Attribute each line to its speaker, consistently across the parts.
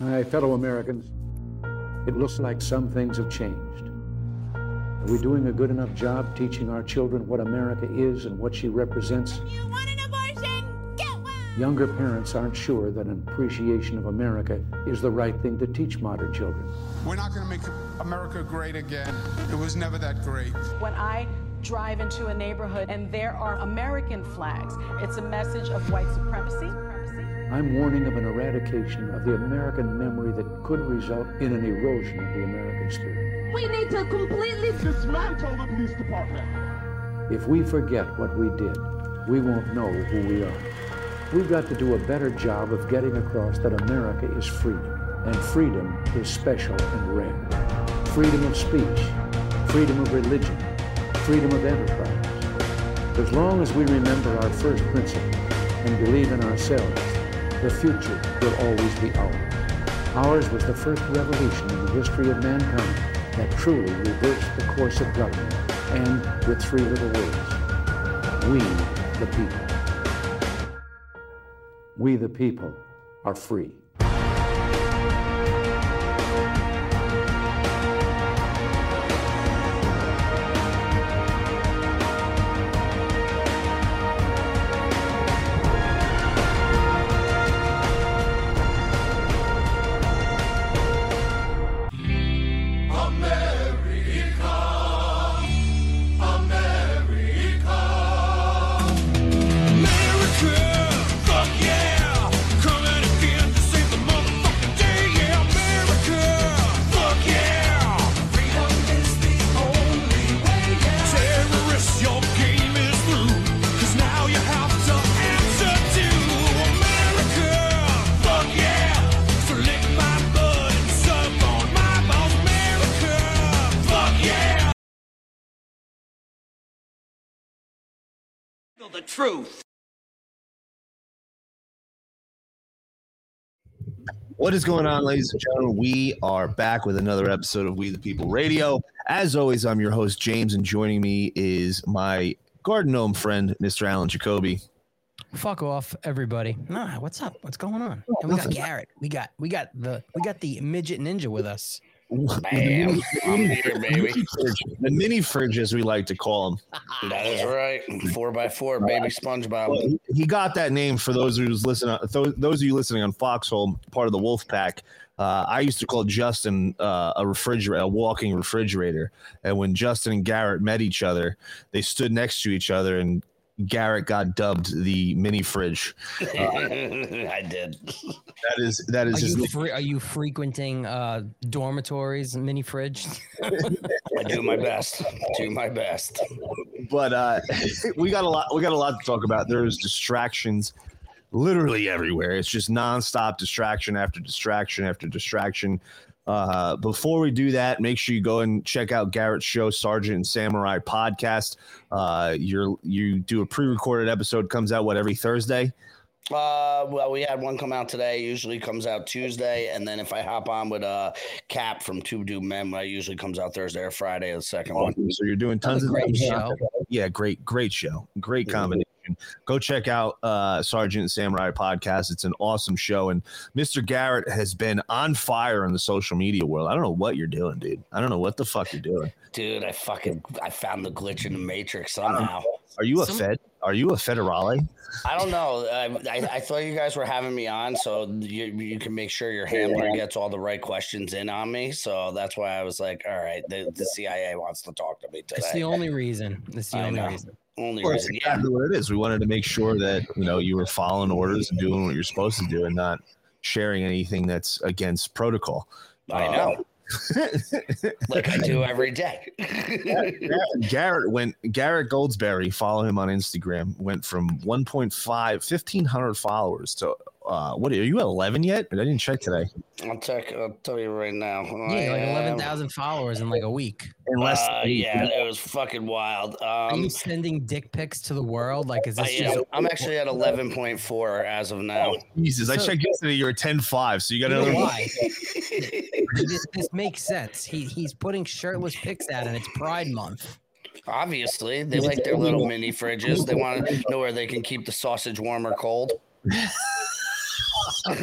Speaker 1: My fellow Americans, it looks like some things have changed. Are we doing a good enough job teaching our children what America is and what she represents?
Speaker 2: You want an abortion? Get one!
Speaker 1: Younger parents aren't sure that an appreciation of America is the right thing to teach modern children.
Speaker 3: We're not going to make America great again. It was never that great.
Speaker 4: When I drive into a neighborhood and there are American flags, it's a message of white supremacy.
Speaker 1: I'm warning of an eradication of the American memory that could result in an erosion of the American spirit.
Speaker 5: We need to completely
Speaker 6: dismantle the police department.
Speaker 1: If we forget what we did, we won't know who we are. We've got to do a better job of getting across that America is freedom, and freedom is special and rare. Freedom of speech, freedom of religion, freedom of enterprise. As long as we remember our first principle and believe in ourselves, the future will always be ours. Ours was the first revolution in the history of mankind that truly reversed the course of government, and with three little words, we the people. We the people are free.
Speaker 7: Truth.
Speaker 8: What is going on, ladies and gentlemen? We are back with another episode of We the People Radio. As always, I'm your host, James, and joining me is my garden gnome friend, Mr. Alan Jacoby.
Speaker 9: Fuck off, everybody. Nah, what's up? What's going on? Oh, and we got Garrett. We got we got the we got the midget ninja with us.
Speaker 7: Bam. I'm here, baby.
Speaker 8: The mini fridge, as we like to call him.
Speaker 7: That is right. Four by four, baby SpongeBob.
Speaker 8: He got that name for those who's listening. Those, those of you listening on Foxhole, part of the Wolf Pack. Uh, I used to call Justin uh, a refrigerator, a walking refrigerator. And when Justin and Garrett met each other, they stood next to each other, and Garrett got dubbed the mini fridge. Uh,
Speaker 7: I did.
Speaker 8: That is that is
Speaker 9: Are
Speaker 8: his
Speaker 9: you,
Speaker 8: name.
Speaker 9: fre- are you frequenting uh, dormitories, mini fridge?
Speaker 7: I do my best. Do my best.
Speaker 8: but uh, we got a lot. We got a lot to talk about. There's distractions, literally everywhere. It's just nonstop distraction after distraction after distraction. Uh, before we do that, make sure you go and check out Garrett's show, Sergeant and Samurai podcast. Uh, you're you do a pre-recorded episode comes out what every Thursday.
Speaker 7: Uh, well, we had one come out today. Usually comes out Tuesday, and then if I hop on with uh Cap from Two Do Men, that usually comes out Thursday or Friday. The second one.
Speaker 8: So you're doing tons of
Speaker 9: great show.
Speaker 8: Yeah, great, great show. Great combination. Go check out uh Sergeant Samurai podcast. It's an awesome show. And Mr. Garrett has been on fire in the social media world. I don't know what you're doing, dude. I don't know what the fuck you're doing.
Speaker 7: Dude, I fucking I found the glitch in the matrix somehow.
Speaker 8: Are you a
Speaker 9: Some-
Speaker 8: Fed? Are you a federale?
Speaker 7: I don't know. I, I, I thought you guys were having me on so you, you can make sure your handler gets all the right questions in on me. So that's why I was like, all right, the, the CIA wants to talk to me today.
Speaker 9: It's the only reason. It's the
Speaker 7: I
Speaker 9: only
Speaker 7: know.
Speaker 9: reason.
Speaker 7: only
Speaker 8: Well, that's
Speaker 7: reason. Yeah.
Speaker 8: exactly what it is. We wanted to make sure that you know you were following orders and doing what you're supposed to do and not sharing anything that's against protocol.
Speaker 7: I
Speaker 8: Uh,
Speaker 7: know. like I do every day.
Speaker 8: Garrett went Garrett Goldsberry, follow him on Instagram, went from 1.5 1500 followers to uh what are you at 11 yet? But I didn't check today.
Speaker 7: I'll check. I'll tell you right now.
Speaker 9: Yeah, like
Speaker 7: am-
Speaker 9: eleven thousand followers in like a week.
Speaker 8: Unless
Speaker 7: Uh, yeah, it was fucking wild.
Speaker 9: Are
Speaker 7: Um,
Speaker 9: you sending dick pics to the world? Like, is
Speaker 7: I
Speaker 9: this
Speaker 7: am.
Speaker 9: just?
Speaker 7: I'm actually at 11.4 as of now.
Speaker 8: Jesus, I checked yesterday. You were 10.5, so you got
Speaker 9: You know
Speaker 8: another
Speaker 9: why? this, this makes sense. He he's putting shirtless pics out, and it's Pride Month.
Speaker 7: Obviously, they like their little mini fridges. They want to know where they can keep the sausage warm or cold. I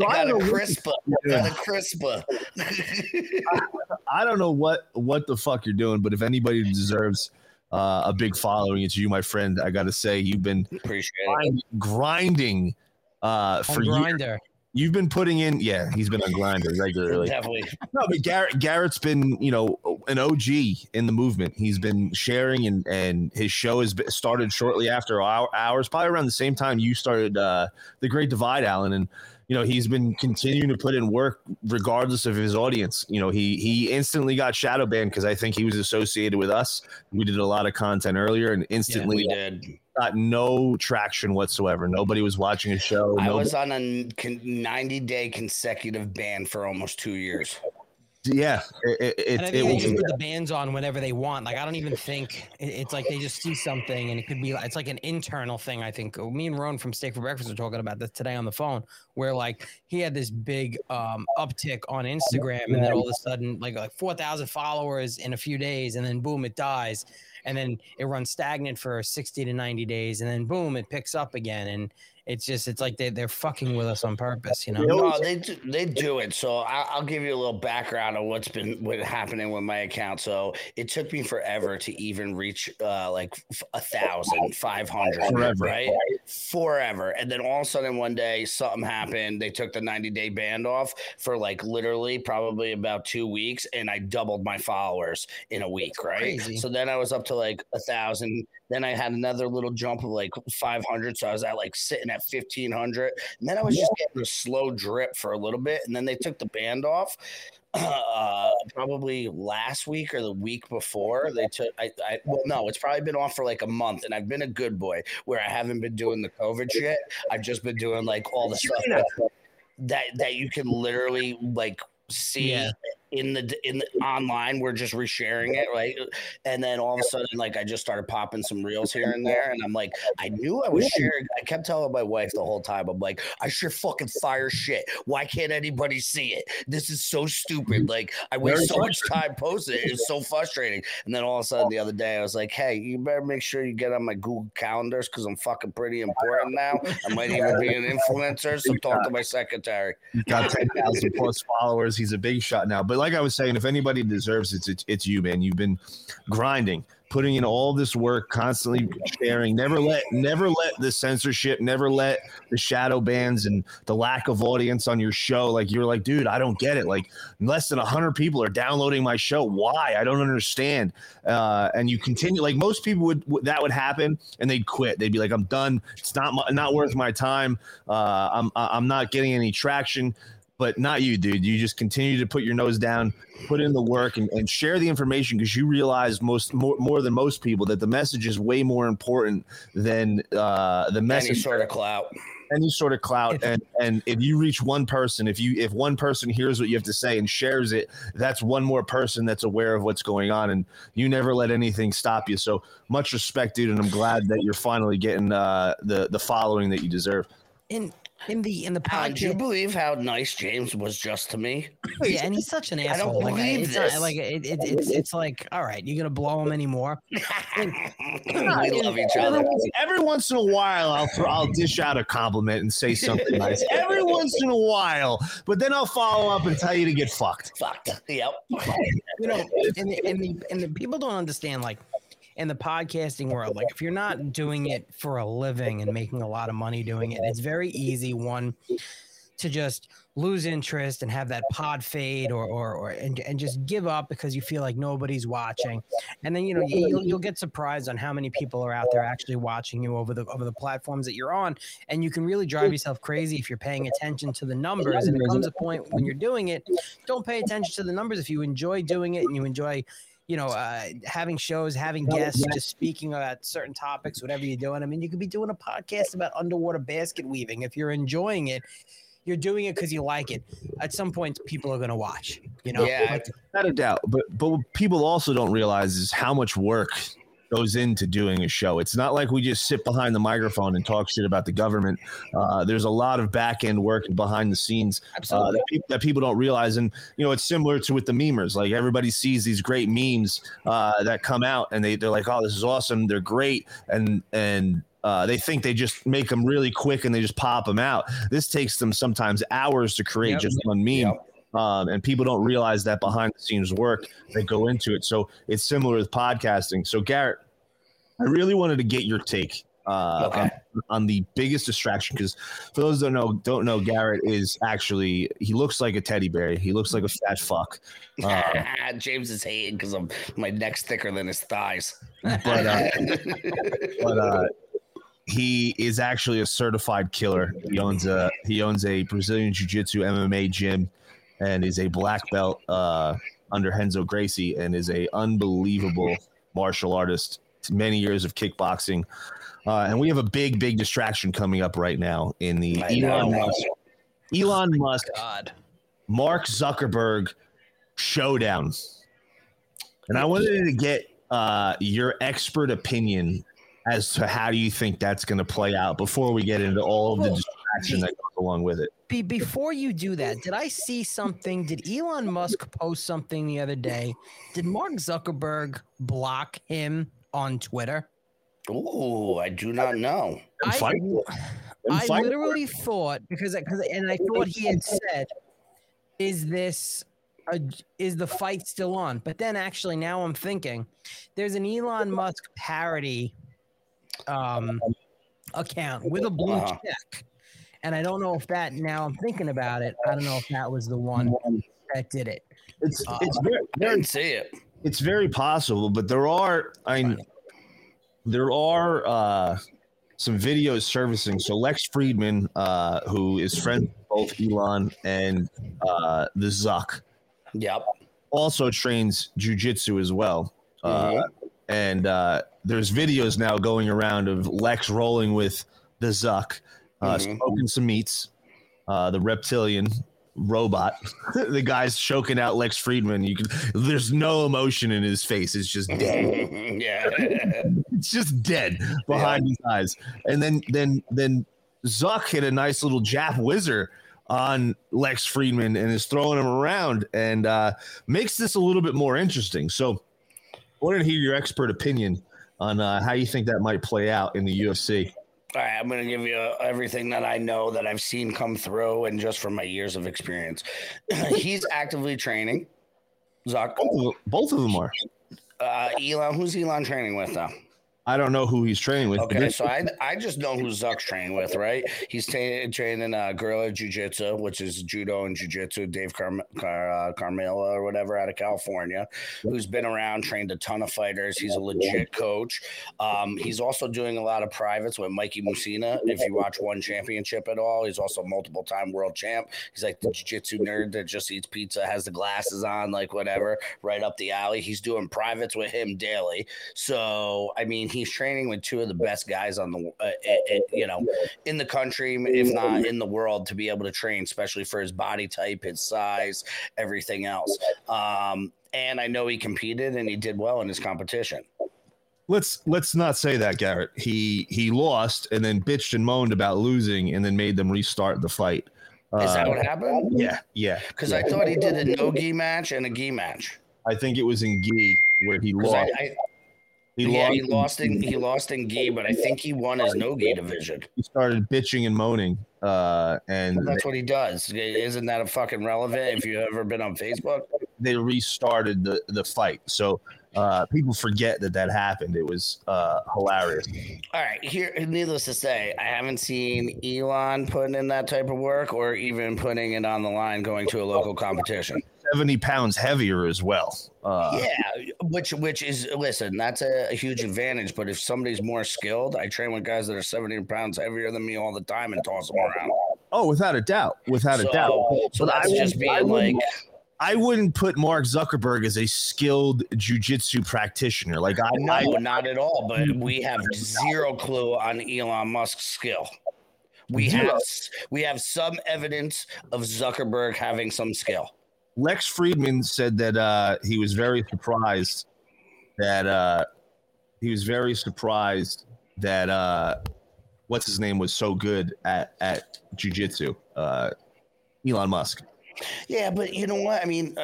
Speaker 7: got a crispa. Got a crispa.
Speaker 8: I don't know what what the fuck you're doing, but if anybody deserves uh, a big following, it's you, my friend. I got to say, you've been
Speaker 7: Appreciate it.
Speaker 8: grinding uh, for
Speaker 9: On
Speaker 8: years. You've been putting in, yeah, he's been on grinder regularly.
Speaker 7: Definitely.
Speaker 8: No, but Garrett Garrett's been, you know, an OG in the movement. He's been sharing, and and his show has been, started shortly after our hours, probably around the same time you started uh, the Great Divide, Alan, and you know he's been continuing to put in work regardless of his audience. You know, he he instantly got shadow banned because I think he was associated with us. We did a lot of content earlier, and instantly
Speaker 7: We did.
Speaker 8: Got no traction whatsoever. Nobody was watching a show.
Speaker 7: I
Speaker 8: Nobody-
Speaker 7: was on a 90 day consecutive ban for almost two years.
Speaker 8: yeah, it, it, it,
Speaker 9: And I
Speaker 8: it
Speaker 9: they
Speaker 8: was
Speaker 9: just put the bands on whenever they want. Like I don't even think it's like they just see something and it could be it's like an internal thing. I think me and Ron from Steak for Breakfast were talking about this today on the phone, where like he had this big um, uptick on Instagram, and then all of a sudden like like four thousand followers in a few days, and then boom, it dies, and then it runs stagnant for sixty to ninety days, and then boom, it picks up again, and it's just it's like they they're fucking with us on purpose, you know.
Speaker 7: No, they do, they do it. So I, I'll give you a little background on what's been what happening with my account. So it took me forever to even reach uh, like a thousand, five hundred,
Speaker 8: Forever.
Speaker 7: right? Forever. And then all of a sudden one day something happened. They took the ninety day band off for like literally probably about two weeks, and I doubled my followers in a week, right?
Speaker 9: Crazy.
Speaker 7: So then I was up to like a thousand. Then I had another little jump of like 500. So I was at like sitting at 1500. And then I was just getting a slow drip for a little bit. And then they took the band off. Uh, probably last week or the week before they took I, I well no it's probably been off for like a month and I've been a good boy where I haven't been doing the COVID shit I've just been doing like all the stuff that that, that you can literally like see
Speaker 9: Yeah.
Speaker 7: In the in the online we're just resharing it right? And then all of a sudden like i just started popping some reels here and there and i'm like i knew i was sharing i kept telling my wife the whole time i'm like i sure fucking fire shit. Why can't anybody see it? This is so stupid. Like i waste so much time posting it. It's so frustrating. And then all of a sudden the other day i was like hey you better make sure you get on my google calendars because i'm fucking pretty important now. I might even be an influencer so talk to my secretary.
Speaker 8: Got 10,000 plus followers. He's a big shot now. But like I was saying, if anybody deserves it, it's, it's, you, man. You've been grinding, putting in all this work, constantly sharing. Never let, never let the censorship, never let the shadow bans and the lack of audience on your show. Like you're like, dude, I don't get it. Like less than hundred people are downloading my show. Why? I don't understand. Uh, and you continue. Like most people would, would that would happen, and they'd quit. They'd be like, I'm done. It's not my, not worth my time. Uh, I'm I'm not getting any traction but not you, dude. You just continue to put your nose down, put in the work, and, and share the information because you realize most more, more than most people that the message is way more important than uh, the
Speaker 7: any
Speaker 8: message.
Speaker 7: sort of clout.
Speaker 8: Any sort of clout. And and if you reach one person if you if one person hears what you have to say and shares it that's one more person that's aware of what's going on and you never let anything stop you. So much respect dude and i'm glad that you're finally getting uh the the following that you deserve.
Speaker 9: In in the in the
Speaker 7: Alan, do you believe how nice James was just to me?
Speaker 9: Oh, yeah, and he's such an asshole.
Speaker 7: I don't
Speaker 9: asshole. Like,
Speaker 7: believe
Speaker 9: it's not-
Speaker 7: this.
Speaker 9: like it, it, it's it's like, all right, you're gonna blow him anymore.
Speaker 7: we love each other.
Speaker 8: Every, every once in a while, I'll throw, I'll dish out a compliment and say something nice. Every once in a while, but then I'll follow up and tell you to get fucked.
Speaker 7: Fuck. Yep.
Speaker 9: You know, and the, and the and the people don't understand like in the podcasting world, like if you're not doing it for a living and making a lot of money doing it, it's very easy one to just lose interest and have that pod fade or or, or and, and just give up because you feel like nobody's watching. And then you know you- you'll, you'll get surprised on how many people are out there actually watching you over the over the platforms that you're on. And you can really drive yourself crazy if you're paying attention to the numbers. And there comes a point when you're doing it don't pay attention to the numbers. If you enjoy doing it and you enjoy you know uh, having shows having guests just speaking about certain topics whatever you're doing i mean you could be doing a podcast about underwater basket weaving if you're enjoying it you're doing it because you like it. At some point, people are going to watch. You know,
Speaker 7: Yeah.
Speaker 8: Not a doubt, but but what people also don't realize is how much work goes into doing a show. It's not like we just sit behind the microphone and talk shit about the government. Uh, there's a lot of back end work behind the scenes uh, that, people, that people don't realize. And you know, it's similar to with the memers. Like everybody sees these great memes uh, that come out, and they they're like, "Oh, this is awesome! They're great!" And and Uh, they think they just make them really quick and they just pop them out. This takes them sometimes hours to create
Speaker 9: Yep.
Speaker 8: just one meme. Um, and people don't realize that behind the scenes work that go into it. So it's similar with podcasting. So Garrett, I really wanted to get your take uh,
Speaker 7: Okay.
Speaker 8: on, on the biggest distraction because for those that don't know, don't know, Garrett is actually he looks like a teddy bear. He looks like a fat fuck. Uh,
Speaker 7: James is hating because I'm my neck's thicker than his thighs.
Speaker 8: but uh, but uh, he is actually a certified killer. He owns a he owns a Brazilian Jiu Jitsu MMA gym, and is a black belt uh, under Renzo Gracie, and is a unbelievable martial artist. Many years of kickboxing, uh, and we have a big big distraction coming up right now in the
Speaker 7: I know.
Speaker 8: Elon Musk Elon Musk
Speaker 9: God.
Speaker 8: Mark Zuckerberg showdown. And I wanted to get uh, your expert opinion as to how do you think that's going to play out before we get into all of the distraction that goes along with it.
Speaker 9: Be- before you do that, did I see something? Did Elon Musk post something the other day? Did Mark Zuckerberg block him on Twitter?
Speaker 7: Oh, I do not know.
Speaker 8: And
Speaker 9: I-
Speaker 8: fight for it. And
Speaker 9: I
Speaker 8: fight for it.
Speaker 9: literally thought because because and I thought he had said, "Is this a, is the fight still on?" But then actually now I'm thinking, there's an Elon Musk parody um, account with a blue
Speaker 7: Uh-huh.
Speaker 9: check, and I don't know if that. Now I'm thinking about it. I don't know if that was the one that did it.
Speaker 8: It's
Speaker 9: Uh,
Speaker 8: it's very,
Speaker 7: I didn't see it.
Speaker 8: it's very possible, but there are I mean, there are uh, some videos servicing. So Lex Fridman, uh, who is friends with both Elon and uh, the Zuck,
Speaker 7: Yep.
Speaker 8: also trains jujitsu as well. Uh, and uh, there's videos now going around of Lex rolling with the Zuck, uh,
Speaker 7: Mhm.
Speaker 8: smoking some meats, uh, the reptilian robot. the guy's choking out Lex Fridman. You can. There's no emotion in his face. It's just dead.
Speaker 7: yeah.
Speaker 8: it's just dead behind his eyes. And then then then Zuck hit a nice little Jap whizzer on Lex Fridman and is throwing him around and uh, makes this a little bit more interesting. So, I wanted to hear your expert opinion on uh, how you think that might play out in the UFC.
Speaker 7: All right, I'm going to give you everything that I know that I've seen come through and just from my years of experience. He's actively training. Zuck.
Speaker 8: Both of, both of them are.
Speaker 7: Uh, Elon, who's Elon training with though?
Speaker 8: I don't know who he's training with.
Speaker 7: Okay, so I I just know who Zuck's training with, right? He's ta- training uh, Guerrilla Jiu Jitsu, which is judo and jiu jitsu. Dave Carm- Car- uh, Carmela or whatever out of California, who's been around, trained a ton of fighters. He's a legit coach. Um, he's also doing a lot of privates with Mikey Musumeci. If you watch One Championship at all, he's also multiple time world champ. He's like the jiu jitsu nerd that just eats pizza, has the glasses on, like whatever, right up the alley. He's doing privates with him daily. So, I mean, he's training with two of the best guys on the, uh, uh, uh, you know, in the country, if not in the world, to be able to train, especially for his body type, his size, everything else. Um, and I know he competed and he did well in his competition.
Speaker 8: let's let's not say that, Garrett. He he lost and then bitched and moaned about losing and then made them restart the fight.
Speaker 7: Is that
Speaker 8: Uh,
Speaker 7: what happened?
Speaker 8: yeah, yeah.
Speaker 7: Because I thought he did a no gi match and a gi match.
Speaker 8: I think it was in gi where he lost.
Speaker 7: I, I,
Speaker 8: he
Speaker 7: yeah,
Speaker 8: lost.
Speaker 7: he lost in he lost in gi, but I think he won his no gi division.
Speaker 8: he started bitching and moaning. Uh, and
Speaker 7: But that's what he does. Isn't that a fucking relevant? If you've ever been on Facebook,
Speaker 8: they restarted the the fight. So uh, people forget that that happened. It was uh, hilarious.
Speaker 7: All right, here. Needless to say, I haven't seen Elon putting in that type of work, or even putting it on the line going to a local competition.
Speaker 8: Seventy pounds heavier as well. Uh,
Speaker 7: yeah, which which is listen, that's a, a huge advantage. But if somebody's more skilled, I train with guys that are seventy pounds heavier than me all the time and toss them around.
Speaker 8: Oh, without a doubt, without a doubt.
Speaker 7: so
Speaker 8: But I
Speaker 7: that's just
Speaker 8: wouldn't- I
Speaker 7: being like.
Speaker 8: I wouldn't put Mark Zuckerberg as a skilled jujitsu practitioner. Like I,
Speaker 7: No,
Speaker 8: I
Speaker 7: not at all. But we have zero clue on Elon Musk's skill. We
Speaker 8: Zero.
Speaker 7: have we have some evidence of Zuckerberg having some skill.
Speaker 8: Lex Fridman said that uh, he was very surprised that uh, he was very surprised that uh, what's his name was so good at at jujitsu. Uh, Elon Musk.
Speaker 7: Yeah, but you know what? I mean, uh,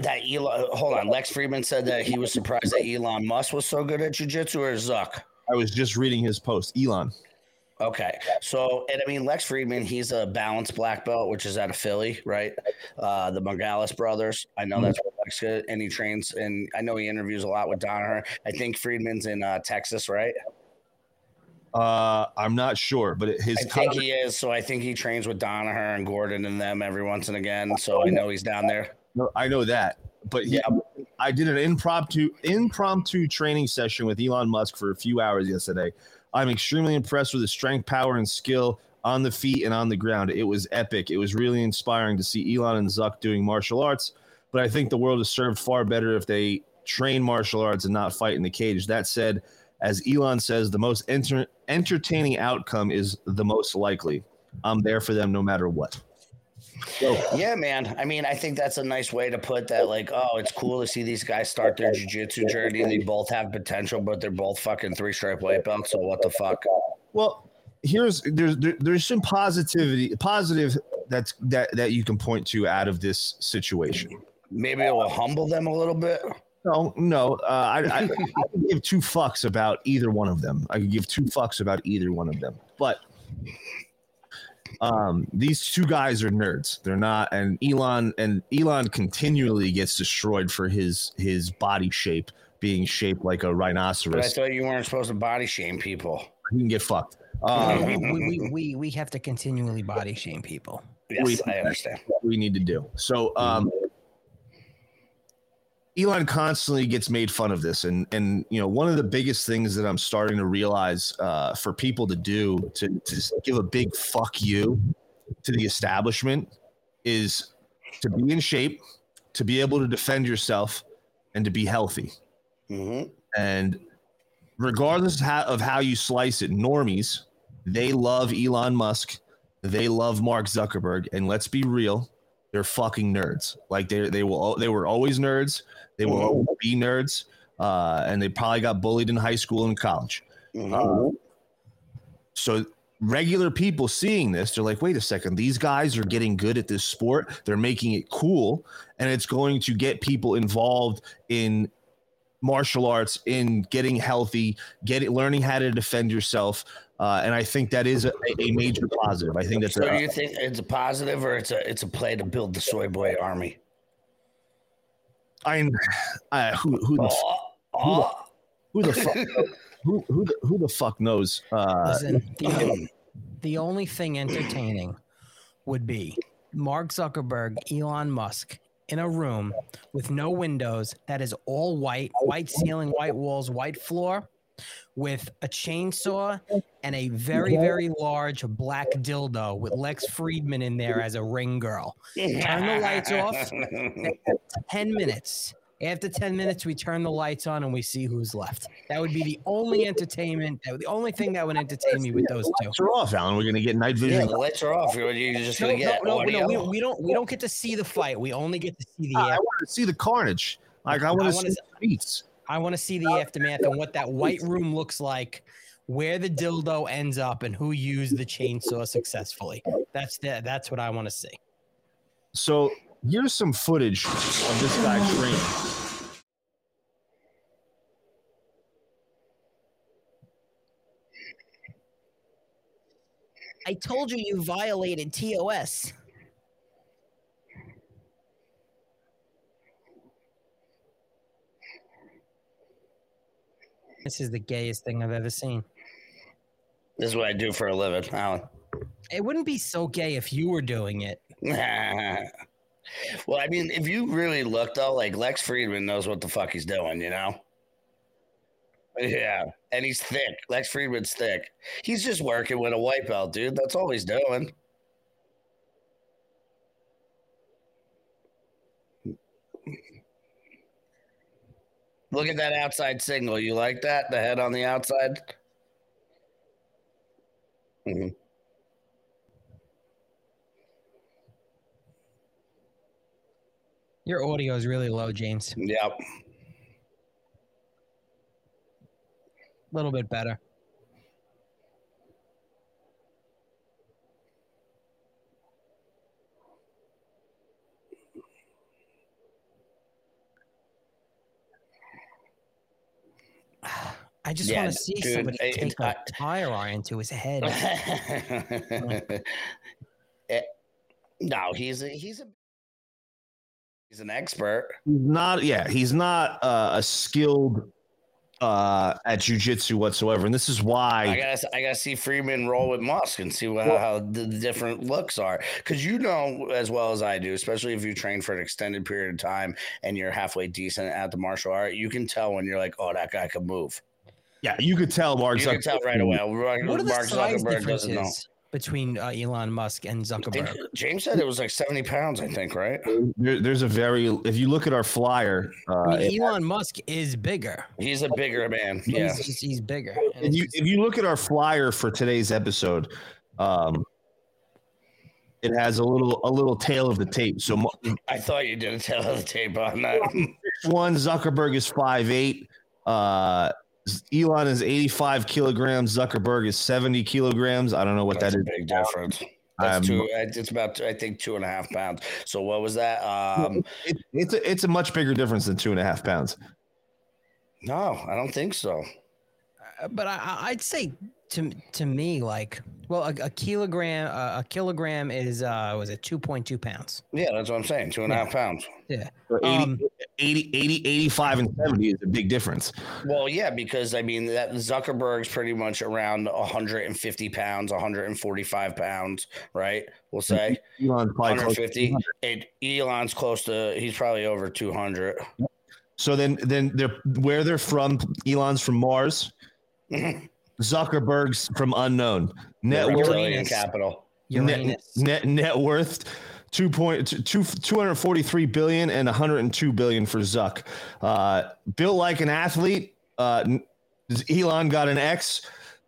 Speaker 7: that Elon. Hold on, Lex Fridman said that he was surprised that Elon Musk was so good at jujitsu, or Zuck.
Speaker 8: I was just reading his post. Elon.
Speaker 7: Okay, so and I mean Lex Fridman, he's a balanced black belt, which is out of Philly, right? Uh, the Morales brothers. I know that's where Lex good, and he trains, and I know he interviews a lot with Danaher. I think Fridman's in uh, Texas, right?
Speaker 8: Uh, I'm not sure, but his
Speaker 7: I think he is. So I think he trains with Danaher and Gordon and them every once and again. So I know he's down there.
Speaker 8: No, I know that, but yeah, I did an impromptu impromptu training session with Elon Musk for a few hours yesterday. I'm extremely impressed with his strength, power, and skill on the feet and on the ground. It was epic. It was really inspiring to see Elon and Zuck doing martial arts. But I think the world is served far better if they train martial arts and not fight in the cage. That said, as Elon says, the most enter- entertaining outcome is the most likely. I'm there for them no matter what.
Speaker 7: Yeah, man. I mean, I think that's a nice way to put that. Like, oh, it's cool to see these guys start their jujitsu journey. They both have potential, but they're both fucking three stripe white belts. So what the fuck?
Speaker 8: Well, here's there's there, there's some positivity positive that's that that you can point to out of this situation.
Speaker 7: Maybe it will humble them a little bit.
Speaker 8: No, no, uh, I, I, I could give two fucks about either one of them. I could give two fucks about either one of them, but um, these two guys are nerds. They're not, and Elon and Elon continually gets destroyed for his his body shape being shaped like a
Speaker 7: But I thought you weren't supposed to body shame people.
Speaker 8: You can get fucked.
Speaker 9: we,
Speaker 8: Um,
Speaker 9: we, we, we, we have to continually body shame people.
Speaker 7: Yes,
Speaker 8: We-
Speaker 7: I understand.
Speaker 8: what we need to do. So um Elon constantly gets made fun of this and and you know one of the biggest things that I'm starting to realize uh for people to do to to give a big fuck you to the establishment is to be in shape, to be able to defend yourself and to be healthy.
Speaker 7: hmm
Speaker 8: And regardless of how, of how you slice it, normies, they love Elon Musk. They love Mark Zuckerberg. And let's be real, they're fucking nerds. Like they they will they were always nerds. They will always be nerds. Uh, and they probably got bullied in high school and college.
Speaker 7: hmm
Speaker 8: So regular people seeing this, they're like, wait a second, these guys are getting good at this sport. They're making it cool, and it's going to get people involved in martial arts, in getting healthy, getting learning how to defend yourself. Uh, and I think that is a, a major positive. I think that's
Speaker 7: So do
Speaker 8: a,
Speaker 7: you think it's a positive or it's a it's a play to build the soy boy army?
Speaker 8: I, I who who the f-
Speaker 7: Oh, oh.
Speaker 8: who the fuck who who the, who the fuck knows? Uh,
Speaker 9: Listen, the, the only thing entertaining would be Mark Zuckerberg, Elon Musk in a room with no windows that is all white, white ceiling, white walls, white floor, with a chainsaw and a very, very large black dildo with Lex Fridman in there as a ring girl. Turn the lights off. 10 minutes. After 10 minutes, we turn the lights on and we see who's left. That would be the only entertainment, the only thing that would entertain me with those two.
Speaker 8: lights are off, Alan. We're gonna get night vision.
Speaker 7: Yeah,
Speaker 8: vision.
Speaker 7: the lights are off. You're you're just gonna
Speaker 9: no,
Speaker 7: get
Speaker 9: no,
Speaker 7: audio.
Speaker 9: no, we, don't, we don't we don't get to see the fight. We only get to see the
Speaker 8: I want to see the carnage. Like I
Speaker 9: I
Speaker 8: want to
Speaker 9: wanna
Speaker 8: see the beats.
Speaker 9: I want to see the aftermath and what that white room looks like, where the dildo ends up, and who used the chainsaw successfully. That's the, that's what I want to see.
Speaker 8: So here's some footage of this guy training.
Speaker 9: I told you you violated TOS. This is the gayest thing I've ever seen.
Speaker 7: This is what I do for a living, Alan.
Speaker 9: It wouldn't be so gay if you were doing it.
Speaker 7: well, I mean, if you really look though, like Lex Fridman knows what the fuck he's doing, you know? Yeah, and he's thick. Lex Fridman's thick. He's just working with a white belt, dude. That's all he's doing. Look at that outside signal. You like that? The head on the outside? Mhm.
Speaker 9: Your audio is really low, James.
Speaker 7: Yep.
Speaker 9: A little bit better. I just
Speaker 7: Yeah,
Speaker 9: want to see
Speaker 7: dude,
Speaker 9: somebody
Speaker 7: I-
Speaker 9: take
Speaker 7: I-
Speaker 9: a tire iron to his head.
Speaker 7: Eh, no, he's a, he's a he's an expert.
Speaker 8: He's not. Yeah, he's not uh, a skilled uh, at jujitsu whatsoever, and this is why.
Speaker 7: I gotta I gotta see Freeman roll with Musk and see what, how the, the different looks are because you know as well as I do, especially if you train for an extended period of time and you're halfway decent at the martial art, you can tell when you're like, oh, that guy can move.
Speaker 8: Yeah, you could tell Mark.
Speaker 7: You can tell right away. Mark,
Speaker 9: what are the
Speaker 7: Mark
Speaker 9: size
Speaker 7: Zuckerberg doesn't know.
Speaker 9: differences between uh, Elon Musk and
Speaker 7: I think
Speaker 9: Zuckerberg?
Speaker 7: James said it was like 70 pounds, I think, right?
Speaker 8: There, there's a very. If you look at our flyer, uh,
Speaker 9: I mean, Elon Musk is bigger.
Speaker 7: He's a bigger man. Yeah.
Speaker 9: He's, he's, he's bigger. And
Speaker 8: if you if you look at our flyer for today's episode, um, it has a little a little tale of the tape. So mo-
Speaker 7: I thought you did a tale of the tape on that.
Speaker 8: one Zuckerberg is five eight. Uh, Elon is 85 kilograms. Zuckerberg is 70 kilograms. I don't know what
Speaker 7: That's
Speaker 8: that
Speaker 7: a big difference. That's
Speaker 8: Um,
Speaker 7: two. It's about I think two and a half pounds. So what was that? Um,
Speaker 8: It, it's a, it's a much bigger difference than two and a half pounds.
Speaker 7: no, I don't think so.
Speaker 9: Uh, but I, I- I'd say to to me, like, well, a, a kilogram uh, a kilogram is uh was it two point two pounds?
Speaker 7: Yeah, that's what I'm saying. Two and a half pounds.
Speaker 9: Yeah.
Speaker 8: So 80,
Speaker 9: Um,
Speaker 8: 80, 80, 85 and 70 is a big difference.
Speaker 7: Well, yeah, because I mean that Zuckerberg's pretty much around 150 pounds, 145 pounds, right? We'll say
Speaker 8: Elon's probably close to
Speaker 7: 150.
Speaker 8: 200.
Speaker 7: And Elon's close to. He's probably over 200.
Speaker 8: So then, then they're where they're from. Elon's from Mars. Mm-hmm. Zuckerberg's from unknown. Net worth,
Speaker 7: capital.
Speaker 8: net, net net worth. Two point two two hundred forty three billion and 102 billion for Zuck. Uh, built like an athlete. Uh, Elon got an X.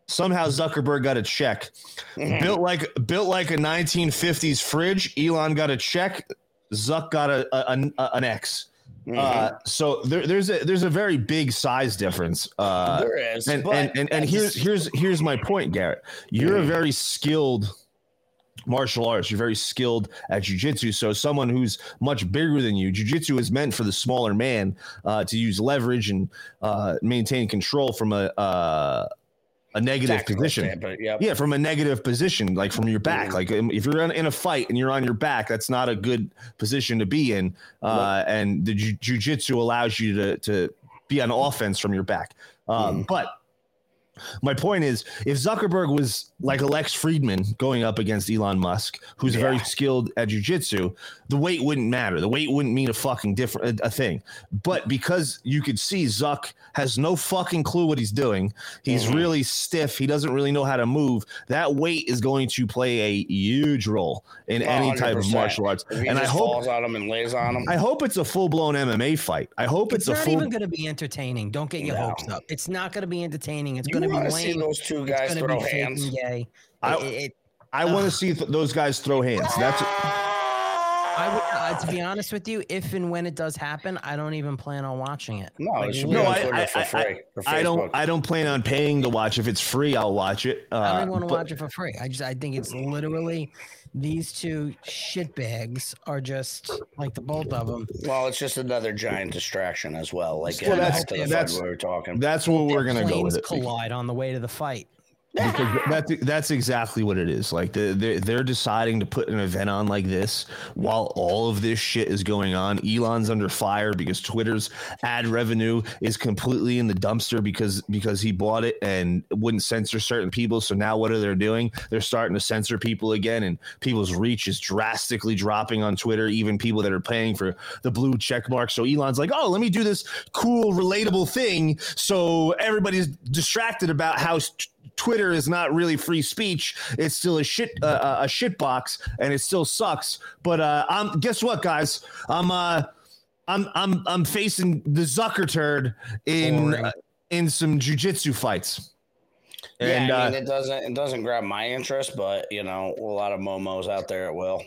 Speaker 8: Somehow Zuckerberg got a check. built like built like a 1950s fridge. Elon got a check. Zuck got a, a, a- an X.
Speaker 7: Mm-hmm.
Speaker 8: Uh, so there, there's a there's a very big size difference. Uh,
Speaker 7: there is,
Speaker 8: and, and, and, and here's here's here's my point, Garrett. You're a very skilled martial arts. You're very skilled at jujitsu. So someone who's much bigger than you, jujitsu is meant for the smaller man uh, to use leverage and uh, maintain control from a uh, a negative
Speaker 7: tactical
Speaker 8: position.
Speaker 7: standpoint, Yep.
Speaker 8: Yeah, from a negative position, like from your back. Like um, if you're in, in a fight and you're on your back, that's not a good position to be in. Uh, and the ju- jujitsu allows you to to be on offense from your back. Um, But my point is, if Zuckerberg was like Alex Fridman going up against Elon Musk, who's very skilled at jujitsu, the weight wouldn't matter. The weight wouldn't mean a fucking different a, a thing. But because you could see Zuck has no fucking clue what he's doing, he's
Speaker 7: Mhm.
Speaker 8: really stiff. He doesn't really know how to move. That weight is going to play a huge role in any type of martial arts. And I hope
Speaker 7: falls on him and lays on him.
Speaker 8: I hope it's a full blown MMA fight. I hope
Speaker 9: It's,
Speaker 8: it's,
Speaker 9: not
Speaker 8: full.
Speaker 9: even going to be entertaining. Don't get your
Speaker 7: No.
Speaker 9: hopes up. It's not going to be entertaining. It's
Speaker 7: you
Speaker 9: going to be
Speaker 7: want to see those two guys
Speaker 9: gonna
Speaker 7: throw hands?
Speaker 9: and gay.
Speaker 8: I-
Speaker 9: It- it-
Speaker 8: I want to see th- those guys throw hands. That's
Speaker 9: I would, uh, to be honest with you, if and when it does happen, I don't even plan on watching it.
Speaker 7: No,
Speaker 9: Like,
Speaker 7: it should be
Speaker 8: No,
Speaker 7: on
Speaker 8: I- I-
Speaker 7: for
Speaker 8: I-
Speaker 7: free. for
Speaker 8: I don't. I don't plan on paying to watch. If it's free, I'll watch it. Uh,
Speaker 9: I don't even want to watch it for free. I just I think it's literally these two shitbags are just like the both of them.
Speaker 7: Well, it's just another giant distraction as well. Like
Speaker 8: Well,
Speaker 7: yeah,
Speaker 8: that's-
Speaker 7: back
Speaker 8: that's-
Speaker 7: fight we were talking.
Speaker 8: That's where we're gonna go with it.
Speaker 9: collide on the way to the fight.
Speaker 8: Because that's that's exactly what it is. Like the, they're they're deciding to put an event on like this while all of this shit is going on. Elon's under fire because Twitter's ad revenue is completely in the dumpster because because he bought it and wouldn't censor certain people. So now what are they doing? They're starting to censor people again, and people's reach is drastically dropping on Twitter. Even people that are paying for the blue check mark. So Elon's like, oh, let me do this cool, relatable thing. So everybody's distracted about how. Twitter is not really free speech. It's still a shit uh, a shit box, and it still sucks. But uh, I'm guess what, guys? I'm uh, I'm I'm I'm facing the Zucker turd in uh, in some jujitsu fights.
Speaker 7: yeah,
Speaker 8: And
Speaker 7: I mean,
Speaker 8: uh,
Speaker 7: it doesn't it doesn't grab my interest, but you know, a lot of momos out there it will.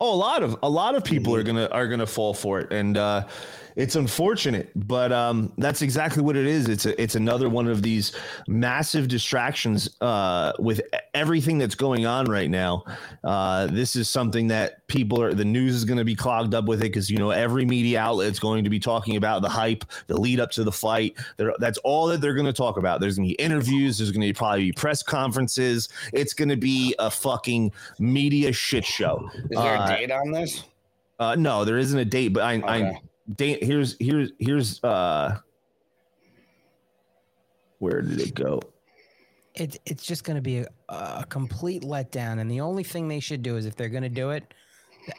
Speaker 8: Oh, a lot of a lot of people are gonna are gonna fall for it, and uh, it's unfortunate, but um, that's exactly what it is. It's a, it's another one of these massive distractions uh, with everything that's going on right now. Uh, this is something that people are. The news is going to be clogged up with it because you know every media outlet is going to be talking about the hype, the lead up to the fight. They're, that's all that they're going to talk about. There's going to be interviews. There's going to be probably be press conferences. It's going to be a fucking media shit show.
Speaker 7: Is there
Speaker 8: Uh,
Speaker 7: a date on this?
Speaker 8: uh, no, there isn't a date, but I, I
Speaker 7: Okay.
Speaker 8: here's here's here's uh, where did it go?
Speaker 9: It, it's just going to be a, a complete letdown. And the only thing they should do is if they're going to do it,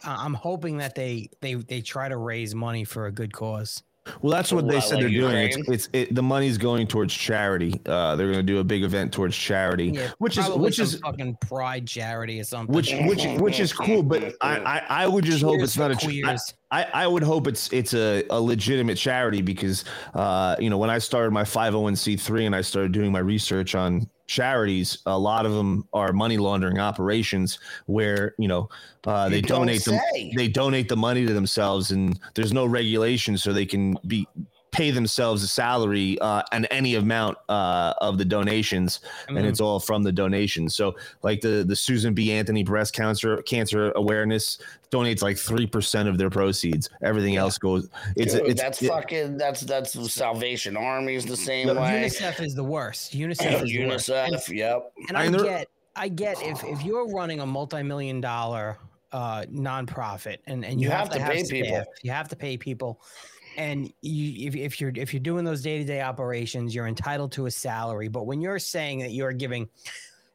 Speaker 9: I'm hoping that they, they, they try to raise money for a good cause.
Speaker 8: Well, that's what they said
Speaker 7: like
Speaker 8: they're doing. It's, it's it, the money's going towards charity. Uh, they're going to do a big event towards charity,
Speaker 9: Yeah,
Speaker 8: which is which is
Speaker 9: fucking pride charity or something.
Speaker 8: which which which is cool. But I I, I would just hope it's not a.
Speaker 9: for
Speaker 8: ch- I,
Speaker 9: queers.
Speaker 8: I, I would hope it's it's a, a legitimate charity because uh, you know when I started my 501c3 and I started doing my research on charities, a lot of them are money laundering operations where you know uh, they
Speaker 7: You
Speaker 8: donate them
Speaker 7: say.
Speaker 8: they donate the money to themselves and there's no regulation so they can be pay themselves a salary uh, and any amount uh, of the donations and
Speaker 9: Mm.
Speaker 8: it's all from the donations so like the the susan b anthony breast cancer cancer awareness donates like 3% of their proceeds everything else goes it's
Speaker 7: Dude,
Speaker 8: it's
Speaker 7: that's
Speaker 8: it-
Speaker 7: fucking that's that's Salvation Army's the same
Speaker 8: Yeah,
Speaker 7: way.
Speaker 9: UNICEF is the worst. UNICEF is the worst. And,
Speaker 7: UNICEF, yep.
Speaker 9: and
Speaker 8: I
Speaker 9: I
Speaker 8: know-
Speaker 9: get, I get if, if you're running a multi-million dollar uh, nonprofit and, and you,
Speaker 7: You
Speaker 9: have,
Speaker 7: have
Speaker 9: to,
Speaker 7: to
Speaker 9: have
Speaker 7: pay
Speaker 9: staff,
Speaker 7: people.
Speaker 9: you have to pay people. And you, if, if you're if you're doing those day to day operations, you're entitled to a salary. But when you're saying that you're giving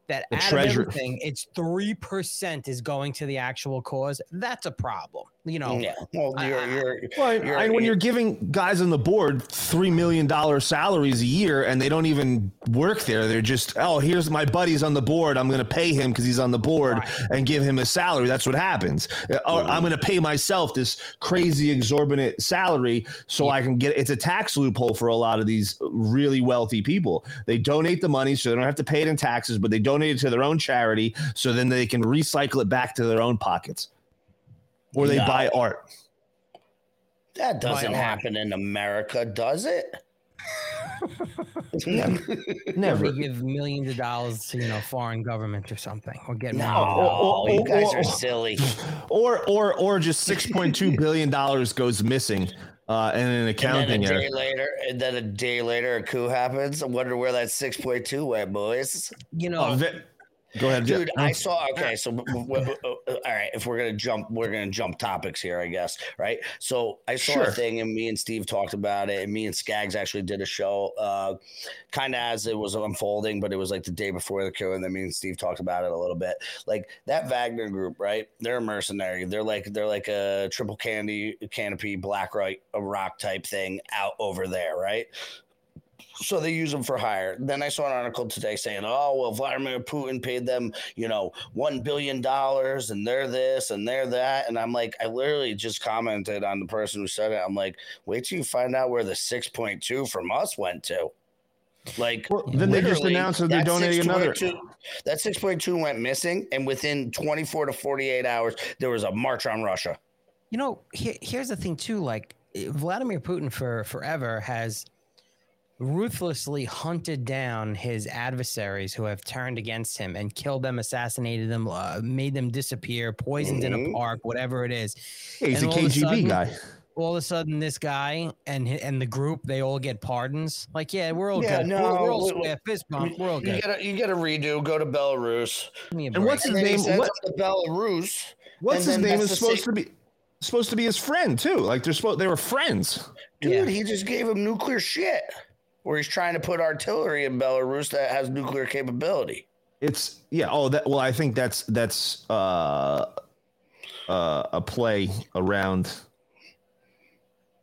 Speaker 9: that
Speaker 8: The
Speaker 9: out
Speaker 8: treasure-
Speaker 9: of everything, it's three percent is going to the actual cause. That's a problem. You know,
Speaker 7: Yeah. Uh, uh, well,
Speaker 9: I-
Speaker 7: you're
Speaker 9: I-
Speaker 7: you're
Speaker 8: Well,
Speaker 7: you're-
Speaker 8: and when you're giving guys on the board three million dollar salaries a year and they don't even work there, they're just oh here's my buddy's on the board. I'm going to pay him because he's on the board and give him a salary. That's what happens. Or I'm going to pay myself this crazy exorbitant salary so I can get. It's a tax loophole for a lot of these really wealthy people. They donate the money so they don't have to pay it in taxes, but they donate it to their own charity so then they can recycle it back to their own pockets. Or they
Speaker 7: No.
Speaker 8: buy art.
Speaker 7: that doesn't
Speaker 9: Why not?
Speaker 7: happen in America, does it?
Speaker 8: Never.
Speaker 9: They give millions of dollars to you know foreign government or something, or get
Speaker 7: No,
Speaker 8: oh,
Speaker 7: you
Speaker 8: oh,
Speaker 7: guys
Speaker 8: oh,
Speaker 7: are silly.
Speaker 8: or or or just 6.2 billion dollars goes missing uh in an accounting
Speaker 7: And then
Speaker 8: accounting
Speaker 7: a
Speaker 8: error.
Speaker 7: day later, and then a day later, a coup happens. I wonder where that six point two went, boys.
Speaker 9: You know,
Speaker 8: ve- go ahead.
Speaker 7: Dude, I saw. Okay, so w- uh, all right, if we're gonna jump, we're gonna jump topics here, I guess. Right. So I saw
Speaker 8: Sure.
Speaker 7: a thing, and me and Steve talked about it, and me and Skaggs actually did a show, uh, kind of as it was unfolding, but it was like the day before the coup, and then me and Steve talked about it a little bit. Like that Wagner group, right? They're a mercenary. They're like they're like a triple candy canopy black right a rock type thing out over there, right? So they use them for hire. Then I saw an article today saying, "Oh, well, Vladimir Putin paid them, you know, one billion dollars, and they're this and they're that." And I'm like, I literally just commented on the person who said it. I'm like, wait till you find out where the six point two from us went to. Like,
Speaker 8: Well, then they just announced that they're
Speaker 7: that
Speaker 8: donating another.
Speaker 7: 6.2 That six point two went missing, and within 24 to 48 hours, there was a march on Russia.
Speaker 9: you know, here, here's the thing too. Like Vladimir Putin for forever has ruthlessly hunted down his adversaries who have turned against him and killed them, assassinated them, uh, made them disappear, poisoned in a
Speaker 7: Mhm.
Speaker 9: park, whatever it is.
Speaker 8: Yeah, he's a
Speaker 9: and a
Speaker 8: KGB
Speaker 9: sudden-
Speaker 8: guy.
Speaker 9: All of a sudden, this guy and and the group they all get pardons. Like, yeah, we're all
Speaker 7: Yeah,
Speaker 9: good.
Speaker 7: no,
Speaker 9: we're, we're all square. Fist bump. We're all
Speaker 7: You
Speaker 9: good.
Speaker 7: gotta, you gotta redo. Go to Belarus.
Speaker 9: Give me a
Speaker 8: And what's his
Speaker 7: And
Speaker 8: name?
Speaker 7: sends
Speaker 8: What,
Speaker 7: them Belarus.
Speaker 8: what's his name is supposed
Speaker 7: same-
Speaker 8: to be supposed to be his friend too. Like they're supposed they were friends.
Speaker 7: Dude,
Speaker 9: Yeah.
Speaker 7: he just gave him nuclear shit. Where he's trying to put artillery in Belarus that has nuclear capability.
Speaker 8: It's yeah. Oh, that. Well, I think that's that's uh, uh, a play around.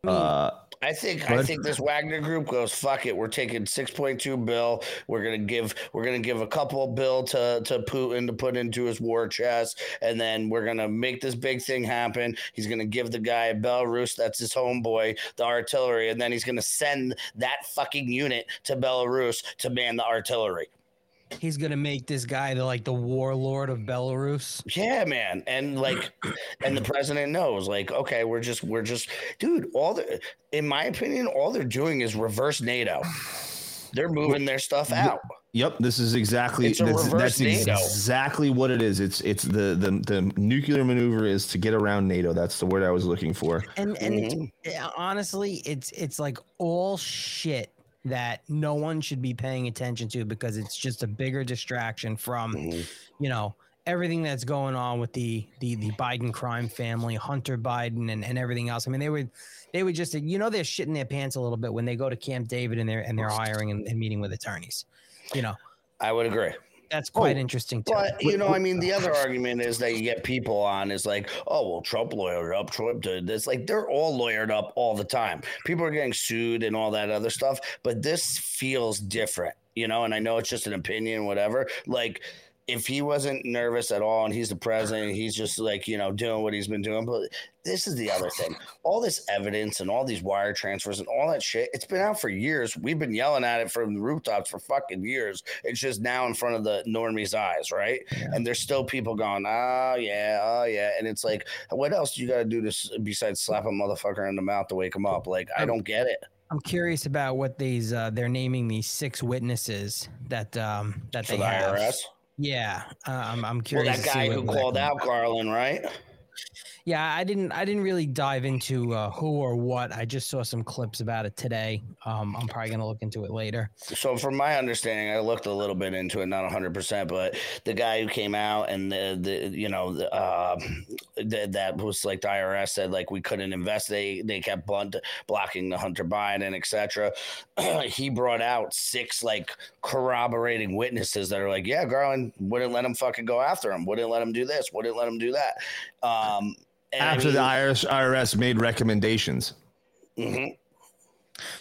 Speaker 8: Uh,
Speaker 7: I think
Speaker 8: Go
Speaker 7: I think this Wagner group goes fuck it. We're taking six point two bill. We're gonna give we're gonna give a couple bill to to Putin to put into his war chest, and then we're gonna make this big thing happen. He's gonna give the guy Belarus that's his homeboy the artillery, and then he's gonna send that fucking unit to Belarus to man the artillery.
Speaker 9: He's gonna make this guy the like the warlord of Belarus.
Speaker 7: Yeah, man. And like and the president knows, like, okay, we're just we're just dude, all the in my opinion, all they're doing is reverse NATO. They're moving their stuff out.
Speaker 8: Yep, this is exactly
Speaker 7: It's a
Speaker 8: that's,
Speaker 7: reverse
Speaker 8: that's
Speaker 7: NATO.
Speaker 8: exactly what it is. It's it's the, the the nuclear maneuver is to get around NATO. That's the word I was looking for.
Speaker 9: And and it's, mm-hmm. eh, honestly, it's it's like all shit that no one should be paying attention to because it's just a bigger distraction from, mm-hmm. you know, everything that's going on with the the the Biden crime family, Hunter Biden, and, and everything else. I mean, they would they would just you know they're shitting their pants a little bit when they go to Camp David and they're and they're hiring and, and meeting with attorneys. You know,
Speaker 7: I would agree.
Speaker 9: That's quite oh, interesting too.
Speaker 7: But you know, I mean, the other argument is that you get people on is like, oh well, Trump lawyered up, Trump did this. Like they're all lawyered up all the time. People are getting sued and all that other stuff, but this feels different, you know. And I know it's just an opinion, whatever. Like if he wasn't nervous at all and he's the president, he's just like you know doing what he's been doing. But this is the other thing: all this evidence and all these wire transfers and all that shit. It's been out for years. We've been yelling at it from the rooftops for fucking years. It's just now in front of the normies' eyes, right? And there's still people going, "Oh yeah, oh yeah," and it's like, what else do you got to do to besides slap a motherfucker in the mouth to wake him up? Like, I don't get it.
Speaker 9: I'm curious about what these uh, they're naming these six witnesses that um that
Speaker 7: For
Speaker 9: they
Speaker 7: the
Speaker 9: have.
Speaker 7: IRS.
Speaker 9: Yeah, uh, I'm I'm
Speaker 7: Well,
Speaker 9: curious.
Speaker 7: that
Speaker 9: to
Speaker 7: guy who called out Garland, right?
Speaker 9: Yeah, I didn't. I didn't really dive into uh, who or what. I just saw some clips about it today. Um, I'm probably gonna look into it later.
Speaker 7: So, from my understanding, I looked a little bit into it, not 100, percent but the guy who came out and the, the you know, the, uh, the, that was like the IRS said like we couldn't invest. They they kept blunt, blocking the Hunter Biden, etc. he brought out six like corroborating witnesses that are like, yeah, Garland wouldn't let him fucking go after him, wouldn't let him do this, wouldn't let him do that. Um, and I
Speaker 8: After the IRS, IRS made recommendations.
Speaker 7: Mhm.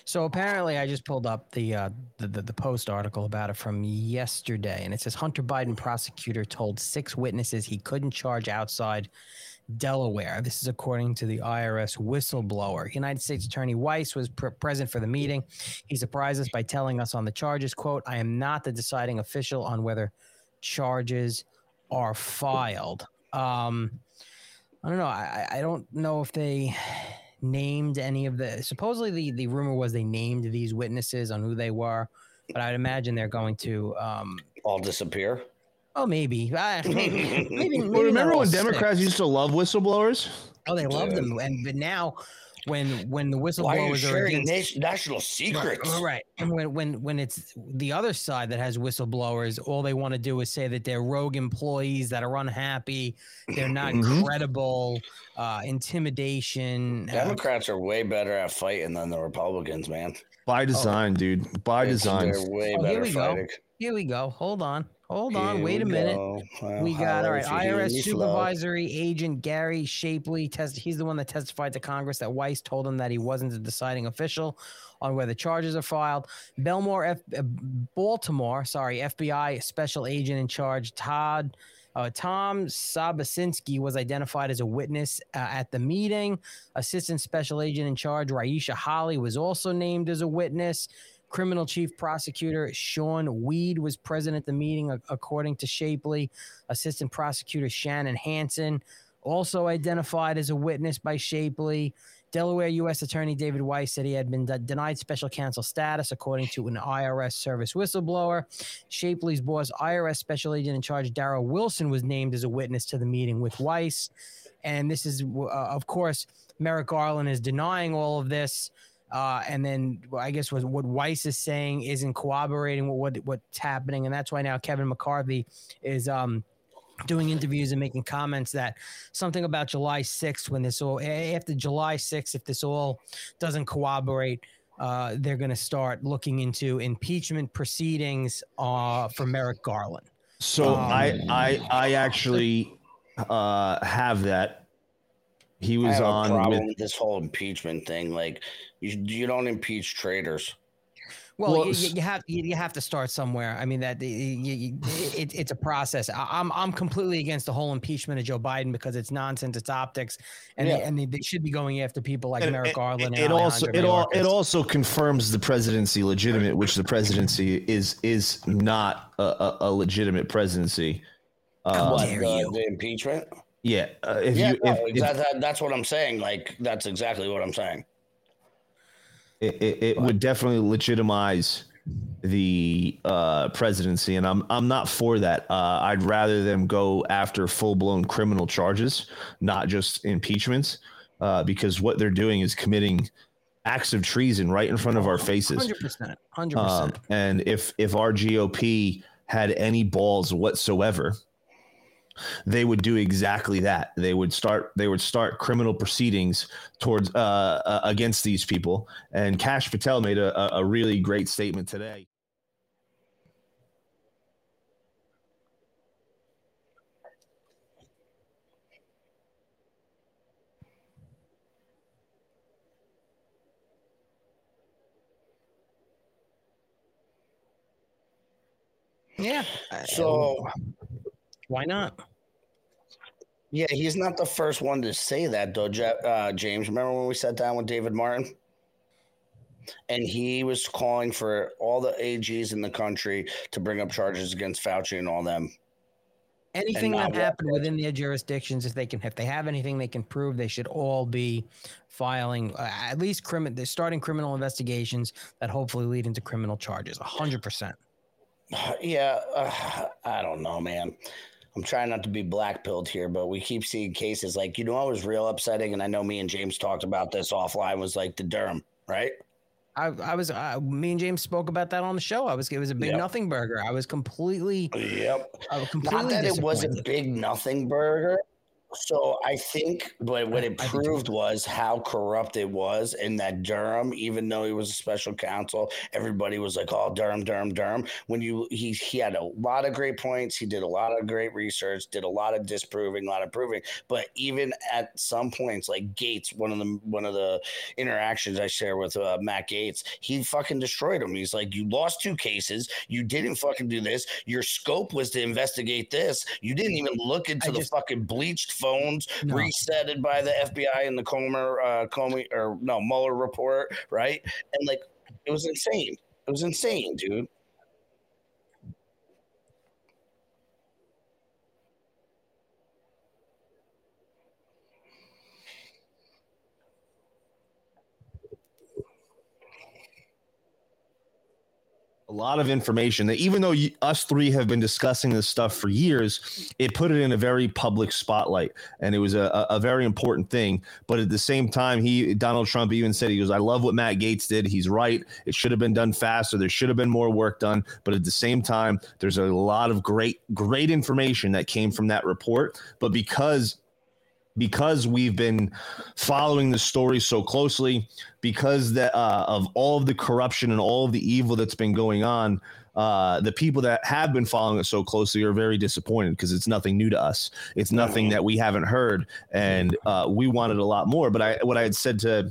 Speaker 9: So apparently, I just pulled up the, uh, the the the post article about it from yesterday, and it says Hunter Biden prosecutor told six witnesses he couldn't charge outside Delaware. This is according to the IRS whistleblower. United States Attorney Weiss was pr- present for the meeting. He surprised us by telling us on the charges, "quote I am not the deciding official on whether charges are filed." Um, I don't know. I, I I don't know if they named any of the. Supposedly, the the rumor was they named these witnesses on who they were, but I'd imagine they're going to. Um,
Speaker 7: all disappear.
Speaker 9: oh, maybe, uh, maybe, maybe.
Speaker 8: Well, remember when
Speaker 9: sick.
Speaker 8: Democrats used to love whistleblowers?
Speaker 9: Oh, they love them, and but now, when when the
Speaker 7: Why are you
Speaker 9: whistleblowers are
Speaker 7: sharing
Speaker 9: against.
Speaker 7: nation- national secrets?
Speaker 9: Right, right. And when when when it's the other side that has whistleblowers, all they want to do is say that they're rogue employees that are unhappy, they're not
Speaker 8: Mhm.
Speaker 9: credible, uh, intimidation. uh,
Speaker 7: Democrats are way better at fighting than the Republicans, man.
Speaker 8: By design, dude. By
Speaker 7: It's-
Speaker 8: design.
Speaker 7: Way
Speaker 9: Oh, here
Speaker 7: better
Speaker 9: we go. Here we go. Hold on. Hold on. Wait a
Speaker 7: we
Speaker 9: minute.
Speaker 7: go.
Speaker 9: We got all
Speaker 7: holler
Speaker 9: right.
Speaker 7: if you hear
Speaker 9: IRS
Speaker 7: me, Flo.
Speaker 9: supervisory agent Gary Shapley test. He's the one that testified to Congress that Weiss told him that he wasn't the deciding official on whether charges are filed. Belmore, F, uh, Baltimore, sorry, FBI special agent in charge Todd. Uh, Tom Sobocinski was identified as a witness uh, at the meeting. Assistant Special Agent in charge Raisha Holly was also named as a witness. Criminal Chief Prosecutor Sean Weede was present at the meeting, according to Shapley. Assistant Prosecutor Shannon Hansen, also identified as a witness by Shapley. Delaware U.S. Attorney David Weiss said he had been de- denied special counsel status, according to an IRS service whistleblower. Shapley's boss, IRS Special Agent in Charge Darrell Wilson, was named as a witness to the meeting with Weiss. And this is, uh, of course, Merrick Garland is denying all of this. Uh, and then I guess what, what Weiss is saying isn't corroborating what, what what's happening, and that's why now Kevin McCarthy is um, doing interviews and making comments that something about July 6th, when this all after July 6th, if this all doesn't corroborate, uh, they're going to start looking into impeachment proceedings uh, for Merrick Garland.
Speaker 8: So
Speaker 9: Um,
Speaker 8: I I I actually uh have that. He
Speaker 7: I
Speaker 8: was
Speaker 7: have
Speaker 8: on
Speaker 7: a problem
Speaker 8: with
Speaker 7: with this whole impeachment thing. Like, you you don't impeach traitors.
Speaker 9: Well,
Speaker 8: Well,
Speaker 9: you, you you have you, you have to start somewhere. I mean that you, you, it, it's a process. I, I'm I'm completely against the whole impeachment of Joe Biden because it's nonsense. It's optics, and they, and they, they should be going after people like
Speaker 8: It-
Speaker 9: Merrick
Speaker 8: it-
Speaker 9: Garland.
Speaker 8: It,
Speaker 9: and
Speaker 8: also it all it also confirms the presidency legitimate, which the presidency is is not a, a, a legitimate presidency. Uh,
Speaker 9: dare
Speaker 7: the,
Speaker 9: you.
Speaker 7: the impeachment?
Speaker 8: yeah, uh, if
Speaker 7: yeah,
Speaker 8: you
Speaker 7: no,
Speaker 8: if, if
Speaker 7: that, that- that's what I'm saying. Like that's exactly what I'm saying.
Speaker 8: It, it, it would definitely legitimize the uh, presidency, and I'm I'm not for that. Uh, I'd rather them go after full blown criminal charges, not just impeachments, uh, because what they're doing is committing acts of treason right in front of our faces.
Speaker 9: Hundred percent, hundred
Speaker 8: Um,
Speaker 9: percent.
Speaker 8: and if if our GOP had any balls whatsoever, they would do exactly that. They would start they would start criminal proceedings towards uh, uh, against these people. And Kash Patel made a, a- a really great statement today.
Speaker 9: Yeah.
Speaker 7: So
Speaker 9: why not?
Speaker 7: Yeah, he's not the first one to say that though. Uh, James, remember when we sat down with David Martin? And he was calling for all the AGs in the country to bring up charges against Fauci and all them.
Speaker 9: Anything that happened within their jurisdictions, if they can, if they have anything they can prove, they should all be filing uh, at least criminal. They're starting criminal investigations that hopefully lead into criminal charges. A hundred percent.
Speaker 7: Yeah, uh, I don't know, man. I'm trying not to be black pilled here, but we keep seeing cases like you know what was real upsetting, and I know me and James talked about this offline. Was like the Durham, right?
Speaker 9: I, I was, uh, me and James spoke about that on the show. I was, it was a big
Speaker 7: Yep.
Speaker 9: nothing burger. I was completely,
Speaker 7: Yep.
Speaker 9: I was completely
Speaker 7: Not that it was a big nothing burger. So I think, but what it proved was how corrupt it was, and that Durham, even though he was a special counsel, everybody was like, "Oh, Durham, Durham, Durham." When you he he had a lot of great points, he did a lot of great research, did a lot of disproving, a lot of proving. But even at some points, like Gaetz, one of the one of the interactions I share with uh, Matt Gaetz, he fucking destroyed him. He's like, "You lost two cases, you didn't fucking do this. Your scope was to investigate this. You didn't even look into
Speaker 9: I
Speaker 7: the
Speaker 9: just-
Speaker 7: fucking bleached phones
Speaker 9: No.
Speaker 7: resetted by the FBI and the Comer, uh, Comey or no Mueller report, right? And like, it was insane. It was insane, dude.
Speaker 8: Lot of information that even though you, us three have been discussing this stuff for years, it put it in a very public spotlight, and it was a, a, very important thing. But at the same time, he Donald Trump even said he goes, "I love what Matt Gaetz did. He's right. It should have been done faster. There should have been more work done." But at the same time, there's a lot of great great information that came from that report. But because because we've been following the story so closely, because uh, of all of the corruption and all of the evil that's been going on, uh, the people that have been following it so closely are very disappointed because it's nothing new to us. It's nothing that we haven't heard, and uh, we wanted a lot more. But I, what I had said to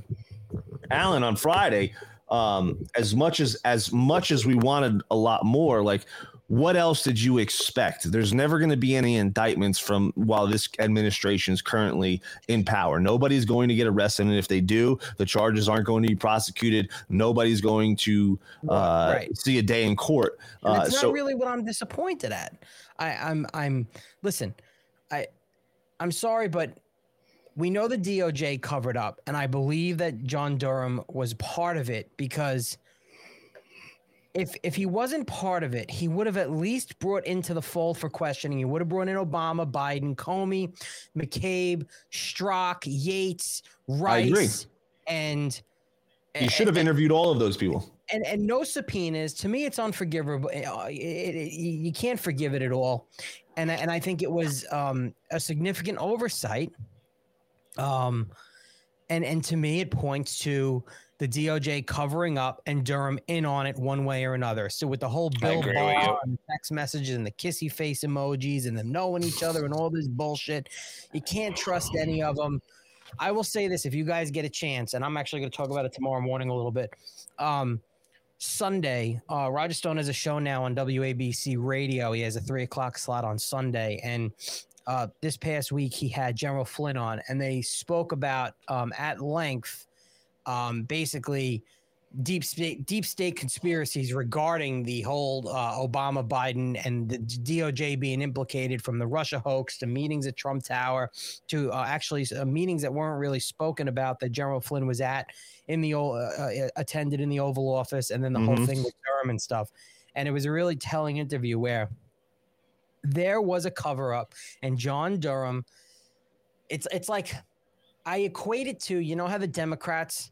Speaker 8: Alan on Friday, um, as much as as much as we wanted a lot more, like what else did you expect? There's never going to be any indictments from while this administration is currently in power. Nobody's going to get arrested, and if they do, the charges aren't going to be prosecuted. Nobody's going to uh,
Speaker 9: Right.
Speaker 8: see a day in court.
Speaker 9: And
Speaker 8: Uh,
Speaker 9: it's not
Speaker 8: so
Speaker 9: really what I'm disappointed at. I, I'm I'm listen, I I'm sorry, but we know the DOJ covered up, and I believe that John Durham was part of it because if if he wasn't part of it, he would have at least brought into the fold for questioning. He would have brought in Obama, Biden, Comey, McCabe, Strzok, Yates,
Speaker 8: I agree.
Speaker 9: Rice, and
Speaker 8: you should have
Speaker 9: and-
Speaker 8: interviewed all of those people.
Speaker 9: and and no subpoenas to me it's unforgivable Uh, it, it, it- you can't forgive it at all and I- and i think it was um a significant oversight um and and to me it points to the DOJ covering up and Durham in on it one way or another. So with the whole Bill
Speaker 7: agree with you.
Speaker 9: Barr and text messages and the kissy face emojis and them knowing each other and all this bullshit, you can't trust any of them. I will say this: if you guys get a chance, and I'm actually going to talk about it tomorrow morning a little bit, um, Sunday, uh, Roger Stone has a show now on WABC Radio. He has a three o'clock slot on Sunday, and uh, this past week he had General Flynn on, and they spoke about um, at length, um, basically deep state deep state conspiracies regarding the whole uh, Obama Biden and the DOJ being implicated from the Russia hoax to meetings at Trump Tower to uh, actually uh, meetings that weren't really spoken about that General Flynn was at in the uh, uh, attended in the Oval Office and then the whole
Speaker 8: Mhm.
Speaker 9: thing with Durham and stuff and it was a really telling interview where there was a cover up and John Durham it's it's like I equate it to you know how the Democrats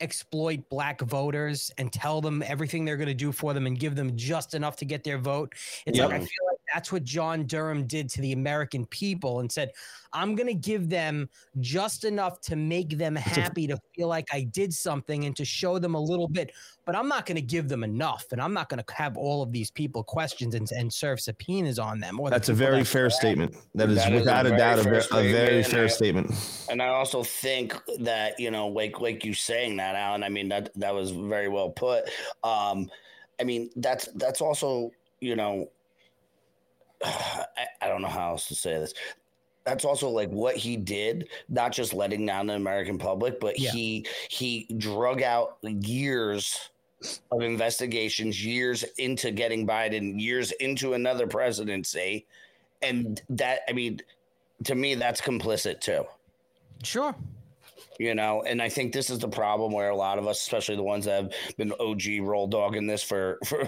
Speaker 9: exploit black voters and tell them everything they're going to do for them and give them just enough to get their vote. It's
Speaker 8: Yep.
Speaker 9: like I feel like that's what John Durham did to the American people and said, "I'm going to give them just enough to make them happy to feel like I did something and to show them a little bit, but I'm not going to give them enough and I'm not going to have all of these people questions and, and serve subpoenas on them." Or the
Speaker 8: That's a very
Speaker 9: that-
Speaker 8: fair statement. That is
Speaker 7: That is
Speaker 8: without a,
Speaker 7: very
Speaker 8: doubt a, a very
Speaker 7: statement,
Speaker 8: fair
Speaker 7: I-
Speaker 8: statement.
Speaker 7: And I also think that you know, like like you saying that, Alan. I mean that that was very well put. Um, I mean that's that's also you know, I, I don't know how else to say this. That's also like what he did, not just letting down the American public, but
Speaker 9: Yeah.
Speaker 7: he he drug out years of investigations, years into getting Biden, years into another presidency, and that I mean, to me, that's complicit too
Speaker 9: Sure.
Speaker 7: You know and i think this is the problem where a lot of us especially the ones that have been og roll dogging this for for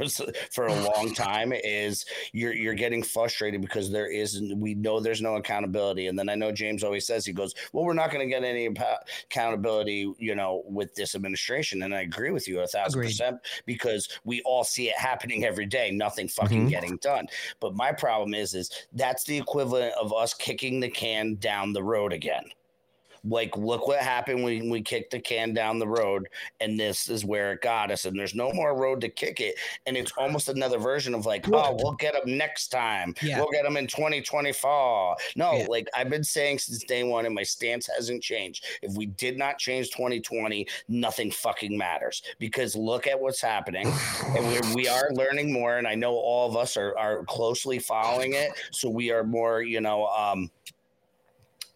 Speaker 7: for a long time is you're you're getting frustrated because there is we know there's no accountability and then i know james always says he goes well we're not going to get any accountability you know with this administration and i agree with you a thousand
Speaker 9: Agreed.
Speaker 7: percent because we all see it happening every day nothing fucking
Speaker 8: Mhm.
Speaker 7: getting done but my problem is is that's the equivalent of us kicking the can down the road again like look what happened when we kicked the can down the road and this is where it got us and there's no more road to kick it. And it's almost another version of like oh we'll get them next time.
Speaker 9: Yeah.
Speaker 7: we'll get them in 2024 no
Speaker 9: Yeah.
Speaker 7: like i've been saying since day one and my stance hasn't changed. If we did not change 2020 nothing fucking matters because look at what's happening and we, we are learning more and i know all of us are, are closely following it so we are more you know um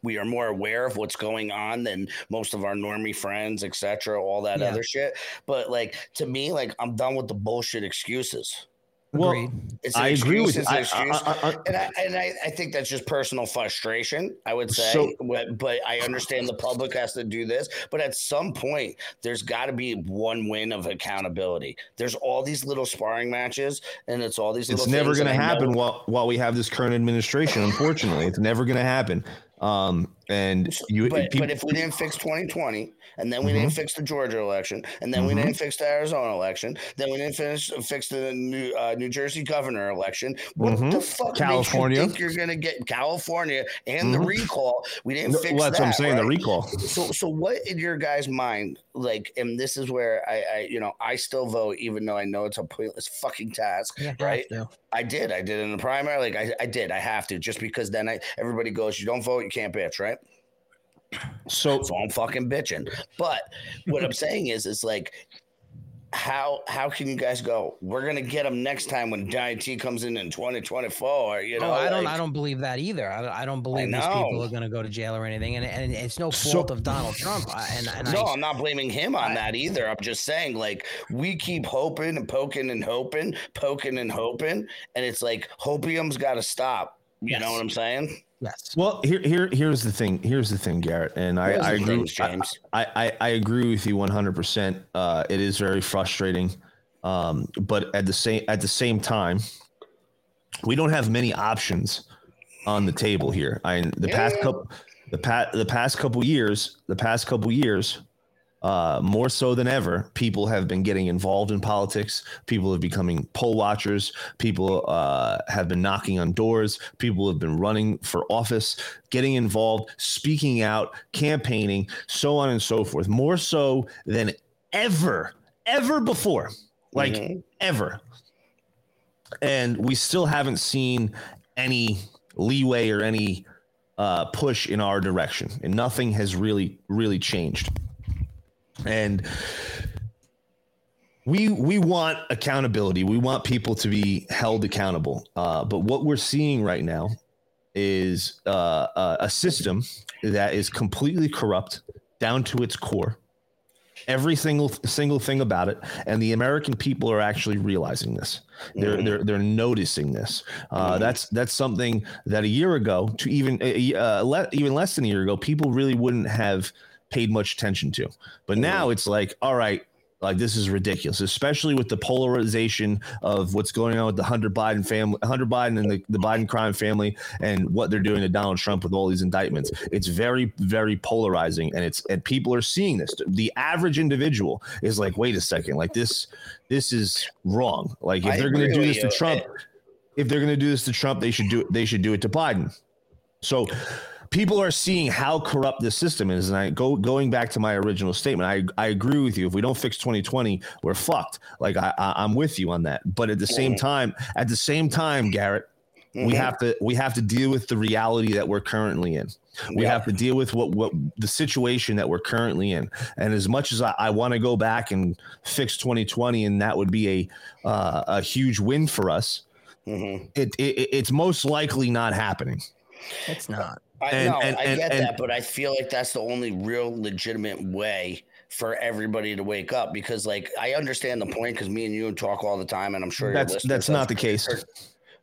Speaker 7: we are more aware of what's going on than most of our normie friends, etc., all that
Speaker 9: Yeah.
Speaker 7: other shit. But like to me, like I'm done with the bullshit excuses.
Speaker 8: Well,
Speaker 9: Agreed.
Speaker 7: It's an
Speaker 8: I agree with
Speaker 7: excuse,
Speaker 8: you.
Speaker 7: an
Speaker 8: I, I,
Speaker 7: excuse.
Speaker 8: I, I,
Speaker 7: and I and I, I think that's just personal frustration. I would say,
Speaker 8: So-
Speaker 7: but, but I understand the public has to do this. But at some point, there's got to be one win of accountability. There's all these little sparring matches, and it's all these.
Speaker 8: it's
Speaker 7: little
Speaker 8: never going to
Speaker 7: that know-
Speaker 8: happen while while we have this current administration. Unfortunately, it's never going to happen. Um, and you,
Speaker 7: but,
Speaker 8: peop-
Speaker 7: but if we didn't fix 2020 and then we didn't fix the Georgia election and then we
Speaker 8: Mhm.
Speaker 7: didn't fix the Arizona election, then we didn't finish fix the New uh, New Jersey governor election. What
Speaker 8: Mhm.
Speaker 7: the fuck
Speaker 8: California.
Speaker 7: makes you think you're gonna get California and the
Speaker 8: Mhm.
Speaker 7: recall? We didn't
Speaker 8: No,
Speaker 7: fix
Speaker 8: well, that's
Speaker 7: that.
Speaker 8: what I'm saying. The recall.
Speaker 7: so so what in your guys' mind like and this is where I, I you know I still vote even though I know it's a pointless fucking task
Speaker 9: Yeah,
Speaker 7: right
Speaker 9: have.
Speaker 7: I did I did in the primary like I, I did I have to just because then I everybody goes you don't vote you can't bitch right
Speaker 8: So
Speaker 7: so I'm fucking bitching but what I'm saying is it's like how how can you guys go we're gonna get them next time when Johnny T comes in in 2024 you oh, know
Speaker 9: oh, I don't.
Speaker 7: like-
Speaker 9: I don't believe that either. I don't, I don't believe these people are going to go to jail or anything, and, and it's no
Speaker 8: So-
Speaker 9: fault of Donald Trump. I- And, and
Speaker 7: no,
Speaker 9: I,
Speaker 7: I'm not blaming him on
Speaker 9: I-
Speaker 7: that either. I'm just saying, like, we keep hoping and poking and hoping, poking and hoping, and it's like hopium's got to stop. You know what I'm saying?
Speaker 9: Yes,
Speaker 8: Well, here, here, here's the thing. Here's the thing, Garrett, and I, I agree.
Speaker 7: things, James.
Speaker 8: I, I, I agree with you 100. percent uh, It is very frustrating, um, but at the same at the same time, we don't have many options on the table here. I the past couple, the past the past couple years, the past couple years, uh, more so than ever, people have been getting involved in politics. People have becoming poll watchers. People uh, have been knocking on doors. People have been running for office, getting involved, speaking out, campaigning, so on and so forth. More so than ever, ever before, like
Speaker 7: Mhm.
Speaker 8: ever. And we still haven't seen any leeway or any uh, push in our direction, and nothing has really, really changed. And we we want accountability. We want people to be held accountable. Uh, but what we're seeing right now is uh, a, a system that is completely corrupt down to its core. Every single single thing about it, and the American people are actually realizing this. They're
Speaker 7: Mhm.
Speaker 8: they're they're noticing this. Uh, That's that's something that a year ago, to even uh, le- even less than a year ago, people really wouldn't have paid much attention to. But now it's like, all right, like this is ridiculous, especially with the polarization of what's going on with the Hunter Biden family, Hunter Biden and the, the Biden crime family, and what they're doing to Donald Trump with all these indictments. It's very, very polarizing, and it's and people are seeing this. The average individual is like, wait a second, like this, this is wrong. Like if
Speaker 7: I
Speaker 8: they're going to do this to. Trump, if they're going to do this to Trump, they should do it. They should do it to Biden. So people are seeing how corrupt this system is. And I go going back to my original statement. I, I agree with you. If we don't fix 2020, we're fucked. Like I, I I'm with you on that. But at the same time, at the same time, Garrett, we
Speaker 7: Mhm.
Speaker 8: have to we have to deal with the reality that we're currently in. We
Speaker 7: Yeah.
Speaker 8: have to deal with what what the situation that we're currently in. And as much as I, I want to go back and fix 2020, and that would be a uh, a huge win for us,
Speaker 7: Mhm.
Speaker 8: it, it it's most likely not happening.
Speaker 9: It's not.
Speaker 7: I
Speaker 8: And-
Speaker 7: know,
Speaker 8: and-
Speaker 7: I get
Speaker 8: and-
Speaker 7: that, but I feel like that's the only real legitimate way for everybody to wake up because, like, I understand the point because me and you talk all the time, and I'm sure
Speaker 8: That's that's not the case.
Speaker 7: But,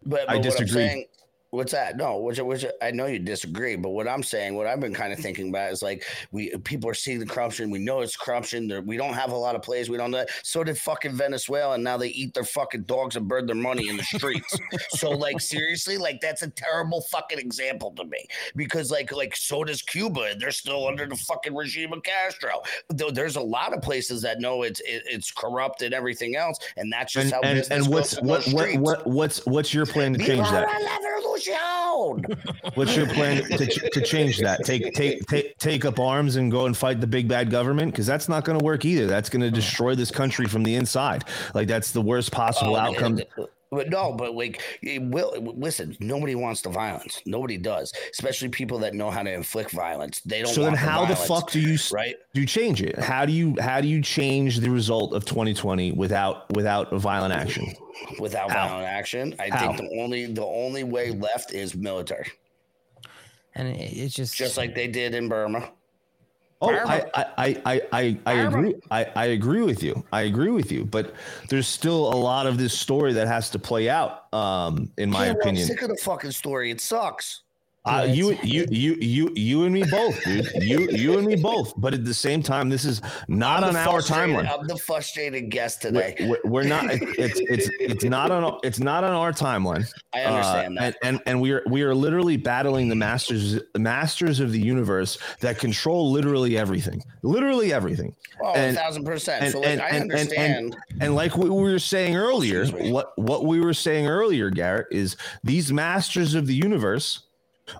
Speaker 7: but
Speaker 8: I
Speaker 7: what I'm
Speaker 8: disagree.
Speaker 7: saying, what's that? No, which which I know you disagree, but what I'm saying, what I've been kind of thinking about is like we people are seeing the corruption. We know it's corruption. There, we don't have a lot of plays. We don't know. So did fucking Venezuela, and now they eat their fucking dogs and burn their money in the streets. so like seriously, like that's a terrible fucking example to me because like like so does Cuba. and They're still under the fucking regime of Castro. Though there's a lot of places that know it's it, it's corrupt and everything else, and that's just
Speaker 8: And
Speaker 7: how
Speaker 8: and, and what's what what, what what's what's your plan to change that?
Speaker 7: La revolution!
Speaker 8: What's your plan to, to change that? Take take take take up arms and go and fight the big bad government because that's not going to work either. That's going to destroy this country from the inside. Like that's the worst possible
Speaker 7: Oh,
Speaker 8: outcome.
Speaker 7: man. But no, but like, it will listen. Nobody wants the violence. Nobody does, especially people that know how to inflict violence. They don't.
Speaker 8: So then, how the
Speaker 7: violence,
Speaker 8: fuck do you
Speaker 7: right?
Speaker 8: do you change it? How do you how do you change the result of 2020 without without violent action?
Speaker 7: Without
Speaker 8: How?
Speaker 7: violent action, I
Speaker 8: How?
Speaker 7: think the only the only way left is military,
Speaker 9: And it's just
Speaker 7: just like they did in Burma.
Speaker 8: Oh, I, I, I, I, I, agree. I, I agree with you. I agree with you. But there's still a lot of this story that has to play out. Um, in my
Speaker 7: Yeah, well, I'm
Speaker 8: opinion,
Speaker 7: sick of the fucking story. It sucks.
Speaker 8: Uh, you, you, you, you, you, and me both, dude. You, you and me both. But at the same time, this is not on our timeline.
Speaker 7: I'm the frustrated guest
Speaker 8: We're,
Speaker 7: today.
Speaker 8: we're, we're not. It's it's it's not on. It's not on our timeline.
Speaker 7: I understand
Speaker 8: Uh,
Speaker 7: that.
Speaker 8: and, and and we are we are literally battling the masters the masters of the universe that control literally everything, literally everything.
Speaker 7: Oh,
Speaker 8: and-
Speaker 7: a thousand percent.
Speaker 8: and-
Speaker 7: so like,
Speaker 8: and-
Speaker 7: I
Speaker 8: and- and-
Speaker 7: understand.
Speaker 8: And like what we were saying earlier, what what we were saying earlier, Garrett, is these masters of the universe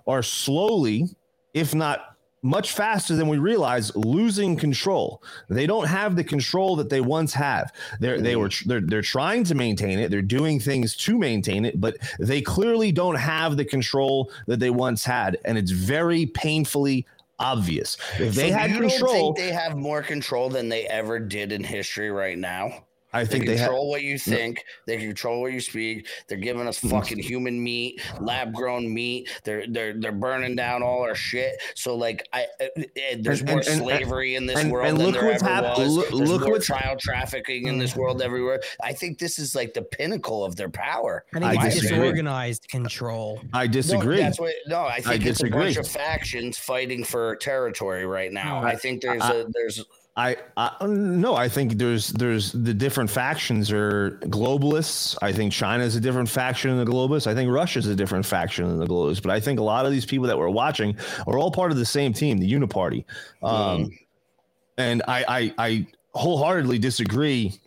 Speaker 8: are slowly, if not much faster than we realize, losing control. They don't have the control that they once have. They're they mm-hmm. were they're they're trying to maintain it. They're doing things to maintain it, but they clearly don't have the control that they once had, and it's very painfully obvious. If they
Speaker 7: So
Speaker 8: had
Speaker 7: you don't
Speaker 8: control,
Speaker 7: think they have more control than they ever did in history right now?
Speaker 8: I
Speaker 7: They
Speaker 8: think they have.
Speaker 7: control what you think. They control what you speak. They're giving us
Speaker 8: Mm-hmm.
Speaker 7: fucking human meat, lab grown meat. They're they're they're burning down all our shit. So like, I uh, uh, there's
Speaker 8: And-
Speaker 7: more
Speaker 8: and- and-
Speaker 7: slavery in this
Speaker 8: and-
Speaker 7: world
Speaker 8: and
Speaker 7: than
Speaker 8: look
Speaker 7: there
Speaker 8: what's
Speaker 7: ever
Speaker 8: hap-
Speaker 7: was.
Speaker 8: look-
Speaker 7: there's
Speaker 8: look
Speaker 7: more
Speaker 8: what's-
Speaker 7: child trafficking in this world everywhere. I think this is like the pinnacle of their power.
Speaker 9: I
Speaker 8: I
Speaker 9: think it's
Speaker 8: disagree.
Speaker 9: disorganized control.
Speaker 8: I
Speaker 7: No,
Speaker 8: disagree.
Speaker 7: that's what. No, I think it's a bunch of factions fighting for territory right now. I think there's
Speaker 8: I-
Speaker 7: a there's
Speaker 8: I, I no, I think there's there's the different factions are globalists. I think China is a different faction in the globalists. I think Russia is a different faction in the globalists. But I think a lot of these people that we're watching are all part of the same team, the Uniparty. Um, And I, I I wholeheartedly disagree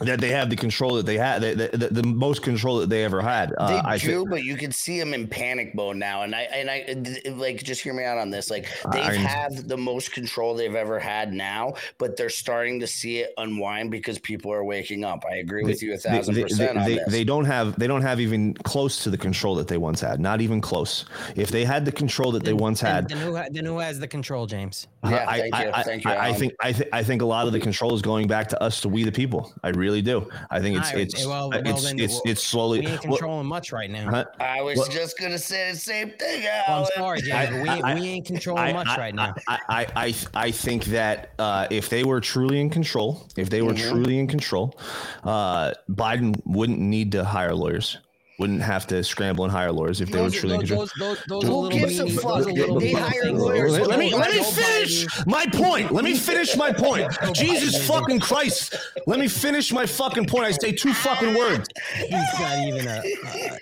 Speaker 8: that they have the control that they had, the, the, the most control that they ever had. Uh,
Speaker 7: They
Speaker 8: I
Speaker 7: do,
Speaker 8: think.
Speaker 7: but you can see them in panic mode now, and I and I like just hear me out on this. Like they
Speaker 8: I-
Speaker 7: have the most control they've ever had now, but they're starting to see it unwind because people are waking up. I agree with you a
Speaker 8: They,
Speaker 7: thousand
Speaker 8: they,
Speaker 7: percent on
Speaker 8: they,
Speaker 7: this.
Speaker 8: they don't have they don't have even close to the control that they once had. Not even close. If they had the control that they once had,
Speaker 9: then who, ha- then who has the control, James?
Speaker 7: Yeah,
Speaker 8: I,
Speaker 7: thank
Speaker 8: I,
Speaker 7: you.
Speaker 8: I,
Speaker 7: Thank you,
Speaker 8: I, I think I, th- I think a lot of the control is going back to us, to we the people. I really do. I think it's
Speaker 9: All right,
Speaker 8: it's
Speaker 9: well-
Speaker 8: uh,
Speaker 9: well
Speaker 8: it's,
Speaker 9: then,
Speaker 8: it's
Speaker 9: well,
Speaker 8: it's slowly.
Speaker 9: We ain't
Speaker 8: well,
Speaker 9: controlling much right now.
Speaker 8: huh?
Speaker 7: I was
Speaker 8: Well-
Speaker 7: just gonna say the same thing.
Speaker 9: Well, I'm
Speaker 7: Alan.
Speaker 9: sorry, James, but we,
Speaker 8: I-
Speaker 9: we ain't controlling
Speaker 8: I-
Speaker 9: much
Speaker 8: I-
Speaker 9: right now.
Speaker 8: I, I, I, I think that uh, if they were truly in control, if they were
Speaker 9: Mm-hmm.
Speaker 8: truly in control, uh, Biden wouldn't need to hire lawyers. Wouldn't have to scramble and hire lawyers if they were
Speaker 9: Those,
Speaker 8: truly in
Speaker 9: those,
Speaker 8: control.
Speaker 9: those, those, those
Speaker 7: Who
Speaker 9: little
Speaker 7: gives a fuck?
Speaker 9: those are little
Speaker 7: They hire lawyers
Speaker 8: Let, let me let me finish my point. Let me finish my point. Jesus fucking Christ. Let me finish my fucking point. I say two fucking words.
Speaker 9: He's not even a.
Speaker 7: Uh,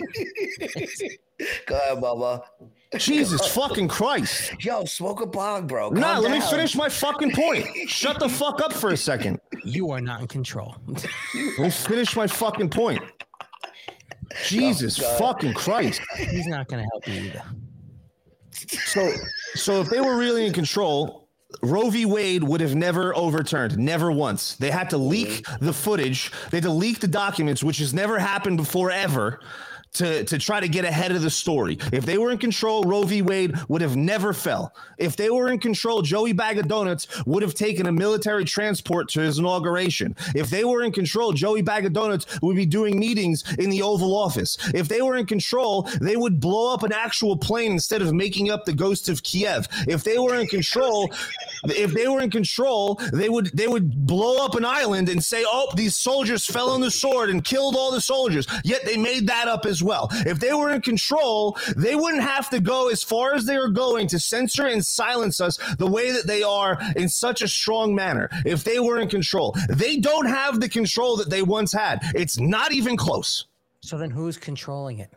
Speaker 7: Go ahead, Bubba.
Speaker 8: Jesus fucking Christ.
Speaker 7: Yo, smoke a bog, bro.
Speaker 8: Nah,
Speaker 7: Calm
Speaker 8: let me finish my fucking point. Shut the fuck up for a second.
Speaker 9: you are not in control.
Speaker 8: Let me finish my fucking point. Jesus oh, fucking Christ.
Speaker 9: He's not going to help you either.
Speaker 8: So, so if they were really in control, Roe v. Wade would have never overturned, never once. They had to leak mm-hmm. the footage. They had to leak the documents, which has never happened before ever. To, to try to get ahead of the story. If they were in control, Roe v. Wade would have never fell. If they were in control, Joey Bag of Donuts would have taken a military transport to his inauguration. If they were in control, Joey Bag of Donuts would be doing meetings in the Oval Office. If they were in control, they would blow up an actual plane instead of making up the ghost of Kiev. If they were in control, if they were in control, they would they would blow up an island and say, "Oh, these soldiers fell on the sword and killed all the soldiers." Yet they made that up as well. If they were in control, they wouldn't have to go as far as they are going to censor and silence us the way that they are in such a strong manner. If they were in control, they don't have the control that they once had. It's not even close.
Speaker 9: So then who's controlling it?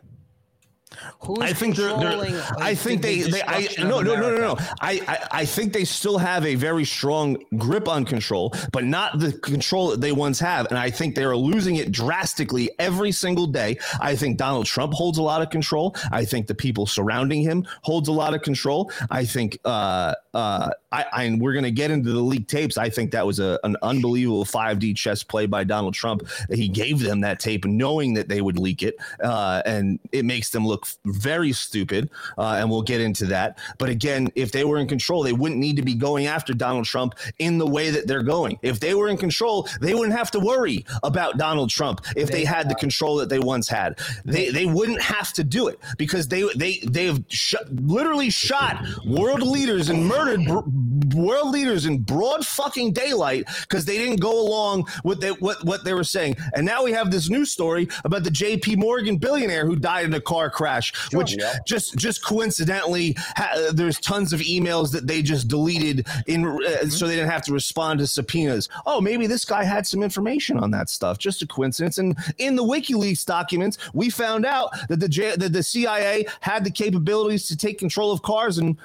Speaker 9: Who's
Speaker 8: I think they're, they're I think
Speaker 9: the-
Speaker 8: they,
Speaker 9: the
Speaker 8: they I no no no no no. I, I I think they still have a very strong grip on control but not the control that they once have and I think they are losing it drastically every single day. I think Donald Trump holds a lot of control. I think the people surrounding him holds a lot of control. I think uh uh I, I we're going to get into the leaked tapes I think that was a, an unbelievable 5D chess play by Donald Trump he gave them that tape knowing that they would leak it uh and it makes them look very stupid, uh, and we'll get into that. But again, if they were in control, they wouldn't need to be going after Donald Trump in the way that they're going. If they were in control, they wouldn't have to worry about Donald Trump if they, had the control that they once had. They they wouldn't have to do it because they they they have sh- literally shot world leaders and murdered br- world leaders in broad fucking daylight because they didn't go along with they, what what they were saying. And now we have this new story about the J.P. Morgan billionaire who died in a car crash, which
Speaker 7: Yeah.
Speaker 8: just just coincidentally ha- there's tons of emails that they just deleted in uh, so they didn't have to respond to subpoenas. Oh, maybe this guy had some information on that stuff. Just a coincidence. And in the WikiLeaks documents, we found out that the J- that the CIA had the capabilities to take control of cars and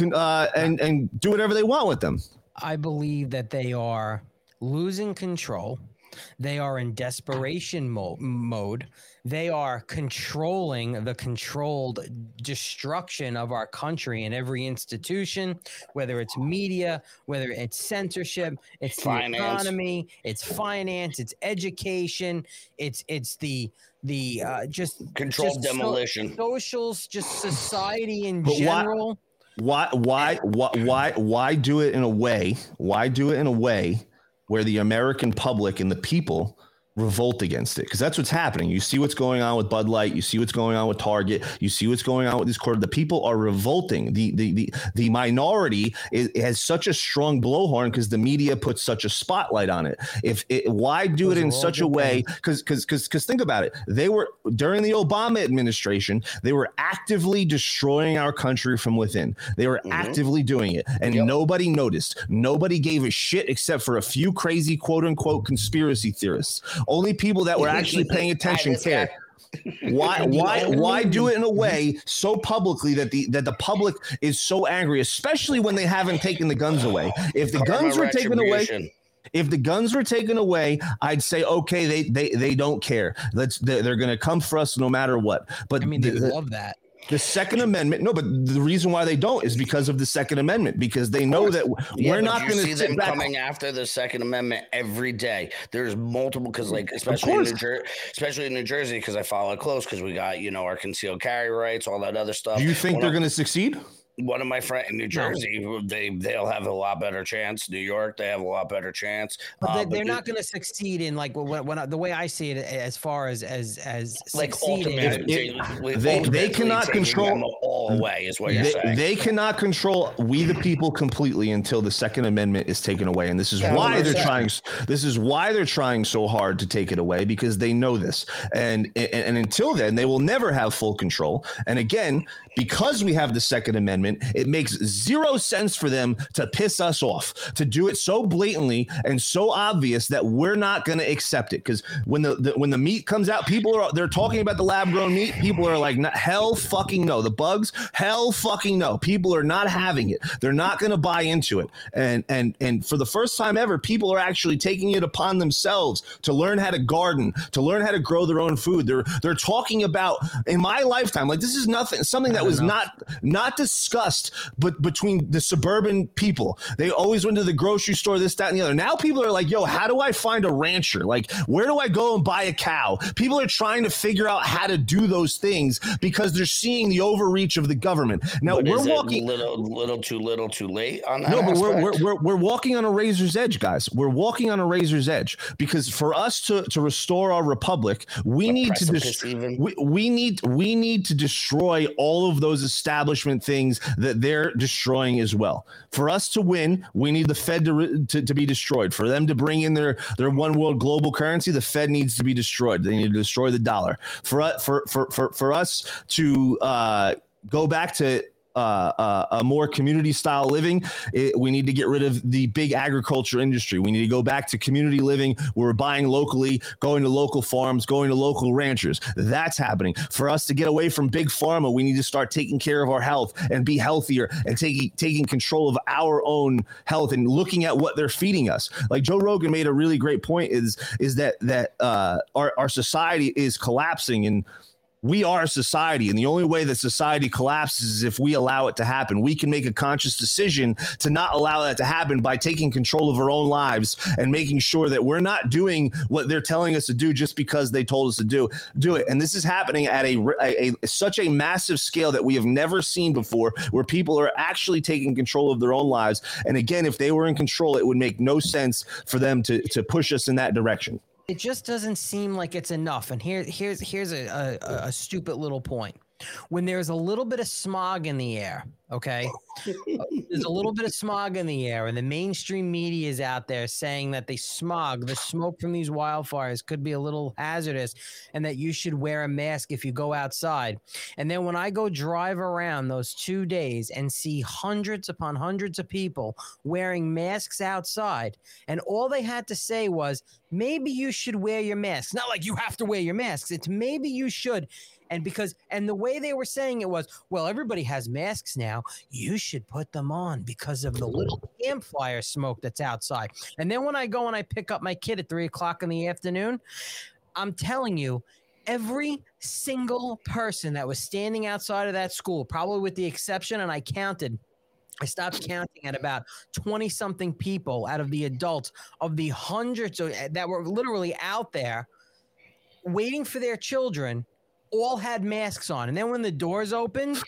Speaker 8: uh, and and do whatever they want with them.
Speaker 9: I believe that they are losing control. They are in desperation mo- mode. They are controlling the controlled destruction of our country and every institution, whether it's media, whether it's censorship, it's
Speaker 7: Finance.
Speaker 9: the economy, it's finance, it's education, it's it's the the uh, just
Speaker 7: Controlled
Speaker 9: just so-
Speaker 7: demolition.
Speaker 9: socials, just society in
Speaker 8: But
Speaker 9: general.
Speaker 8: Why why why why why why do it in a way? Why do it in a way where the American public and the people revolt against it? Because that's what's happening. You see what's going on with Bud Light. You see what's going on with Target. You see what's going on with these quarter. The people are revolting. The the the, the minority is, has such a strong blowhorn because the media puts such a spotlight on it. If it, why do
Speaker 9: Those
Speaker 8: it in such a way? Because because because because think about it. They were during the Obama administration. They were actively destroying our country from within. They were actively doing it, and
Speaker 7: Yep.
Speaker 8: nobody noticed. Nobody gave a shit except for a few crazy quote unquote conspiracy theorists. Only people that were actually paying attention
Speaker 7: this guy.
Speaker 8: Why why why do it in a way so publicly that the that the public is so angry, especially when they haven't taken the guns away? If the guns were taken away. If the guns were taken away, I'd say okay, they they they don't care. Let's they're, they're going to come for us no matter what. But
Speaker 9: I mean, they
Speaker 8: the-
Speaker 9: love that.
Speaker 8: The Second Amendment, no, but the reason why they don't is because of the Second Amendment, because they know that we're
Speaker 7: but
Speaker 8: not going
Speaker 7: see
Speaker 8: to
Speaker 7: them
Speaker 8: sit back.
Speaker 7: coming after the Second Amendment every day. There's multiple because, like, especially in. New Jersey, especially in New Jersey, because I follow it close because we got you know our concealed carry rights, all that other stuff.
Speaker 8: Do you think
Speaker 7: One
Speaker 8: they're going to succeed?
Speaker 7: One of my friends in New Jersey, they they'll have a lot better chance. New York, they have a lot better chance.
Speaker 9: But
Speaker 7: Uh,
Speaker 9: they,
Speaker 7: but
Speaker 9: they're
Speaker 7: the-
Speaker 9: not going to succeed in like when, when I, the way I see it, as far as as as
Speaker 7: like
Speaker 9: succeeding.
Speaker 7: ultimately,
Speaker 8: If- they- they cannot control-
Speaker 7: all away. Is what you're
Speaker 8: They,
Speaker 7: saying.
Speaker 8: they cannot control we the people completely until the Second Amendment is taken away, and this is
Speaker 7: Yeah,
Speaker 8: why they're
Speaker 7: 100%.
Speaker 8: trying. This is why they're trying so hard to take it away because they know this, and and, and until then they will never have full control. And again, because we have the Second Amendment, it makes zero sense for them to piss us off to do it so blatantly and so obvious that we're not going to accept it. Because when the, the when the meat comes out, people are they're talking about the lab grown meat. People are like, hell fucking no. The bugs, hell fucking no. People are not having it. They're not going to buy into it. And and and for the first time ever, people are actually taking it upon themselves to learn how to garden, to learn how to grow their own food. They're they're talking about in my lifetime, like this is nothing, something that was not not discussed, but between the suburban people, they always went to the grocery store, this, that, and the other. Now people are like, yo, how do I find a rancher? Like, where do I go and buy a cow? People are trying to figure out how to do those things because they're seeing the overreach of the government. Now
Speaker 7: But
Speaker 8: we're walking.
Speaker 7: little, little too little, too late on that.
Speaker 8: No, but we're, we're, we're, we're walking on a razor's edge, guys. We're walking on a razor's edge because for us to, to restore our republic, we
Speaker 7: A
Speaker 8: need to
Speaker 7: precipice
Speaker 8: dest-
Speaker 7: even?
Speaker 8: we, we need we need to destroy all of those establishment things that they're destroying as well. For us to win, we need the Fed to, to, to be destroyed. For them to bring in their their one world global currency, the Fed needs to be destroyed. They need to destroy the dollar. For for for for, for us to uh, go back to uh, uh, a more community style living. It, we need to get rid of the big agriculture industry. We need to go back to community living we're buying locally, going to local farms, going to local ranchers. That's happening. For us to get away from big pharma, we need to start taking care of our health and be healthier and taking taking control of our own health and looking at what they're feeding us. Like Joe Rogan made a really great point is is that that uh, our our society is collapsing and we are a society and the only way that society collapses is if we allow it to happen. We can make a conscious decision to not allow that to happen by taking control of our own lives and making sure that we're not doing what they're telling us to do just because they told us to do do it. And this is happening at a, a, a such a massive scale that we have never seen before where people are actually taking control of their own lives. And again if they were in control it would make no sense for them to to push us in that direction
Speaker 9: it just doesn't seem like it's enough. And here, here's here's a, a, a stupid little point. When there's a little bit of smog in the air, okay, there's a little bit of smog in the air, and the mainstream media is out there saying that the smog, the smoke from these wildfires, could be a little hazardous, and that you should wear a mask if you go outside. And then when I go drive around those two days and see hundreds upon hundreds of people wearing masks outside, and all they had to say was, maybe you should wear your mask. Not like you have to wear your masks. It's maybe you should. And because, and the way they were saying it was, well, everybody has masks now. You should put them on because of the little campfire smoke that's outside. And then when I go and I pick up my kid at three o'clock in the afternoon, I'm telling you, every single person that was standing outside of that school, probably with the exception, and I counted, I stopped counting at about 20 something people out of the adults of the hundreds of, that were literally out there waiting for their children, all had masks on. And then when the doors opened,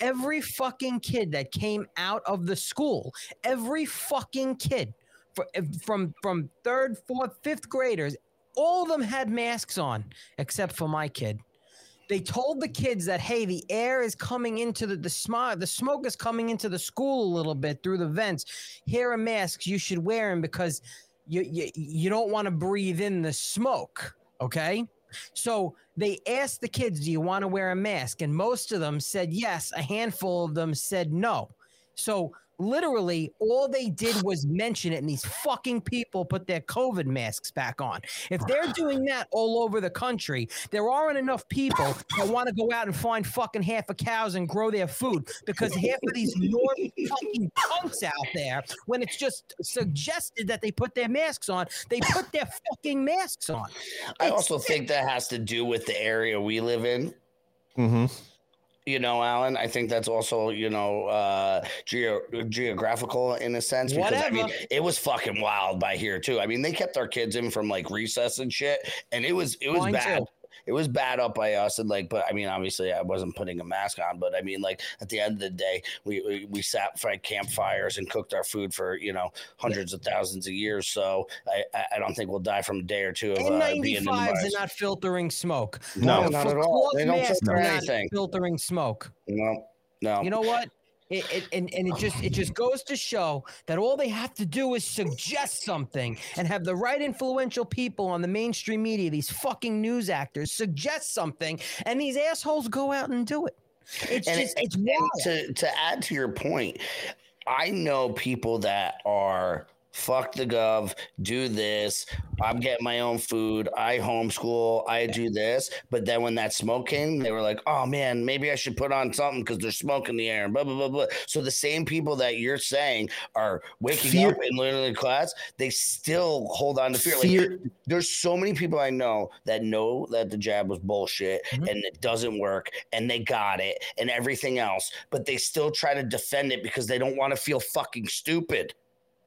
Speaker 9: every fucking kid that came out of the school, every fucking kid fr- from from third, fourth, fifth graders, all of them had masks on except for my kid. They told the kids that hey the air is coming into the the smog the smoke is coming into the school a little bit through the vents. Here are masks you should wear them because you you, you don't want to breathe in the smoke okay so they asked the kids do you want to wear a mask? And most of them said yes a handful of them said no. So literally all they did was mention it and these fucking people put their covid masks back on if they're doing that all over the country there aren't enough people that want to go out and find fucking half a cows and grow their food because half of these north fucking punks out there when it's just suggested that they put their masks on they put their fucking masks on
Speaker 7: I
Speaker 9: It's
Speaker 7: also think that has to do with the area we live in.
Speaker 8: Mm-hmm.
Speaker 7: You know, Alan. I think that's also you know uh, geo- geographical in a sense because I mean
Speaker 9: Whatever.
Speaker 7: it was fucking wild by here too. I mean they kept our kids in from like recess and shit, and it was it was
Speaker 9: Mine
Speaker 7: bad.
Speaker 9: too.
Speaker 7: It was bad up by us, and like, but I mean, obviously, I wasn't putting a mask on, but I mean, like, at the end of the day, we we, we sat by campfires and cooked our food for you know hundreds of thousands of years. So I I- I don't think we'll die from a day or two of uh, being in the
Speaker 9: N95s
Speaker 7: bars.
Speaker 9: are not filtering smoke.
Speaker 8: No,
Speaker 9: The
Speaker 7: not at all. They don't filter anything.
Speaker 9: filtering smoke.
Speaker 7: No, no.
Speaker 9: You know what? It, it, and, and it just it just goes to show that all they have to do is suggest something and have the right influential people on the mainstream media, these fucking news actors, suggest something, and these assholes go out and do it. It's
Speaker 7: and,
Speaker 9: just
Speaker 7: it-
Speaker 9: it's wild.
Speaker 7: to to add to your point, I know people that are fuck the gov, do this. I'm getting my own food. I homeschool. I do this. But then when that smoke came, they were like, "Oh man, maybe I should put on something because there's smoke in the air." And blah blah blah blah. So the same people that you're saying are waking
Speaker 8: Fear-
Speaker 7: up and learning the class, they still hold on to fear. Like,
Speaker 8: Fear,
Speaker 7: there's so many people I know that know that the jab was bullshit
Speaker 9: Mhm.
Speaker 7: and it doesn't work and they got it and everything else, but they still try to defend it because they don't want to feel fucking stupid.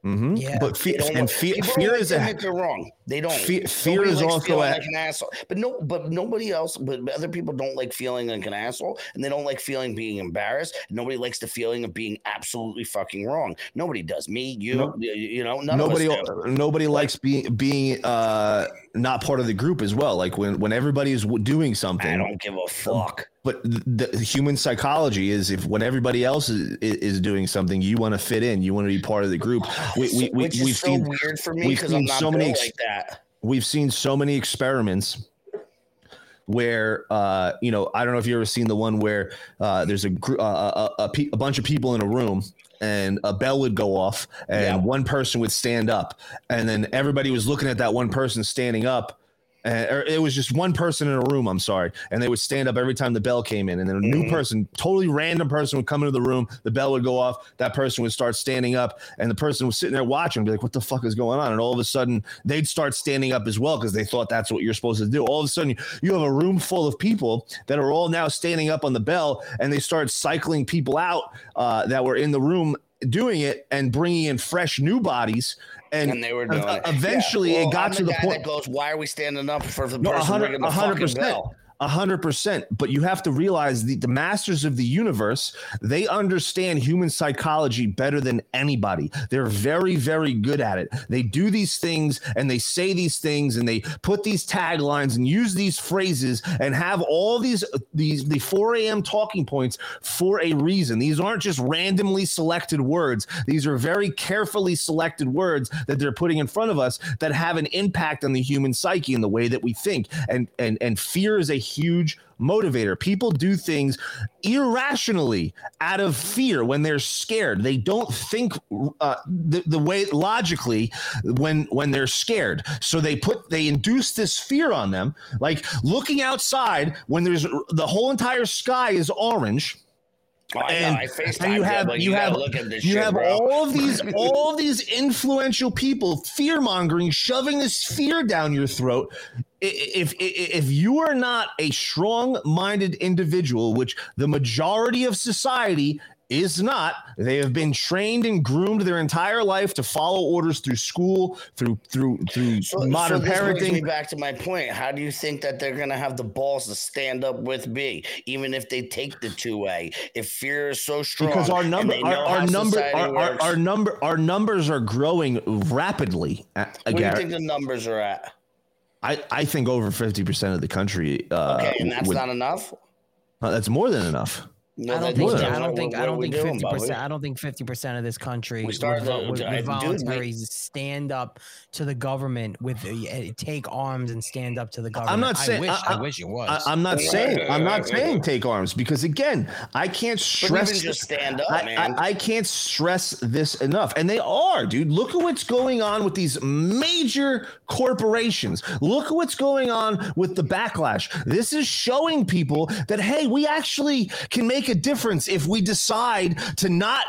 Speaker 8: Mhm.
Speaker 9: Yeah.
Speaker 8: but fear and
Speaker 7: want-
Speaker 8: fear,
Speaker 7: people
Speaker 8: fear
Speaker 7: don't
Speaker 8: is a
Speaker 7: wrong. They don't.
Speaker 8: fear, fear
Speaker 7: Nobody
Speaker 8: is also
Speaker 7: feeling
Speaker 8: a,
Speaker 7: like an asshole. But no, but nobody else, but other people don't like feeling like an asshole, and they don't like feeling being embarrassed. Nobody likes the feeling of being absolutely fucking wrong. Nobody does. Me, you,
Speaker 8: No-
Speaker 7: you, know, none
Speaker 8: nobody
Speaker 7: of us do.
Speaker 8: nobody likes being being uh not part of the group as well like when when everybody is doing something.
Speaker 7: I don't give a fuck.
Speaker 8: but the, the human psychology is if when everybody else is, is doing something you want to fit in you want to be part of the group we, we, we,
Speaker 7: Which is
Speaker 8: we've
Speaker 7: so
Speaker 8: seen
Speaker 7: weird for me because I'm not
Speaker 8: so many ex-
Speaker 7: like that.
Speaker 8: We've seen so many experiments where uh you know i don't know if you ever seen the one where uh there's a uh, a, a, pe- a bunch of people in a room and a bell would go off and
Speaker 7: Yeah.
Speaker 8: one person would stand up and then everybody was looking at that one person standing up and, it was just one person in a room i'm sorry. And they would stand up every time the bell came in. And then a new
Speaker 7: Mhm.
Speaker 8: person totally random person would come into the room. The bell would go off. That person would start standing up. And the person was sitting there watching be like what the fuck is going on? And all of a sudden they'd start standing up as well because they thought that's what you're supposed to do. All of a sudden you have a room full of people that are all now standing up on the bell and they start cycling people out uh, that were in the room doing it and bringing in fresh new bodies and,
Speaker 7: And they were doing
Speaker 8: ev-
Speaker 7: it.
Speaker 8: eventually
Speaker 7: Yeah.
Speaker 8: it got
Speaker 7: I'm
Speaker 8: to the
Speaker 7: guy
Speaker 8: point
Speaker 7: that goes, "Why are we standing up for the
Speaker 8: No,
Speaker 7: person
Speaker 8: 100
Speaker 7: ringing the fucking
Speaker 8: 100%.
Speaker 7: bell?"
Speaker 8: A hundred percent. But you have to realize the, the masters of the universe, they understand human psychology better than anybody. They're very, very good at it. They do these things and they say these things and they put these taglines and use these phrases and have all these these the 4 a.m. talking points for a reason. These aren't just randomly selected words. These are very carefully selected words that they're putting in front of us that have an impact on the human psyche and the way that we think. And and and fear is a huge motivator. People do things irrationally out of fear when they're scared. They don't think uh, the, the way logically when when they're scared. So they put they induce this fear on them, like looking outside when there's the whole entire sky is orange
Speaker 7: Oh,
Speaker 8: and.
Speaker 7: I
Speaker 8: and you have you,
Speaker 7: gotta
Speaker 8: have
Speaker 7: look at this
Speaker 8: you
Speaker 7: shit,
Speaker 8: have
Speaker 7: bro.
Speaker 8: all of these all of these influential people fear mongering, shoving this fear down your throat. If, if you are not a strong minded individual, which the majority of society is not, they have been trained and groomed their entire life to follow orders through school, through through through
Speaker 7: So,
Speaker 8: modern
Speaker 7: so this brings me
Speaker 8: parenting.
Speaker 7: back to my point. How do you think that they're going to have the balls to stand up with B, even if they take the two way? If fear is so strong,
Speaker 8: because our number our, our number our, our, our number our numbers are growing rapidly uh,
Speaker 7: What do you think the numbers are at?
Speaker 8: I, I think over 50% of the country uh
Speaker 7: Okay, and that's
Speaker 8: would-
Speaker 7: not enough.
Speaker 8: uh, that's more than enough
Speaker 7: No,
Speaker 9: I don't
Speaker 7: that-
Speaker 9: think.
Speaker 8: What?
Speaker 9: I don't
Speaker 7: what-
Speaker 9: think.
Speaker 7: what
Speaker 9: I don't think
Speaker 7: doing,
Speaker 9: fifty percent. I don't think fifty percent of this country
Speaker 7: We
Speaker 9: would,
Speaker 7: started
Speaker 9: vo-
Speaker 7: the-
Speaker 9: would,
Speaker 7: I-
Speaker 9: would
Speaker 7: dude,
Speaker 9: voluntarily stand up to the government with uh, take arms and stand up to the government.
Speaker 8: I'm not saying.
Speaker 9: I wish. I,
Speaker 8: I,
Speaker 9: wish it was.
Speaker 8: I, am not saying. I'm not saying take arms because again, I can't stress.
Speaker 7: even just stand up,
Speaker 8: I,
Speaker 7: man.
Speaker 8: I, I can't stress this enough. And they are, dude. Look at what's going on with these major corporations. Look at what's going on with the backlash. This is showing people that, hey, we actually can make a difference if we decide to not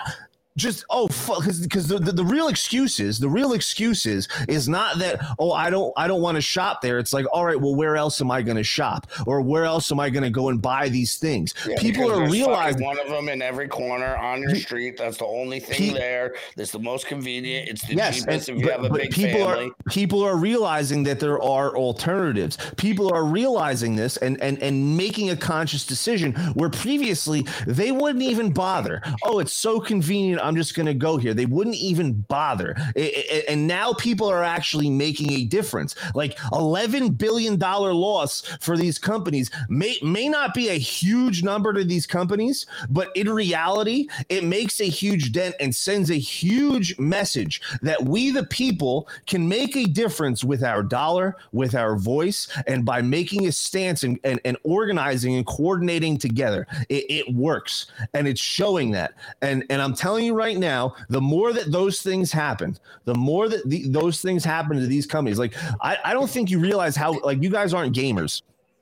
Speaker 8: just oh because because the, the, the real excuses the real excuses is not that oh i don't i don't want to shop there it's like all right well where else am i going to shop or where else am i going to go and buy these things
Speaker 7: Yeah,
Speaker 8: people are realizing
Speaker 7: one of them in every corner on your street. That's the only thing there. That's the most convenient. It's the
Speaker 8: yes
Speaker 7: cheapest
Speaker 8: and-
Speaker 7: if you
Speaker 8: but-
Speaker 7: have a big
Speaker 8: people
Speaker 7: family.
Speaker 8: are people are realizing that there are alternatives people are realizing this and and and making a conscious decision where previously they wouldn't even bother oh it's so convenient i'm just going to go here. They wouldn't even bother. I- I- and now people are actually making a difference. Like 11 billion dollar loss for these companies may may not be a huge number to these companies but in reality it makes a huge dent and sends a huge message that we the people can make a difference with our dollar with our voice and by making a stance and, and, and organizing and coordinating together. It, it works and it's showing that. And and i'm telling you right now the more that those things happen the more that the, those things happen to these companies like I, I don't think you realize how like you guys aren't gamers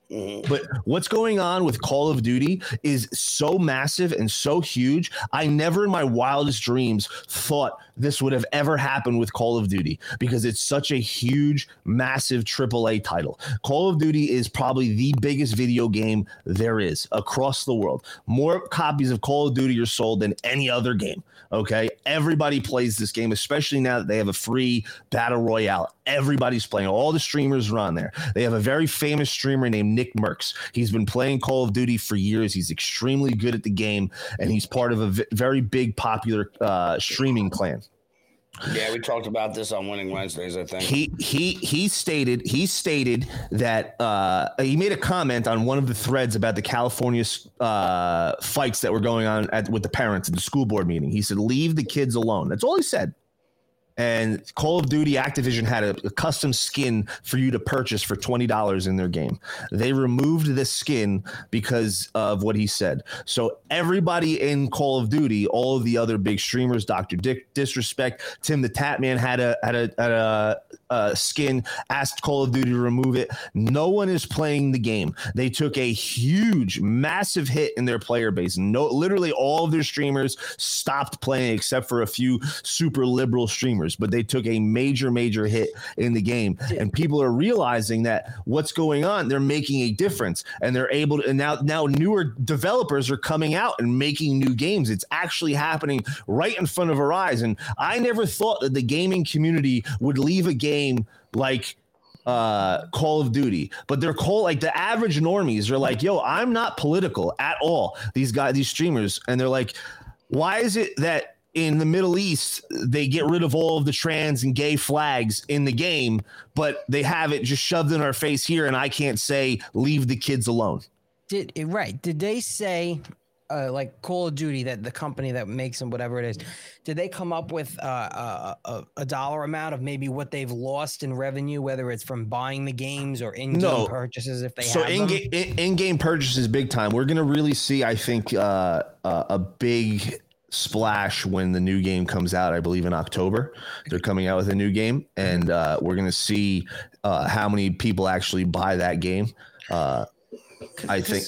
Speaker 7: Mhm.
Speaker 8: but what's going on with Call of Duty is so massive and so huge. I never in my wildest dreams thought this would have ever happened with Call of Duty because it's such a huge, massive AAA title. Call of Duty is probably the biggest video game there is across the world. More copies of Call of Duty are sold than any other game. Okay. Everybody plays this game, especially now that they have a free battle royale. Everybody's playing. All the streamers are on there. They have a very famous streamer named NICKMERCS. He's been playing Call of Duty for years. He's extremely good at the game, and he's part of a v- very big, popular uh, streaming clan.
Speaker 7: Yeah, we talked about this on Winning Wednesdays. I think.
Speaker 8: He he he stated he stated that uh, he made a comment on one of the threads about the California uh, fights that were going on at, with the parents at the school board meeting. He said, "Leave the kids alone." That's all he said. And Call of Duty Activision had a, a custom skin for you to purchase for twenty dollars in their game. They removed this skin because of what he said. So everybody in Call of Duty, all of the other big streamers, Doctor Dick, Disrespect, Tim the Tatman had a had a, had a, a skin. Asked Call of Duty to remove it. No one is playing the game. They took a huge, massive hit in their player base. No, literally all of their streamers stopped playing except for a few super liberal streamers. But they took a major, major hit in the game, and people are realizing that what's going on. They're making a difference, and they're able to. And now, now newer developers are coming out and making new games. It's actually happening right in front of our eyes. And I never thought that the gaming community would leave a game like uh Call of Duty, but they're called like the average normies are like, yo, I'm not political at all. These guys, these streamers, and they're like, why is it that in the Middle East they get rid of all of the trans and gay flags in the game, but they have it just shoved in our face here, and I can't say leave the kids alone.
Speaker 9: Did right? Did they say, uh, like Call of Duty, that the company that makes them, whatever it is, did they come up with uh, a, a, a dollar amount of maybe what they've lost in revenue, whether it's from buying the games or in-game
Speaker 8: No.
Speaker 9: purchases, if they
Speaker 8: so
Speaker 9: have
Speaker 8: in game in, in-game purchases big time. We're gonna really see i think uh, uh, a big splash when the new game comes out i believe in october. They're coming out with a new game and uh, we're gonna see uh, how many people actually buy that game. Uh, i think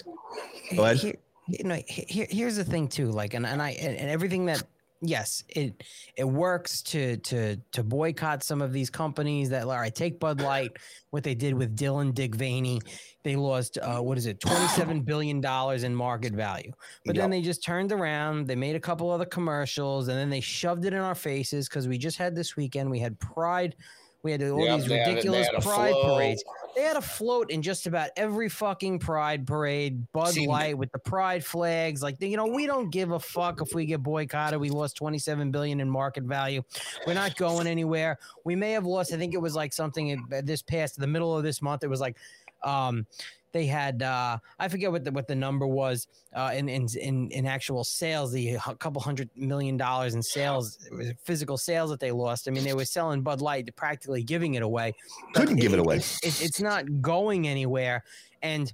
Speaker 8: Go ahead.
Speaker 9: Here, you know, here, here's the thing too. Like, and, and I and, everything that yes, it it works to to to boycott some of these companies that all right, take Bud Light, what they did with Dylan Dick Vaney. They lost uh, what is it, twenty seven billion dollars in market value. But then they just turned around. They made a couple other commercials, and then they shoved it in our faces because we just had this weekend. We had Pride. We had all these ridiculous
Speaker 7: had
Speaker 9: pride parades. They had a float in just about every fucking pride parade. Bud
Speaker 7: See,
Speaker 9: Light with the pride flags. Like you know, we don't give a fuck if we get boycotted. We lost 27 billion in market value. We're not going anywhere. We may have lost. I think it was like something in, this past the middle of this month. It was like um they had uh, I forget what the what the number was uh, in, in in in actual sales, the couple hundred million dollars in sales, physical sales that they lost. I mean, they were selling Bud Light, practically giving it away.
Speaker 8: Couldn't give it away.
Speaker 9: It's, it's, it's not going anywhere, and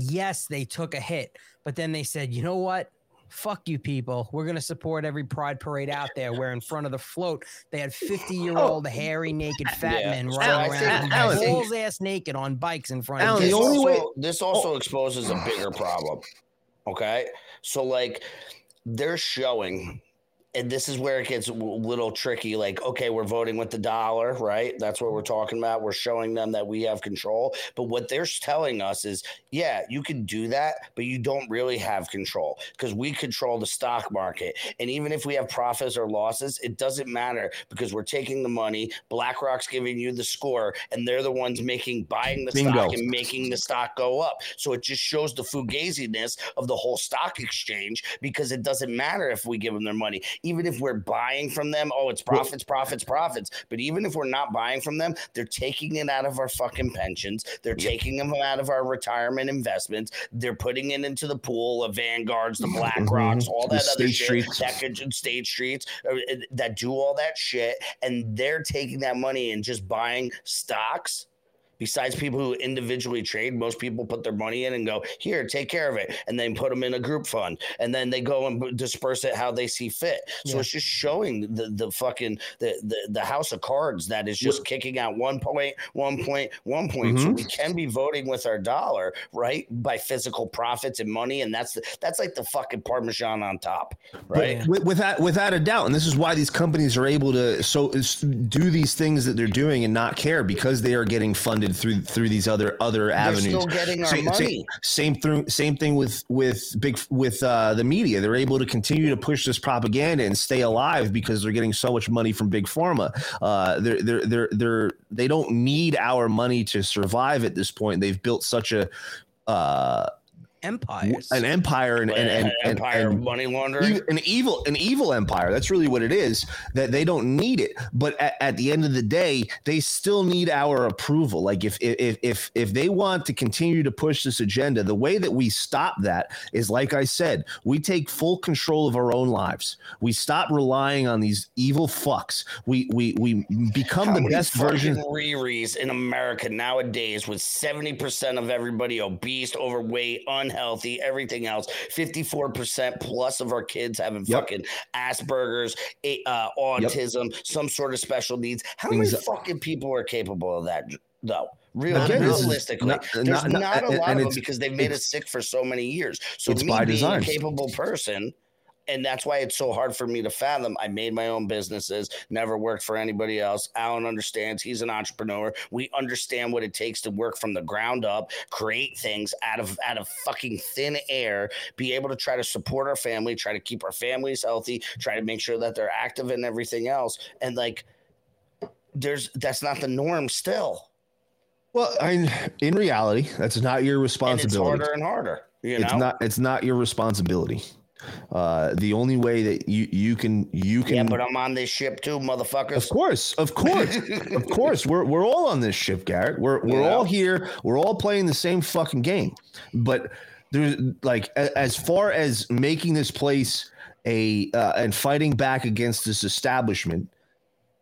Speaker 9: yes, they took a hit, but then they said, you know what? Fuck you, people. We're going to support every pride parade out there where in front of the float they had 50 year old hairy, naked fat
Speaker 7: Yeah.
Speaker 9: men
Speaker 7: So
Speaker 9: running
Speaker 7: I
Speaker 9: around,
Speaker 7: think-
Speaker 8: Alan,
Speaker 9: balls ass naked on bikes in front
Speaker 8: Alan,
Speaker 9: of
Speaker 8: the
Speaker 7: this
Speaker 9: them.
Speaker 8: only
Speaker 7: also,
Speaker 8: way-
Speaker 7: this also exposes a bigger problem. Okay, so like they're showing, and this is where it gets a little tricky. Like, okay, we're voting with the dollar, right? That's what we're talking about. We're showing them that we have control. But what they're telling us is, yeah, you can do that, but you don't really have control because we control the stock market. And even if we have profits or losses, it doesn't matter because we're taking the money. BlackRock's giving you the score, and they're the ones making buying the
Speaker 8: Bingo.
Speaker 7: stock and making the stock go up. So it just shows the fugaziness of the whole stock exchange because it doesn't matter if we give them their money, even if we're buying from them. Oh, it's profits, profits, profits. But even if we're not buying from them, they're taking it out of our fucking pensions. They're taking them out of our retirement investments. They're putting it into the pool of Vanguards, the BlackRocks, all
Speaker 8: The
Speaker 7: that other
Speaker 8: State
Speaker 7: shit
Speaker 8: Streets.
Speaker 7: that could state streets uh, that do all that shit, and they're taking that money and just buying stocks. Besides people who individually trade, most people put their money in and go, here, take care of it, and then put them in a group fund, and then they go and disperse it how they see fit. So
Speaker 9: Yeah.
Speaker 7: it's just showing the the fucking the, the the house of cards that is just kicking out one point, one point, one point. So
Speaker 8: Mhm.
Speaker 7: we can be voting with our dollar, right, by physical profits and money, and that's the, that's like the fucking parmesan on top, right?
Speaker 9: Yeah.
Speaker 8: With, without without a doubt, and this is why these companies are able to so do these things that they're doing and not care because they are getting funded through through these other other
Speaker 7: They're
Speaker 8: avenues.
Speaker 7: still getting our
Speaker 8: Same,
Speaker 7: money.
Speaker 8: same, same through same thing with with big with uh, the media. They're able to continue to push this propaganda and stay alive because they're getting so much money from big pharma. Uh, they're they're they're they're they don't need our money to survive at this point. They've built such a uh,
Speaker 9: Empires.
Speaker 8: an empire and and, and, and,
Speaker 7: empire
Speaker 8: and
Speaker 7: money laundering.
Speaker 8: an evil an evil empire. That's really what it is that they don't need it. But at, at the end of the day they still need our approval. Like if if if if they want to continue to push this agenda the way that we stop that is like i said we take full control of our own lives. We stop relying on these evil fucks. We we we become
Speaker 7: How
Speaker 8: the best
Speaker 7: fucking
Speaker 8: version
Speaker 7: Riri's in America nowadays with 70% of everybody obese, overweight, unhealthy, everything else. 54% plus of our kids having
Speaker 8: Yep.
Speaker 7: fucking Asperger's, uh, autism, some sort of special needs. How many fucking people are capable of that, though? Real,
Speaker 8: Again,
Speaker 7: realistically,
Speaker 8: not-
Speaker 7: there's
Speaker 8: not-
Speaker 7: not,
Speaker 8: not-
Speaker 7: a lot of them because they've made us sick for so many years. So
Speaker 8: it's
Speaker 7: me
Speaker 8: by
Speaker 7: being
Speaker 8: design.
Speaker 7: a capable person, and that's why it's so hard for me to fathom. I made my own businesses, never worked for anybody else. Alan understands; he's an entrepreneur. We understand what it takes to work from the ground up, create things out of out of fucking thin air, be able to try to support our family, try to keep our families healthy, try to make sure that they're active and everything else. And like, there's that's not the norm still,
Speaker 8: well I, in reality that's not your
Speaker 7: and it's
Speaker 8: responsibility
Speaker 7: harder and harder. You know,
Speaker 8: it's not it's not your responsibility uh the only way that you you can you can
Speaker 7: yeah, but I'm on this ship too, motherfuckers.
Speaker 8: of course of course of course we're we're all on this ship garrett we're we're
Speaker 7: Yeah.
Speaker 8: all here we're all playing the same fucking game but there's like as far as making this place a uh, and fighting back against this establishment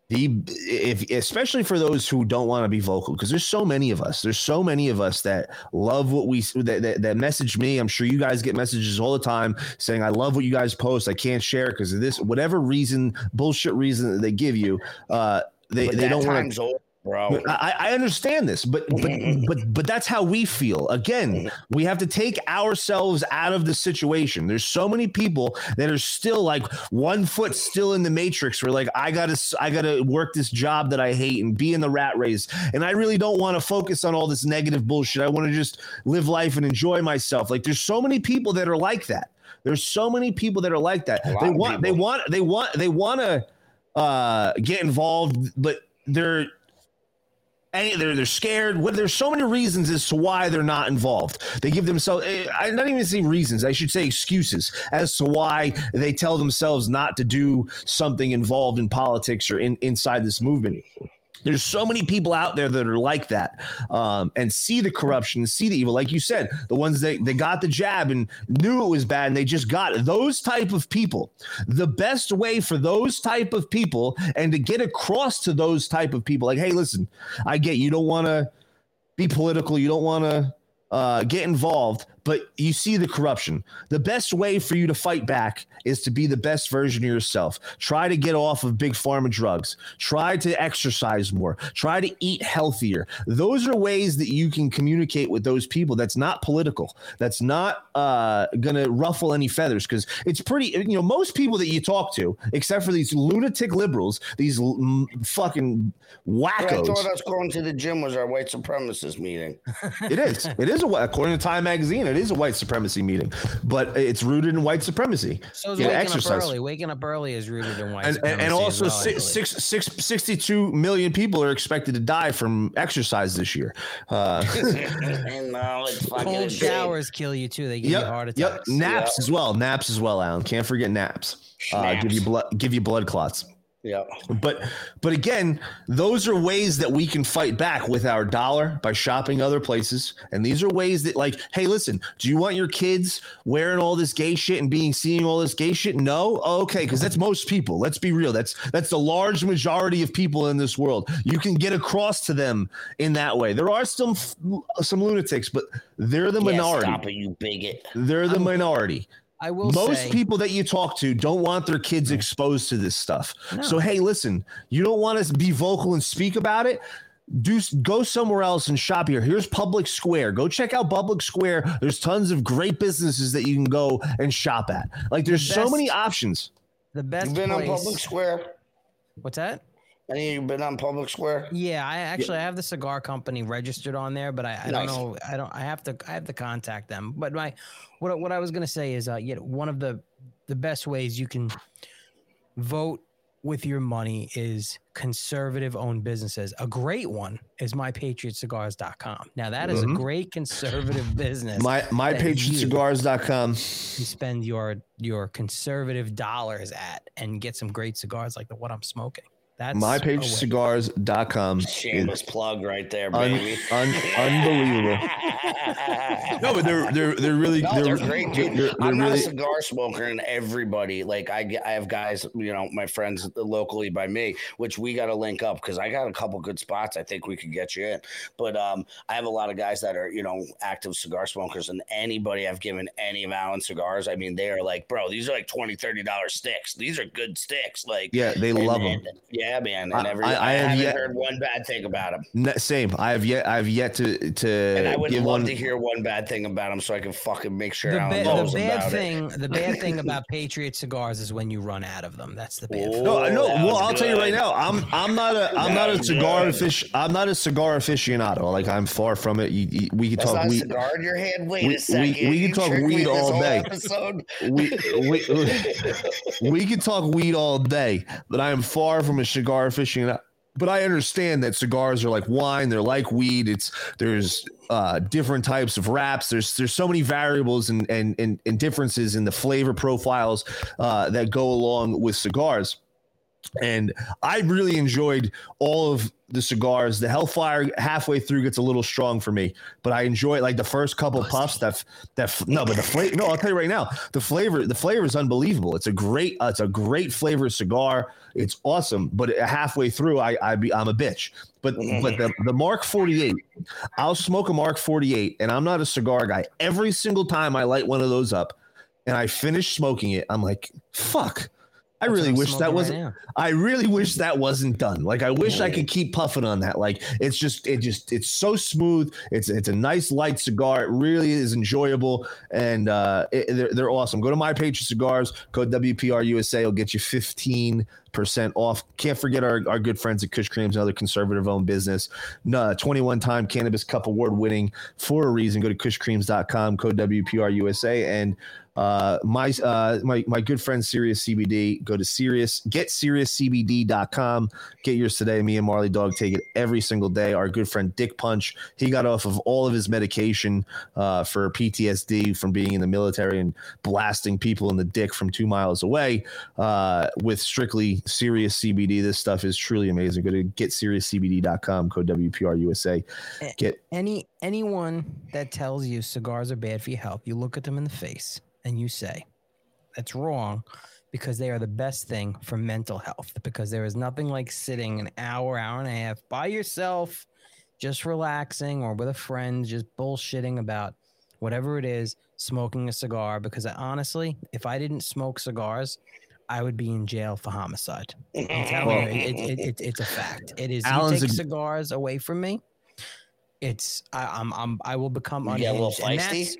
Speaker 8: the if especially for those who don't want to be vocal because there's so many of us there's so many of us that love what we that, that that message me. I'm sure you guys get messages all the time saying i love what you guys post. I can't share because of this whatever reason bullshit reason that they give you uh they,
Speaker 7: but
Speaker 8: they don't want
Speaker 7: over, bro.
Speaker 8: I, I understand this, but but but but that's how we feel. Again, we have to take ourselves out of the situation. There's so many people that are still like one foot still in the matrix. We're like, I gotta I gotta work this job that I hate and be in the rat race, and I really don't want to focus on all this negative bullshit. I want to just live life and enjoy myself. Like there's so many people that are like that. There's so many people that are like that. They want they want they want they want to uh get involved, but they're they're they're scared. What there's so many reasons as to why they're not involved. They give themselves eh, I not even say reasons. I should say excuses as to why they tell themselves not to do something involved in politics or in inside this movement. There's so many people out there that are like that um, and see the corruption, see the evil. Like you said, the ones that they got the jab and knew it was bad and they just got it. Those type of people. The best way for those type of people and to get across to those type of people, like, hey, listen, I get you don't want to be political, you don't want to uh, get involved, but you see the corruption. The best way for you to fight back is to be the best version of yourself. Try to get off of big pharma drugs. Try to exercise more. Try to eat healthier. Those are ways that you can communicate with those people. That's not political. That's not uh, going to ruffle any feathers because it's pretty. You know, most people that you talk to, except for these lunatic liberals, these l- m- fucking
Speaker 7: I
Speaker 8: wackos.
Speaker 7: thought us going to the gym was our white supremacist meeting.
Speaker 8: It is. It is a according to Time Magazine. It is a white supremacy meeting, but it's rooted in white supremacy.
Speaker 9: So is waking
Speaker 8: exercise.
Speaker 9: up early. Waking up early is rooted in white
Speaker 8: And, and, and also,
Speaker 9: well, I
Speaker 8: six,
Speaker 9: believe.
Speaker 8: six, six, 62 million people are expected to die from exercise this year. Uh,
Speaker 7: and now it's fucking
Speaker 9: Cold showers kill you too. They give you
Speaker 8: yep,
Speaker 9: heart
Speaker 8: yep.
Speaker 9: attacks.
Speaker 8: Naps as well. Naps as well, Alan. Can't forget naps. Uh, give you blood. Give you blood clots.
Speaker 7: Yeah.
Speaker 8: But but again, those are ways that we can fight back with our dollar by shopping other places. And these are ways that like, hey, listen, do you want your kids wearing all this gay shit and being seeing all this gay shit? No? Okay, because that's most people. Let's be real. That's that's the large majority of people in this world. You can get across to them in that way. There are some some lunatics, but they're the
Speaker 7: Yeah,
Speaker 8: minority.
Speaker 7: stop it, you bigot.
Speaker 8: They're the minority.
Speaker 9: I will
Speaker 8: Most
Speaker 9: say,
Speaker 8: people that you talk to don't want their kids exposed to this stuff. So hey, listen, you don't want to be vocal and speak about it. Do go somewhere else and shop here. Here's Public Square. Go check out Public Square. There's tons of great businesses that you can go and shop at. Like there's so
Speaker 9: best-
Speaker 8: many options.
Speaker 9: the best
Speaker 7: You've been
Speaker 9: place.
Speaker 7: on Public Square?
Speaker 9: What's that?
Speaker 7: Any of you been on Public Square?
Speaker 9: Yeah, I actually I have the cigar company registered on there, but I, I don't know. I don't. I have to. I have to contact them. But my what what I was gonna say is, uh, yeah, one of the the best ways you can vote with your money is conservative owned businesses. A great one is mypatriotcigars.com. Now that is
Speaker 8: Mhm.
Speaker 9: a great conservative business.
Speaker 8: My
Speaker 9: that you-
Speaker 8: mypatriotcigars.com.
Speaker 9: you spend your your conservative dollars at and get some great cigars like the what I'm smoking. That's a way.
Speaker 8: mypatriotcigars.com.
Speaker 7: Shameless plug right there,
Speaker 8: Un-
Speaker 7: baby.
Speaker 8: un- unbelievable. No, but they're they're they're really
Speaker 7: No, they're, great, dude.
Speaker 8: they're- they're
Speaker 7: I'm not
Speaker 8: really-
Speaker 7: a cigar smoker, and everybody like I get, I have guys, you know, my friends locally by me, which we got to link up because I got a couple good spots. I think we could get you in, but um, I have a lot of guys that are you know active cigar smokers, and anybody I've given any of Allen cigars, I mean, they are like, bro, these are like 20 30 dollar sticks. These are good sticks, like
Speaker 8: Yeah, they
Speaker 7: and-
Speaker 8: love them.
Speaker 7: and- Yeah, man,
Speaker 8: I-
Speaker 7: and every
Speaker 8: I-
Speaker 7: I,
Speaker 8: I have
Speaker 7: haven't
Speaker 8: yet-
Speaker 7: heard one bad thing about him.
Speaker 8: Ne- Same. I have yet. I've yet to to
Speaker 7: And I would love
Speaker 8: one.
Speaker 7: to hear one bad thing about him, so I can fucking make sure
Speaker 9: the, ba-
Speaker 7: knows
Speaker 9: the bad
Speaker 7: about
Speaker 9: thing
Speaker 7: it.
Speaker 9: the bad thing about patriot cigars is when you run out of them that's the bad thing
Speaker 8: No,
Speaker 7: Oh,
Speaker 8: no. Well, I'll tell you right now. I'm I'm not a I'm not a cigar
Speaker 7: good.
Speaker 8: afic- I'm not a cigar aficionado. Like I'm far from it. You, you, we can
Speaker 7: That's
Speaker 8: talk
Speaker 7: not a
Speaker 8: weed.
Speaker 7: cigar in your hand. Wait
Speaker 8: we-
Speaker 7: a second.
Speaker 8: we- we can
Speaker 7: You
Speaker 8: talk weed all day.
Speaker 7: Episode.
Speaker 8: We, we, we can talk weed all day, but I am far from a cigar aficionado. But I understand that cigars are like wine; they're like weed. It's there's uh, different types of wraps. There's there's so many variables and and and, and differences in the flavor profiles uh, that go along with cigars. And I really enjoyed all of the cigars. The Hellfire halfway through gets a little strong for me, but I enjoy it. Like the first couple puffs. That that no, but the flavor. No, I'll tell you right now, the flavor. The flavor is unbelievable. It's a great. Uh, it's a great flavor cigar. It's awesome. But halfway through, I I be I'm a bitch. But but the the Mark 48, I'll smoke a Mark 48, and I'm not a cigar guy. Every single time I light one of those up, and I finish smoking it, I'm like, fuck. I
Speaker 9: That's
Speaker 8: really wish that wasn't.
Speaker 9: now.
Speaker 8: I really wish that wasn't done. Like I wish I could keep puffing on that. Like it's just it just it's so smooth. It's it's a nice light cigar. It really is enjoyable and uh it, they're, they're awesome. Go to my Patriot Cigars, code WPRUSA will get you 15 percent off. Can't forget our, our good friends at Kush Creams, another conservative owned business. No, 21 time Cannabis Cup award winning for a reason. Go to kushcreams.com, code WPRUSA and Uh, my uh, my my good friend Sirius CBD. Go to Sirius, get SiriusCBD.com. Get yours today. Me and Marley Dog take it every single day. Our good friend Dick Punch, he got off of all of his medication uh, for PTSD from being in the military and blasting people in the dick from two miles away uh, with strictly Sirius CBD. This stuff is truly amazing. Go to GetSiriusCBD.com. Code WPRUSA. Get
Speaker 9: Any anyone that tells you cigars are bad for your health, you look at them in the face and you say, "That's wrong," because they are the best thing for mental health. Because there is nothing like sitting an hour, hour and a half by yourself, just relaxing, or with a friend, just bullshitting about whatever it is, smoking a cigar. Because I, honestly, if I didn't smoke cigars, I would be in jail for homicide. I'm telling you, it, it, it, it's a fact. It is.
Speaker 8: Alan's
Speaker 9: you take
Speaker 8: a-
Speaker 9: cigars away from me, it's I, I'm I'm I will become
Speaker 7: You get a little
Speaker 9: unhinged.
Speaker 7: Feisty?
Speaker 9: that's,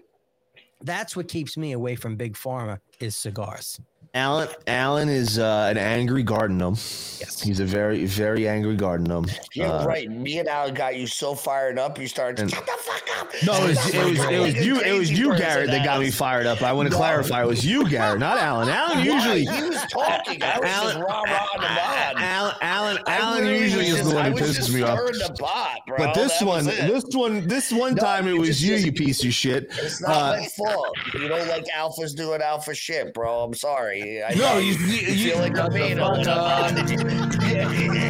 Speaker 9: that's what keeps me away from big pharma is cigars.
Speaker 8: Alan. Alan is uh, an angry garden gnome.
Speaker 9: Yes.
Speaker 8: He's a very very angry garden gnome.
Speaker 7: Yeah,
Speaker 8: Uh,
Speaker 7: right. Me and Alan got you so fired up, you started to
Speaker 8: And-
Speaker 7: shut the fuck up.
Speaker 8: No, it was, it was it was
Speaker 7: you
Speaker 8: you it was you Garrett that got me fired up. I want to
Speaker 7: No.
Speaker 8: clarify. It was you Garrett, not Alan. Alan
Speaker 7: Why?
Speaker 8: usually
Speaker 7: he was talking. I was just rah rah him on.
Speaker 8: Alan Alan
Speaker 7: I
Speaker 8: Alan usually
Speaker 7: was
Speaker 8: is the one who pisses me off.
Speaker 7: the pot, bro.
Speaker 8: But this
Speaker 7: That
Speaker 8: one, this one, this one
Speaker 7: No,
Speaker 8: time it was
Speaker 7: just-
Speaker 8: you, you piece of shit.
Speaker 7: It's not
Speaker 8: Uh,
Speaker 7: my fault. You don't like alphas doing alpha shit, bro. I'm sorry. I
Speaker 8: No, you- you-
Speaker 7: you feel like a
Speaker 5: Shut the
Speaker 7: beta
Speaker 5: fuck
Speaker 7: when I'm on.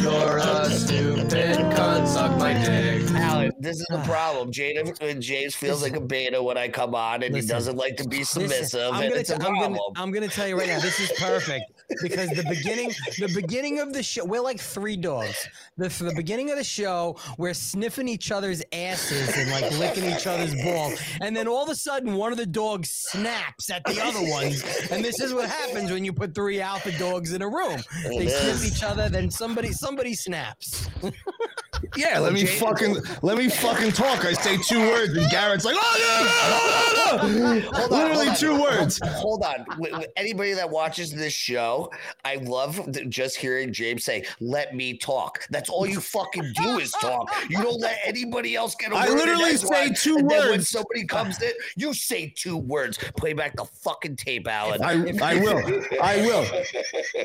Speaker 5: You're a stupid cunt. Suck my dick.
Speaker 7: Alan, this is the problem. Jada, James feels like a beta when I come on, and he doesn't like to be
Speaker 9: Listen,
Speaker 7: submissive,
Speaker 9: I'm gonna, t- I'm, gonna, I'm gonna tell you right now, this is perfect because the beginning, the beginning of the show, we're like three dogs. The, the beginning of the show, we're sniffing each other's asses and like licking each other's balls, and then all of a sudden, one of the dogs snaps at the other ones, and this is what happens when you put three alpha dogs in a room. They
Speaker 7: It
Speaker 9: sniff
Speaker 7: is.
Speaker 9: each other, then somebody, somebody snaps.
Speaker 8: yeah, let me fucking let me fucking talk. I say two words, and Garrett's like, oh no, no, no, no, no.
Speaker 7: Hold on,
Speaker 8: literally
Speaker 7: hold on.
Speaker 8: two words.
Speaker 7: Hold on. Wi- wi- Anybody that watches this show, I love just hearing James say, "Let me talk." That's all you fucking do is talk. You don't let anybody else get a
Speaker 8: I
Speaker 7: word in
Speaker 8: literally
Speaker 7: edgewise,
Speaker 8: say two
Speaker 7: and then when somebody comes in, you say two words. Play back the fucking tape, Alan.
Speaker 8: I I will, I will.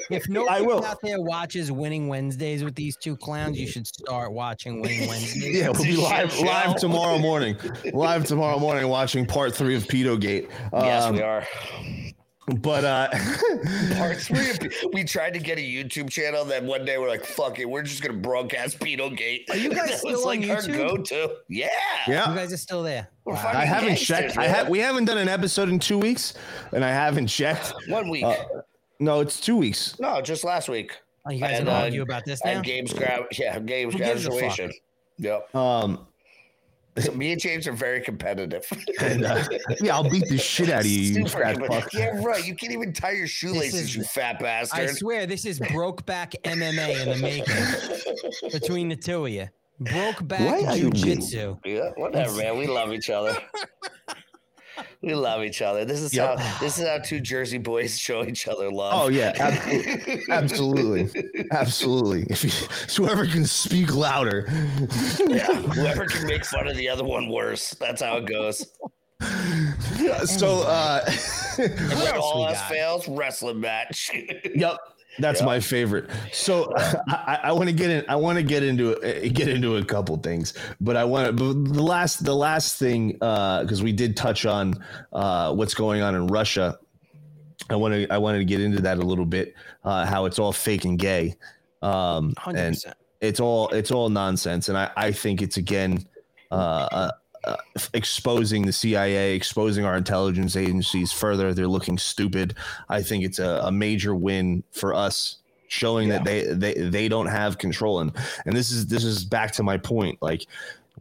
Speaker 9: If
Speaker 8: I
Speaker 9: nobody
Speaker 8: will.
Speaker 9: out there watches Winning Wednesdays with these two clowns, you should start watching Winning Wednesdays.
Speaker 8: Yeah, we'll be live live tomorrow morning. Live tomorrow morning, watching part three of Pedo Gate.
Speaker 7: yes,
Speaker 8: Um,
Speaker 7: we are.
Speaker 8: But uh,
Speaker 7: Part three. Of, we tried to get a YouTube channel. Then one day we're like, "Fuck it, we're just gonna broadcast Beetle Gate."
Speaker 9: Are you guys
Speaker 7: that
Speaker 9: still
Speaker 7: was
Speaker 9: on
Speaker 7: like our
Speaker 9: YouTube?
Speaker 7: go-to. Yeah.
Speaker 9: You guys are still there. Wow.
Speaker 8: I haven't
Speaker 7: gangsters,
Speaker 8: checked. I
Speaker 7: man.
Speaker 8: have. We haven't done an episode in two weeks, and I haven't checked.
Speaker 7: one week.
Speaker 8: Uh, no, it's two weeks.
Speaker 7: no, just last week.
Speaker 9: Oh, you guys
Speaker 7: And,
Speaker 9: gonna
Speaker 7: uh,
Speaker 9: argue about this now?
Speaker 7: And games grab. Yeah, games
Speaker 9: Who gives
Speaker 7: graduation. Yep.
Speaker 8: Um,
Speaker 7: So me and James are very competitive.
Speaker 8: and, uh, yeah, I'll beat the shit out of you, you
Speaker 7: Super
Speaker 8: fat
Speaker 7: competitive.
Speaker 8: fuck.
Speaker 7: Yeah, right. You can't even tie your shoelaces,
Speaker 9: is-
Speaker 7: you fat bastard.
Speaker 9: I swear this is Brokeback MMA in the making between the two of you. Brokeback
Speaker 8: Why are you
Speaker 9: Jiu-Jitsu.
Speaker 7: Yeah, whatever, man. We love each other. we love each other. This is
Speaker 8: Yep.
Speaker 7: how this is how two Jersey boys show each other love.
Speaker 8: Oh yeah, ab- absolutely, absolutely. If you, whoever can speak louder.
Speaker 7: yeah. Whoever can make fun of the other one worse. That's how it goes.
Speaker 8: So, uh,
Speaker 7: When all else
Speaker 9: got?
Speaker 7: fails, wrestling match.
Speaker 8: yep, that's
Speaker 7: Yeah.
Speaker 8: my favorite. So, I, I want to get in. I want to get into uh, get into a couple things, but I want to. The last, the last thing, because we did touch on uh, what's going on in Russia. I want to. I wanted to get into that a little bit. Uh, how it's all fake and gay. Um, and
Speaker 9: 100%.
Speaker 8: it's all it's all nonsense and i i think it's again uh, uh, exposing the cia exposing our intelligence agencies further. They're looking stupid. I think it's a, a major win for us showing that they, they they don't have control. And and this is this is back to my point. Like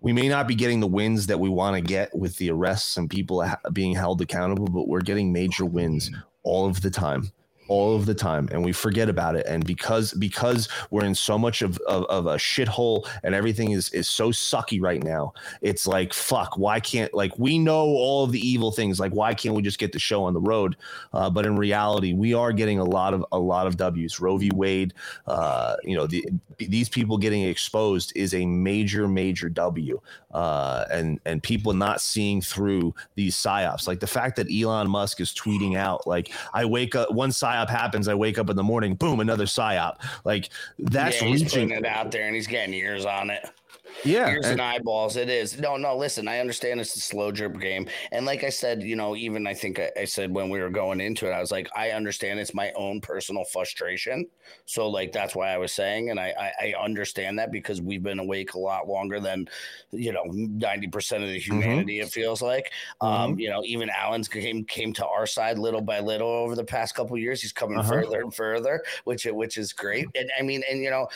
Speaker 8: we may not be getting the wins that we want to get with the arrests and people ha- being held accountable but we're getting major wins all of the time all of the time and we forget about it. And because because we're in so much of, of, of a shithole and everything is is so sucky right now it's like fuck why can't like we know all of the evil things. Like why can't we just get the show on the road? Uh, but in reality we are getting a lot of a lot of w's. Roe v. Wade uh, you know the, these people getting exposed is a major major w. Uh, and and people not seeing through these psyops. Like the fact that elon musk is tweeting out like i wake up one psyop happens i wake up in the morning boom another psyop like that's
Speaker 7: yeah,
Speaker 8: reaching
Speaker 7: it out there and he's getting ears on it.
Speaker 8: Yeah
Speaker 7: ears
Speaker 8: and-
Speaker 7: and eyeballs. It is. No, no, listen, I understand it's a slow drip game. And like I said, you know, even I think I, I said when we were going into it, I was like, I understand it's my own personal frustration. So, like, that's why I was saying, and I, I, I understand that because we've been awake a lot longer than, you know, 90% of the humanity, it feels like. Um, you know, even Allen's came came to our side little by little over the past couple of years. He's coming
Speaker 8: Uh-huh.
Speaker 7: further and further, which which is great. And I mean, and you know,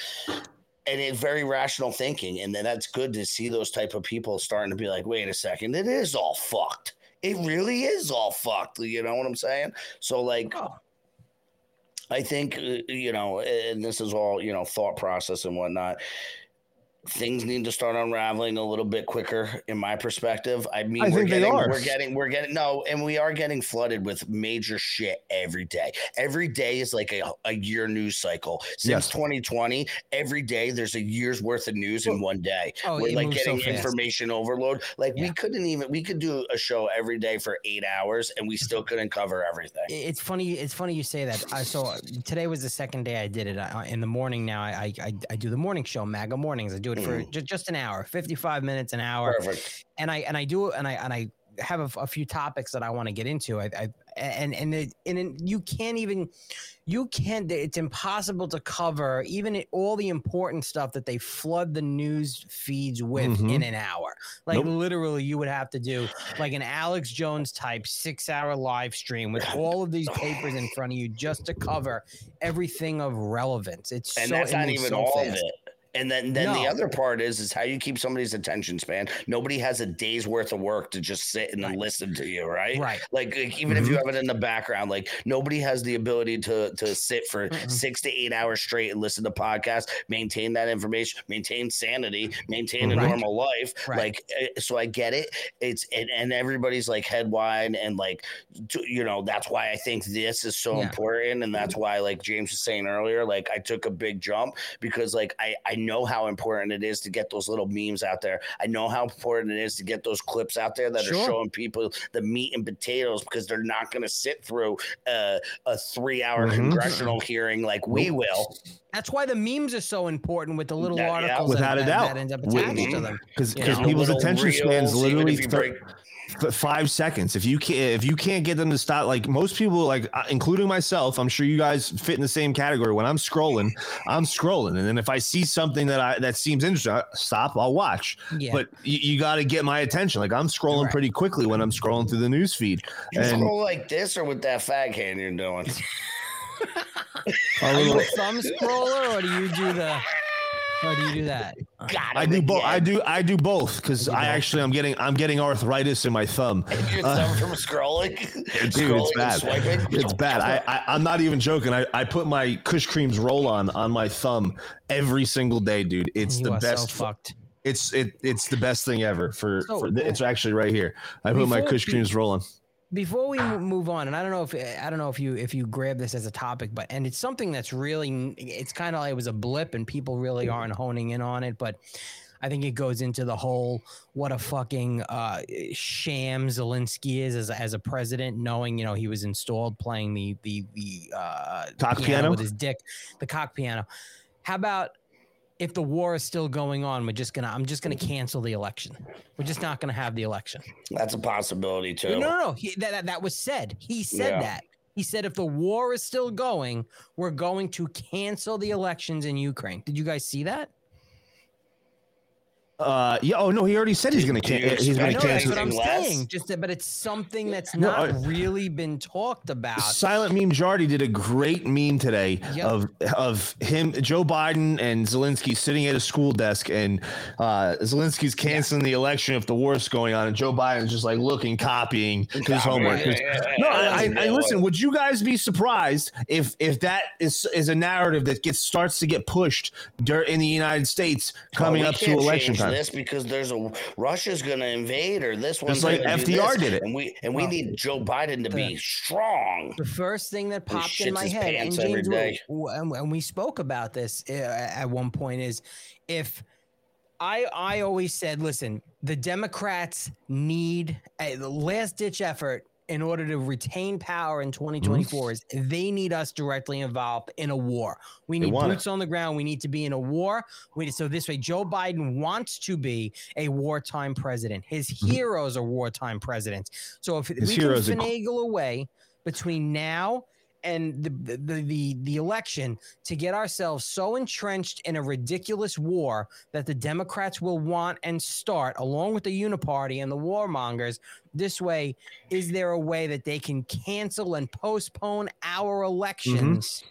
Speaker 7: and it's very rational thinking and then that's good to see those type of people starting to be like wait a second it is all fucked. It really is all fucked you know what i'm saying? So like i think uh, you know and this is all you know thought process and whatnot things need to start unraveling a little bit quicker in my perspective i mean
Speaker 8: I
Speaker 7: we're
Speaker 8: think they
Speaker 7: getting
Speaker 8: are.
Speaker 7: we're getting we're getting no and we are getting flooded with major shit every day every day is like a, a year news cycle since
Speaker 8: Yes.
Speaker 7: 2020 every day there's a year's worth of news in one day
Speaker 9: Oh,
Speaker 7: we're like
Speaker 9: moves so
Speaker 7: getting information overload like we couldn't even we could do a show every day for eight hours and we still couldn't cover everything
Speaker 9: It's funny. It's funny you say that. I so uh, today was the second day I did it. I, in the morning now, I, I I do the morning show, MAGA mornings. I do it for just, just an hour, fifty five minutes, an hour,
Speaker 7: perfect
Speaker 9: and I and I do and I and I have a few topics that I want to get into. I, I and and it, and it, you can't even you can't. It's impossible to cover even it, all the important stuff that they flood the news feeds with
Speaker 8: Mhm.
Speaker 9: in an hour. Like
Speaker 8: Nope.
Speaker 9: literally, you would have to do like an Alex Jones type six hour live stream with all of these papers in front of you just to cover everything of relevance. It's
Speaker 7: and
Speaker 9: so,
Speaker 7: that's not even
Speaker 9: so
Speaker 7: all
Speaker 9: fast.
Speaker 7: of it and then then the other part is is how you keep somebody's attention span nobody has a day's worth of work to just sit and
Speaker 9: Right.
Speaker 7: listen to you right
Speaker 9: Right.
Speaker 7: like, like, even if you have it in the background like nobody has the ability to to sit for
Speaker 9: Mm-mm.
Speaker 7: six to eight hours straight and listen to podcasts maintain that information maintain sanity maintain a
Speaker 9: Right.
Speaker 7: normal life
Speaker 9: Right.
Speaker 7: like eh, so i get it it's and, and everybody's like head wide and like you know that's why i think this is so
Speaker 9: Yeah.
Speaker 7: important and that's why like james was saying earlier like i took a big jump because like I, I know how important it is to get those little memes out there. I know how important it is to get those clips out there that are showing people the meat and potatoes because they're not going to sit through uh, a three hour
Speaker 8: Mhm.
Speaker 7: congressional hearing like we will.
Speaker 9: That's why the memes are so important with the little
Speaker 7: Yeah, yeah.
Speaker 9: articles
Speaker 8: Without
Speaker 9: that,
Speaker 8: a doubt.
Speaker 9: that end up
Speaker 8: With-
Speaker 9: to them.
Speaker 8: because
Speaker 9: You
Speaker 8: because
Speaker 9: know,
Speaker 8: people's attention spans literally
Speaker 7: if you
Speaker 8: thir-
Speaker 7: break-
Speaker 8: f- five seconds. If you can't if you can't get them to stop, like most people, like uh, including myself, I'm sure you guys fit in the same category. When I'm scrolling, I'm scrolling, and then if I see something that I that seems interesting, I stop. I'll watch.
Speaker 9: Yeah.
Speaker 8: But you, you got to get my attention. Like I'm scrolling
Speaker 9: Right.
Speaker 8: pretty quickly when I'm scrolling through the news feed.
Speaker 7: You
Speaker 8: And
Speaker 7: scroll like this or with that fag hand you're doing.
Speaker 8: a
Speaker 9: Are you
Speaker 8: little-
Speaker 9: a thumb scroller or do you do the or do you do that?
Speaker 7: God,
Speaker 8: I do both. I do. I do both because I actually I'm getting I'm getting arthritis in my thumb.
Speaker 7: Your
Speaker 8: Uh,
Speaker 7: from scrolling,
Speaker 8: Dude,
Speaker 7: scrolling
Speaker 8: it's bad. It's bad. I, I I'm not even joking. I, I put my Kush Creams roll on on my thumb every single day, dude. It's
Speaker 9: You
Speaker 8: the best.
Speaker 9: So fucked.
Speaker 8: It's it it's the best thing ever. For,
Speaker 9: So,
Speaker 8: for it's actually right here. I put my
Speaker 9: before-
Speaker 8: Kush Creams roll on.
Speaker 9: Before we move on, and I don't know if I don't know if you if you grab this as a topic, but and it's something that's really it's kind of like it was a blip, and people really aren't honing in on it, but. I think it goes into the whole what a fucking uh, sham Zelensky is as as a president, knowing you know he was installed playing the the the uh,
Speaker 8: Cock piano?
Speaker 9: with his dick, the cock piano. How about if the war is still going on? We're just gonna I'm just gonna cancel the election. We're just not gonna have the election.
Speaker 7: That's a possibility too.
Speaker 9: No, no, no. He, that, that that was said. He said
Speaker 7: Yeah.
Speaker 9: that. He said if the war is still going, we're going to cancel the elections in Ukraine. Did you guys see that?
Speaker 8: Uh, yeah. Oh no, he already said he's going to
Speaker 7: Do you
Speaker 8: can- he's going to
Speaker 9: know
Speaker 7: expect
Speaker 9: that's
Speaker 8: cancel.
Speaker 9: what I'm
Speaker 7: less?
Speaker 9: saying. Just but it's something that's
Speaker 8: No,
Speaker 9: not
Speaker 8: I-
Speaker 9: really been talked about.
Speaker 8: Silent meme Jardy did a great meme today
Speaker 9: Yep.
Speaker 8: of of him, Joe Biden, and Zelensky sitting at a school desk, and uh, Zelensky's canceling the election if the war's going on, and Joe Biden's just like looking, copying his homework.
Speaker 7: Yeah, yeah, yeah,
Speaker 8: No,
Speaker 7: yeah,
Speaker 8: I,
Speaker 7: that's
Speaker 8: I,
Speaker 7: a good
Speaker 8: I listen. Would you guys be surprised if if that is is a narrative that gets starts to get pushed dur- in the United States coming
Speaker 7: Well, we
Speaker 8: up to election
Speaker 7: change
Speaker 8: time?
Speaker 7: This because there's a Russia's going to invade or this one's
Speaker 8: like
Speaker 7: gonna do
Speaker 8: FDR
Speaker 7: this,
Speaker 8: did it.
Speaker 7: and we and we need Joe Biden to be strong.
Speaker 9: The first thing that popped in my head, and James,
Speaker 7: day.
Speaker 9: and, and we spoke about this uh, at one point, is if I I always said, listen, the Democrats need a last ditch effort in order to retain power in 2024 is they need us directly involved in a war. We need
Speaker 8: want it.
Speaker 9: boots on the ground. We need to be in a war. We, so this way, Joe Biden wants to be a wartime president. His heroes are wartime presidents. So if
Speaker 8: Mm-hmm. His
Speaker 9: we can finagle away between now and the, the the the election to get ourselves so entrenched in a ridiculous war that the Democrats will want and start along with the uniparty and the warmongers. This way, is there a way that they can cancel and postpone our elections?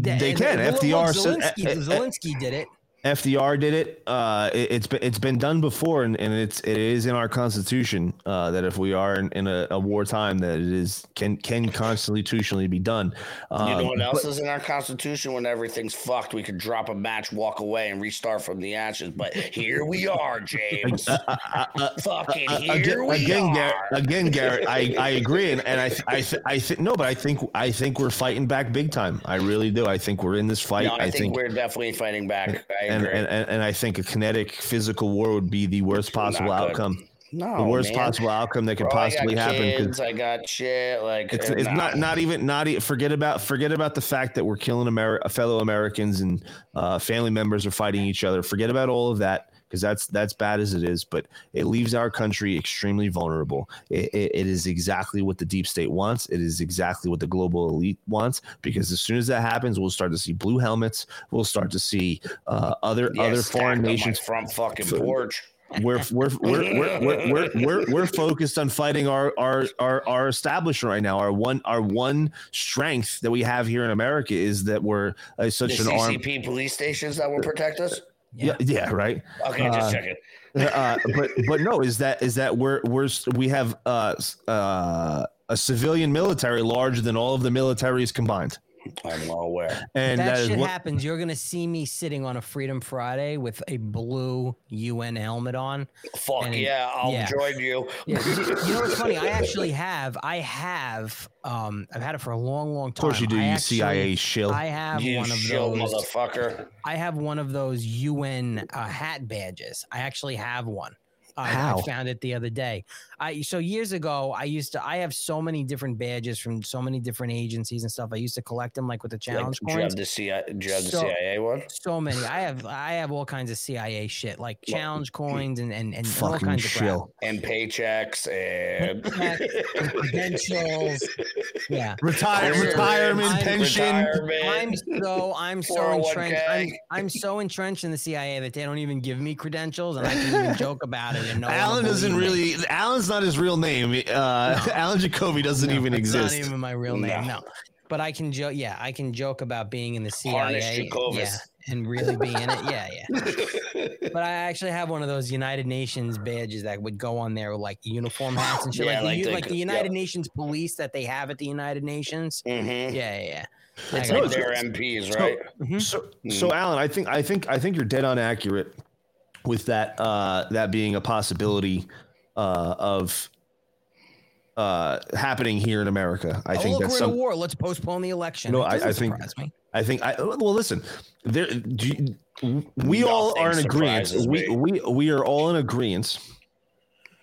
Speaker 9: That-
Speaker 8: They
Speaker 9: and-
Speaker 8: can. FDR said-
Speaker 9: Zelensky,
Speaker 8: eh, eh,
Speaker 9: Zelensky did it.
Speaker 8: FDR did it. Uh, it it's been it's been done before, and, and it's it is in our constitution uh, that if we are in, in a, a wartime, that it is can can constitutionally be done. Um,
Speaker 7: you know what
Speaker 8: but-
Speaker 7: else is in our constitution? When everything's fucked, we could drop a match, walk away, and restart from the ashes. But here we are, James. Fucking here
Speaker 8: again,
Speaker 7: we
Speaker 8: again,
Speaker 7: are.
Speaker 8: Garrett, again, Garrett, I, I agree, and, and I, th- I, th- I think no, but I think, I think we're fighting back big time. I really do. I think we're in this fight.
Speaker 7: No, I,
Speaker 8: I
Speaker 7: think, we're definitely fighting back. I
Speaker 8: and, and, and, and I think a kinetic physical war would be the worst possible
Speaker 7: Not good.
Speaker 8: outcome.
Speaker 7: no,
Speaker 8: the worst
Speaker 7: man.
Speaker 8: possible outcome that could
Speaker 7: Bro, I
Speaker 8: possibly
Speaker 7: got
Speaker 8: happen.
Speaker 7: Kids, I got shit. Like
Speaker 8: It's, it's
Speaker 7: nah.
Speaker 8: not not even not forget about forget about the fact that we're killing Ameri- fellow Americans and uh, family members are fighting each other. Forget about all of that because that's that's bad as it is. But it leaves our country extremely vulnerable. It, it, it is exactly what the deep state wants. It is exactly what the global elite wants. Because as soon as that happens, we'll start to see blue helmets. We'll start to see uh, other
Speaker 7: Yeah,
Speaker 8: other foreign nations
Speaker 7: from fucking porch.
Speaker 8: we're we're we're we're we're, we're, we're, we're focused on fighting our, our our our establishment right now. Our one our one strength that we have here in America is that we're uh,
Speaker 7: The
Speaker 8: such an arm.
Speaker 7: CCP police stations that will protect us.
Speaker 8: Yeah, yeah, right.
Speaker 7: Okay,
Speaker 8: Uh,
Speaker 7: just checking.
Speaker 8: uh, but but no, is that is that we're we're we have uh, uh, a civilian military larger than all of the militaries combined,
Speaker 7: I'm well aware.
Speaker 8: and
Speaker 9: that,
Speaker 8: that is
Speaker 9: shit
Speaker 8: what.
Speaker 9: happens, you're gonna see me sitting on a Freedom Friday with a blue UN helmet on.
Speaker 7: Fuck
Speaker 9: And-
Speaker 7: yeah, I'll
Speaker 9: yeah.
Speaker 7: join you.
Speaker 9: Yeah, you you know what's funny? I actually have, I have, um, I've had it for a long, long time.
Speaker 8: Of course you do,
Speaker 9: I
Speaker 8: you
Speaker 9: actually-
Speaker 8: CIA shill.
Speaker 9: I have
Speaker 7: You
Speaker 9: one of
Speaker 7: shill
Speaker 9: those.
Speaker 7: motherfucker.
Speaker 9: I have one of those UN uh, hat badges. I actually have one. I,
Speaker 8: How?
Speaker 9: I found it the other day. I so years ago, I used to. I have so many different badges from so many different agencies and stuff. I used to collect them like with the
Speaker 7: Like,
Speaker 9: challenge
Speaker 7: do you have
Speaker 9: coins.
Speaker 7: the CIA? Do you have the
Speaker 9: So-
Speaker 7: CIA one?
Speaker 9: So many. I have. I have all kinds of CIA shit, like challenge mm. coins and and, and all
Speaker 8: Fucking
Speaker 9: kinds of crap.
Speaker 7: And paychecks and
Speaker 9: Paychecks, credentials. Yeah.
Speaker 8: Retire,
Speaker 7: I'm-
Speaker 8: retirement,
Speaker 9: I'm-
Speaker 8: pension.
Speaker 7: retirement.
Speaker 9: I'm so I'm so
Speaker 7: 401k.
Speaker 9: entrenched. I'm, I'm so entrenched in the CIA that they don't even give me credentials, and I can even joke about it. And no
Speaker 8: Alan doesn't really. Alan's not his real name. Uh, Alan Jacoby doesn't even
Speaker 9: It's
Speaker 8: exist.
Speaker 9: Not even my real name.
Speaker 7: No.
Speaker 9: No. But I can joke. Yeah, I can joke about being in the CIA. Yeah, and really be in it. Yeah, yeah. But I actually have one of those United Nations badges that would go on there, like uniform hats and shit,
Speaker 7: Yeah,
Speaker 9: like,
Speaker 7: like
Speaker 9: the,
Speaker 7: the-
Speaker 9: like the United
Speaker 7: yeah.
Speaker 9: Nations police that they have at the United Nations.
Speaker 7: hmm
Speaker 9: Yeah, yeah, yeah. I
Speaker 7: It's like their MPs,
Speaker 8: So-
Speaker 7: right?
Speaker 8: So, so Alan, I think I think I think you're dead on accurate with that uh, that being a possibility uh, of uh, happening here in America. I
Speaker 9: oh,
Speaker 8: think
Speaker 9: look,
Speaker 8: that's
Speaker 9: we're in a war. Let's postpone the election.
Speaker 8: No, I- I think-
Speaker 9: me.
Speaker 8: I think I well listen. There, do you- we all are in agreement. We, we we are all in agreement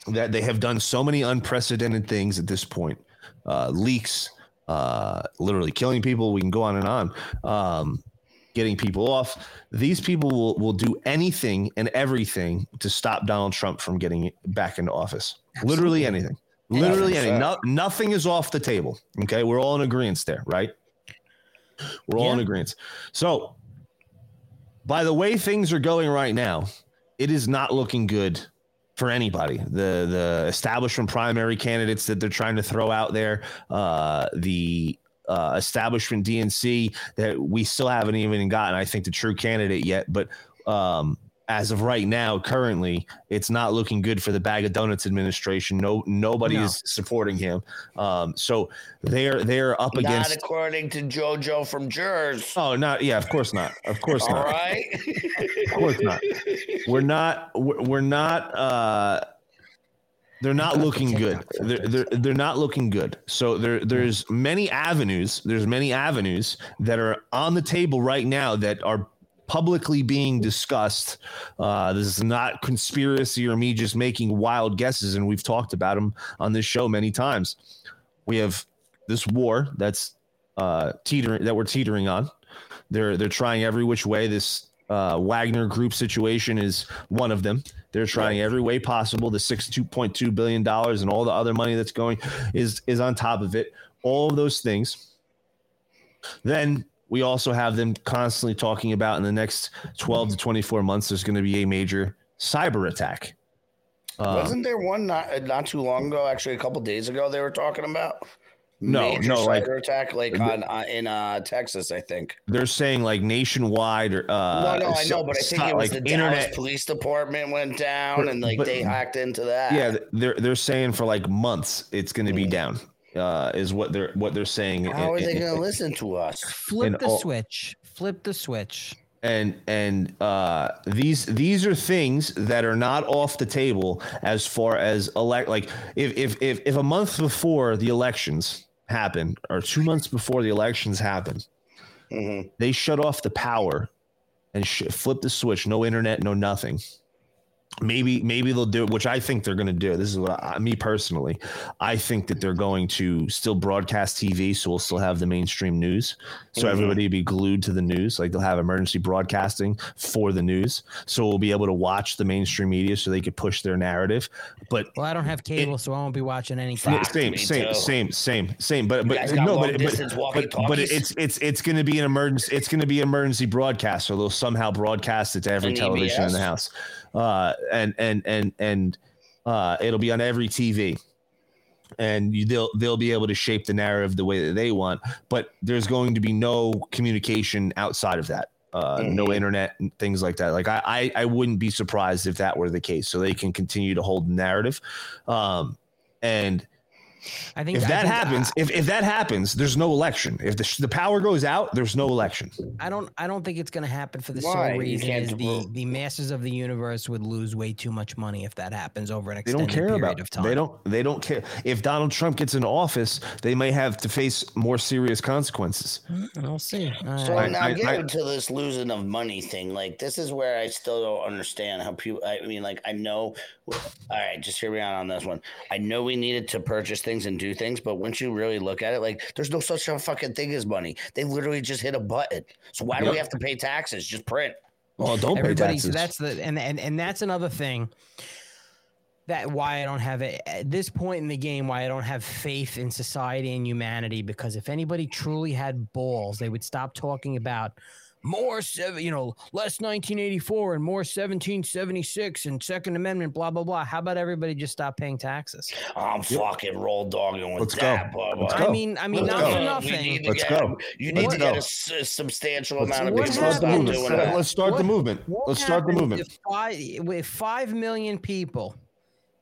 Speaker 8: that they have done so many unprecedented things at this point. Uh, leaks, uh, literally killing people. We can go on and on. Um, getting people off. These people will, will do anything and everything to stop Donald Trump from getting back into office. Literally anything. Literally anything. No, nothing is off the table. Okay. We're all in agreement there, right? We're all in agreement. So, by the way things are going right now, it is not looking good for anybody. The the establishment primary candidates that they're trying to throw out there, uh, the uh, establishment DNC that we still haven't even gotten, I think, the true candidate yet. But um, as of right now, currently, it's not looking good for the Bag of Donuts administration. No, nobody
Speaker 9: No.
Speaker 8: is supporting him. Um, so they're they're up
Speaker 7: Not
Speaker 8: against.
Speaker 7: according to JoJo from Jers.
Speaker 8: Oh, not yeah, of course not. Of course
Speaker 7: All
Speaker 8: not.
Speaker 7: right.
Speaker 8: Of course not. We're not. We're, we're not. Uh, they're not looking good. They're, they're they're not looking good. So there there's many avenues. There's many avenues that are on the table right now that are publicly being discussed. Uh, this is not conspiracy or me just making wild guesses, and we've talked about them on this show many times. We have this war that's uh, teetering that we're teetering on. They're they're trying every which way. This uh, Wagner Group situation is one of them. They're trying every way possible. The six two point two billion dollars and all the other money that's going is is on top of it. All of those things. Then we also have them constantly talking about in the next twelve to twenty four months. There's going to be a major cyber attack. Uh,
Speaker 7: Wasn't there one not not too long ago? Actually, a couple days ago, they were talking about
Speaker 8: No,
Speaker 7: major
Speaker 8: no, like-
Speaker 7: cyber attack, like on uh, in uh, Texas, I think.
Speaker 8: they're saying like nationwide or uh,
Speaker 7: no, no, I know, but I think it was
Speaker 8: like
Speaker 7: the Dallas Police Department went down,
Speaker 8: But-
Speaker 7: and like
Speaker 8: but-
Speaker 7: they hacked into that.
Speaker 8: Yeah, they're they're saying for like months it's going to be down. Uh, is what they're what they're saying.
Speaker 7: How are they
Speaker 8: and-
Speaker 7: going to listen to us?
Speaker 9: Flip the
Speaker 8: all-
Speaker 9: switch. Flip the switch.
Speaker 8: and and uh, these these are things that are not off the table as far as elect like if if if if a month before the elections happen or two months before the elections happen,
Speaker 7: Mhm.
Speaker 8: they shut off the power and sh- flip the switch. No internet, no nothing. Maybe maybe they'll do it, which I think they're going to do. This is what I, me personally, I think that they're going to still broadcast TV, so we'll still have the mainstream news. So
Speaker 7: Mhm.
Speaker 8: everybody will be glued to the news. Like they'll have emergency broadcasting for the news, so we'll be able to watch the mainstream media, so they could push their narrative. But
Speaker 9: Well, I don't have cable, so I won't be watching anything.
Speaker 8: same, same,
Speaker 7: too.
Speaker 8: same, same, same. But but no, but but, but, but it's it's it's going to be an emergency. It's going to be emergency broadcast, so they'll somehow broadcast it to every television in the house, uh, and and and and uh, it'll be on every TV. And you, they'll they'll be able to shape the narrative the way that they want, but there's going to be no communication outside of that. Uh, no
Speaker 7: Mhm.
Speaker 8: internet and things like that. Like I, I, I wouldn't be surprised if that were the case. So they can continue to hold the narrative, um, and
Speaker 9: I think
Speaker 8: if
Speaker 9: I
Speaker 8: that
Speaker 9: think-
Speaker 8: happens, uh, if, if that happens, there's no election. If the, the power goes out, there's no election.
Speaker 9: I don't. I don't think it's going to happen for the
Speaker 7: Why?
Speaker 9: sole reason
Speaker 7: can't
Speaker 9: is the
Speaker 7: vote.
Speaker 9: the masses of the universe would lose way too much money if that happens over an
Speaker 8: They
Speaker 9: extended
Speaker 8: don't care
Speaker 9: period
Speaker 8: about.
Speaker 9: of time.
Speaker 8: They don't. They don't care. If Donald Trump gets into office, they may have to face more serious consequences.
Speaker 9: Mm, I'll see. All
Speaker 7: So
Speaker 9: right.
Speaker 7: now
Speaker 8: I-
Speaker 7: get
Speaker 8: I-
Speaker 7: into this losing of money thing. Like this is where I still don't understand how people. I mean, like I know. All right, just hear me out on this one. I know we needed to purchase things and do things, but once you really look at it, like there's no such a fucking thing as money. They literally just hit a button. So why do we have to pay taxes? Just print.
Speaker 8: Well, don't pay
Speaker 9: Everybody. So
Speaker 8: taxes.
Speaker 9: that's the and and and that's another thing. That why I don't have it at this point in the game. Why I don't have faith in society and humanity because if anybody truly had balls, they would stop talking about more seven, you know, less 1984 and more 1776 and Second Amendment, blah blah blah. How about everybody just stop paying taxes?
Speaker 7: I'm fucking roll dogging with
Speaker 8: Let's go.
Speaker 7: that, Bubba.
Speaker 8: Let's
Speaker 9: I
Speaker 8: go.
Speaker 9: mean, I mean,
Speaker 8: Let's
Speaker 9: not
Speaker 8: go.
Speaker 9: for nothing.
Speaker 7: need
Speaker 8: Let's
Speaker 7: get-
Speaker 8: go.
Speaker 7: You need
Speaker 8: Let's
Speaker 7: to get
Speaker 8: a,
Speaker 7: a s- a, substantial
Speaker 8: Let's,
Speaker 7: amount of people
Speaker 8: start the
Speaker 7: stop
Speaker 8: movement.
Speaker 7: doing that.
Speaker 8: Let's start the movement.
Speaker 9: What
Speaker 8: Let's start the movement.
Speaker 9: If five, if five million people,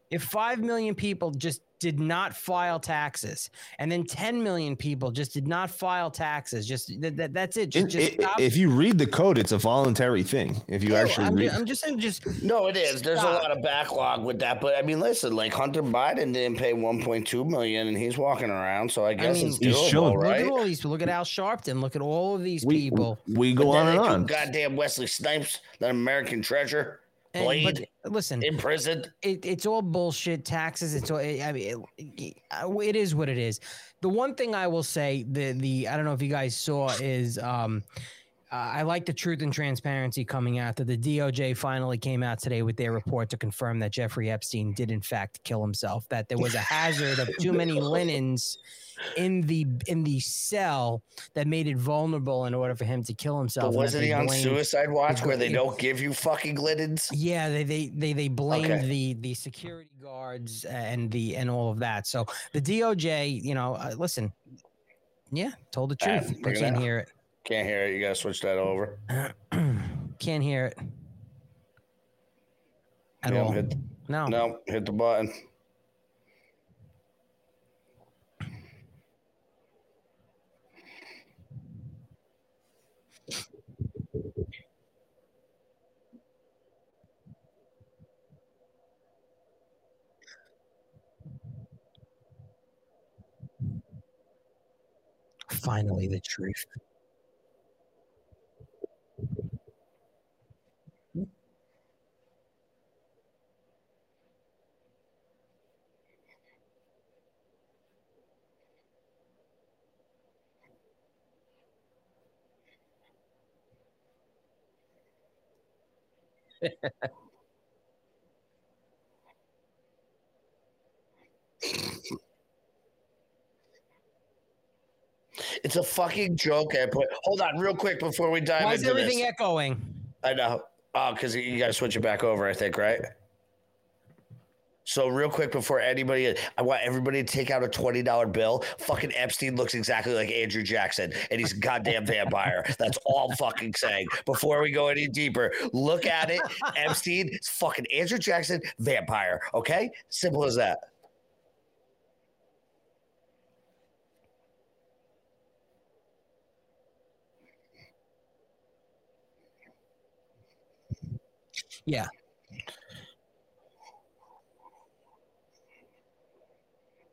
Speaker 9: if five million people just did not file taxes, and then ten million people just did not file taxes, just that, that that's it. Just,
Speaker 8: In-
Speaker 9: just
Speaker 8: i-
Speaker 9: stop.
Speaker 8: if you read the code, it's a voluntary thing. If you
Speaker 9: No,
Speaker 8: actually
Speaker 9: I'm,
Speaker 8: read,
Speaker 9: ju- I'm just saying, just
Speaker 7: No, it is. There's a lot of backlog with that, but I mean, listen, like Hunter Biden didn't pay 1.2 million, and he's walking around, so I guess
Speaker 9: mean,
Speaker 7: it's
Speaker 8: He's
Speaker 7: doable,
Speaker 8: chilling.
Speaker 9: look
Speaker 7: right?
Speaker 9: at all these. Look at Al Sharpton. Look at all of these
Speaker 8: we,
Speaker 9: people.
Speaker 8: we
Speaker 7: But
Speaker 8: go on and on.
Speaker 7: Goddamn Wesley Snipes, that American treasure,
Speaker 9: And-
Speaker 7: Blade,
Speaker 9: but listen,
Speaker 7: imprisoned.
Speaker 9: it, it's all bullshit. Taxes. It's all. I mean, it, it is what it is. The one thing I will say, the the I don't know if you guys saw is um, Uh, I like the truth and transparency coming out that the DOJ finally came out today with their report to confirm that Jeffrey Epstein did in fact kill himself. That there was a hazard of too many linens in the in the cell that made it vulnerable in order for him to kill himself.
Speaker 7: But wasn't he on
Speaker 9: blamed-
Speaker 7: Suicide Watch where they don't give you fucking linens?
Speaker 9: Yeah, they they they, they blamed
Speaker 7: Okay.
Speaker 9: the the security guards and the and all of that. So the DOJ, you know, uh, listen, yeah, told the
Speaker 7: Ah,
Speaker 9: truth. They
Speaker 7: bring
Speaker 9: can't hear it.
Speaker 7: Can't hear it. You gotta switch that over.
Speaker 9: can't hear it at
Speaker 7: Yeah,
Speaker 9: all.
Speaker 7: hit-
Speaker 9: No.
Speaker 7: No, hit the button.
Speaker 9: Finally, the truth.
Speaker 7: It's a fucking joke. I put. Hold on, real quick before we dive
Speaker 9: Why is everything
Speaker 7: this.
Speaker 9: echoing?
Speaker 7: I know. Oh, because you got to switch it back over. I think right. So real quick before anybody, I want everybody to take out a twenty dollar bill. Fucking Epstein looks exactly like Andrew Jackson, and he's a goddamn vampire. That's all I'm fucking saying. Before we go any deeper, look at it. Epstein is fucking Andrew Jackson, vampire. Okay, simple as that.
Speaker 9: Yeah.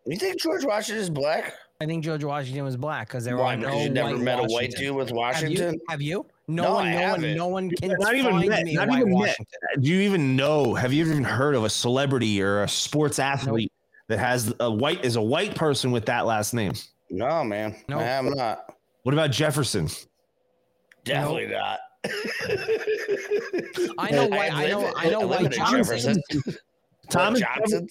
Speaker 7: You think George Washington is black?
Speaker 9: I think George Washington was black because there
Speaker 7: Why?
Speaker 9: are
Speaker 7: Because
Speaker 9: no
Speaker 7: you never
Speaker 9: white
Speaker 7: met a white
Speaker 9: Washington.
Speaker 7: dude with
Speaker 9: Have
Speaker 7: Washington.
Speaker 9: you? Have you? No,
Speaker 7: No,
Speaker 9: one.
Speaker 7: I
Speaker 9: No one.
Speaker 7: haven't.
Speaker 9: No one can
Speaker 8: not even met.
Speaker 9: me
Speaker 8: Not
Speaker 9: white
Speaker 8: even met. Do you even know? Have you even heard of a celebrity or a sports athlete that has a white is a white person with that last name?
Speaker 7: No, man.
Speaker 9: Nope.
Speaker 7: I am not.
Speaker 8: What about Jefferson?
Speaker 7: Definitely not.
Speaker 9: I know white. I know.
Speaker 7: live-
Speaker 9: I know
Speaker 7: live
Speaker 9: white Johnson.
Speaker 7: Jefferson.
Speaker 8: Thomas
Speaker 7: Johnson.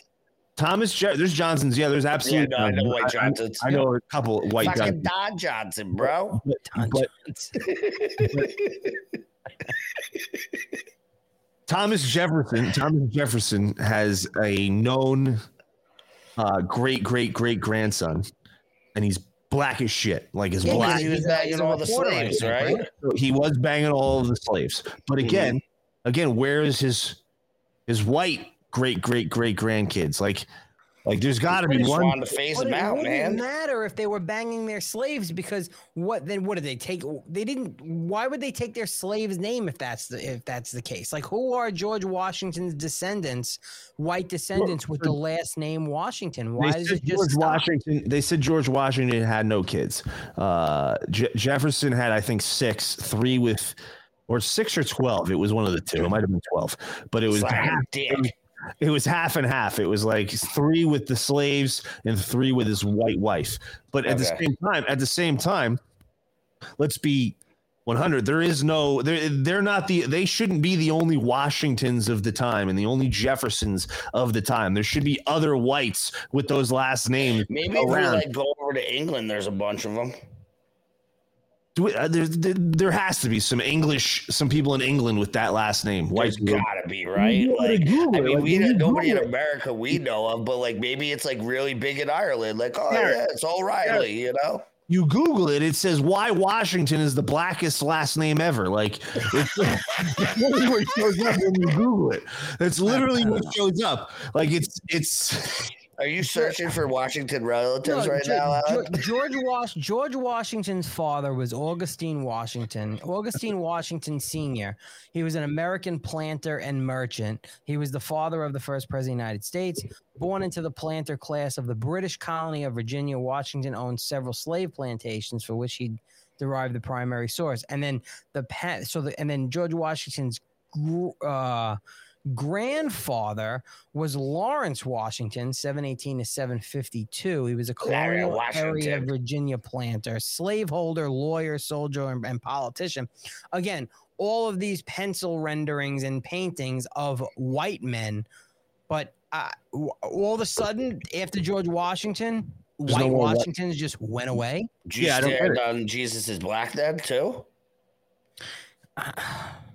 Speaker 8: Thomas. Je- there's Johnsons. Yeah, there's
Speaker 7: Yeah,
Speaker 8: absolutely.
Speaker 7: no, I know white
Speaker 8: I- I-
Speaker 7: Johnsons.
Speaker 8: I, know a couple of white
Speaker 7: Fucking
Speaker 8: Johnsons.
Speaker 7: Don Johnson, bro.
Speaker 8: But, but Thomas Jefferson. Thomas Jefferson has a known uh, great great great grandson, and he's black as shit. Like as
Speaker 9: Yeah,
Speaker 8: black.
Speaker 7: he was banging all the slaves, right?
Speaker 9: right?
Speaker 8: So he was banging all of the slaves. But again, again, where is his his white great great great grandkids? Like, like there's got to be
Speaker 7: just
Speaker 8: one.
Speaker 7: wanted to phase
Speaker 9: But
Speaker 7: him
Speaker 9: it
Speaker 7: out,
Speaker 9: wouldn't
Speaker 7: man.
Speaker 9: matter if they were banging their slaves because what then? What did they take? They didn't. Why would they take their slave's name if that's the if that's the case? Like, who are George Washington's descendants, white descendants with the last name Washington? Why
Speaker 8: is
Speaker 9: it just
Speaker 8: George
Speaker 9: stop?
Speaker 8: Washington. They said George Washington had no kids. Uh, Je- Jefferson had, I think, six, three with, or six or twelve. It was one of the two. It might have been twelve, but it was
Speaker 7: Suck a
Speaker 8: half,
Speaker 7: dick.
Speaker 8: It was half and half. It was like three with the slaves and three with his white wife. But at the same time, at the same time, let's be 100. There is no, they're, they're not the, they shouldn't be the only Washingtons of the time and the only Jeffersons of the time. There should be other whites with those last names.
Speaker 7: Maybe if we
Speaker 8: around.
Speaker 7: like go over to England, there's a bunch of them.
Speaker 8: We, uh, there, there, there has to be some English, some people in England with that last name. White
Speaker 7: There's
Speaker 8: people.
Speaker 7: gotta be, right? Like, I mean,
Speaker 8: like,
Speaker 7: we
Speaker 8: you
Speaker 7: nobody in America we know of, but like maybe it's like really big in Ireland. Like, oh
Speaker 8: Yeah.
Speaker 7: yeah, it's O'Reilly, you know?
Speaker 8: You Google it, it says why Washington is the blackest last name ever. Like it's it's literally what shows up when you Google it. That's literally what shows up. Like it's it's
Speaker 7: Are you searching for Washington relatives
Speaker 9: No,
Speaker 7: right
Speaker 9: Ge-
Speaker 7: now?
Speaker 9: Ge-? George Wash George Washington's father was Augustine Washington. Augustine Washington Sr. He was an American planter and merchant. He was the father of the first president of the United States. Born into the planter class of the British colony of Virginia, Washington owned several slave plantations for which he derived the primary source. And then the pa- so the and then George Washington's uh, grandfather was Lawrence Washington, 718 to 752. He was a
Speaker 7: Larry
Speaker 9: colonial area Virginia planter, slaveholder, lawyer, soldier, and, and politician. Again, all of these pencil renderings and paintings of white men, but uh, all of a sudden, after George Washington,
Speaker 8: There's
Speaker 9: white
Speaker 8: no more white-
Speaker 9: Washingtons just went away.
Speaker 7: Did
Speaker 8: Yeah, I don't get it.
Speaker 7: on Jesus is black then too?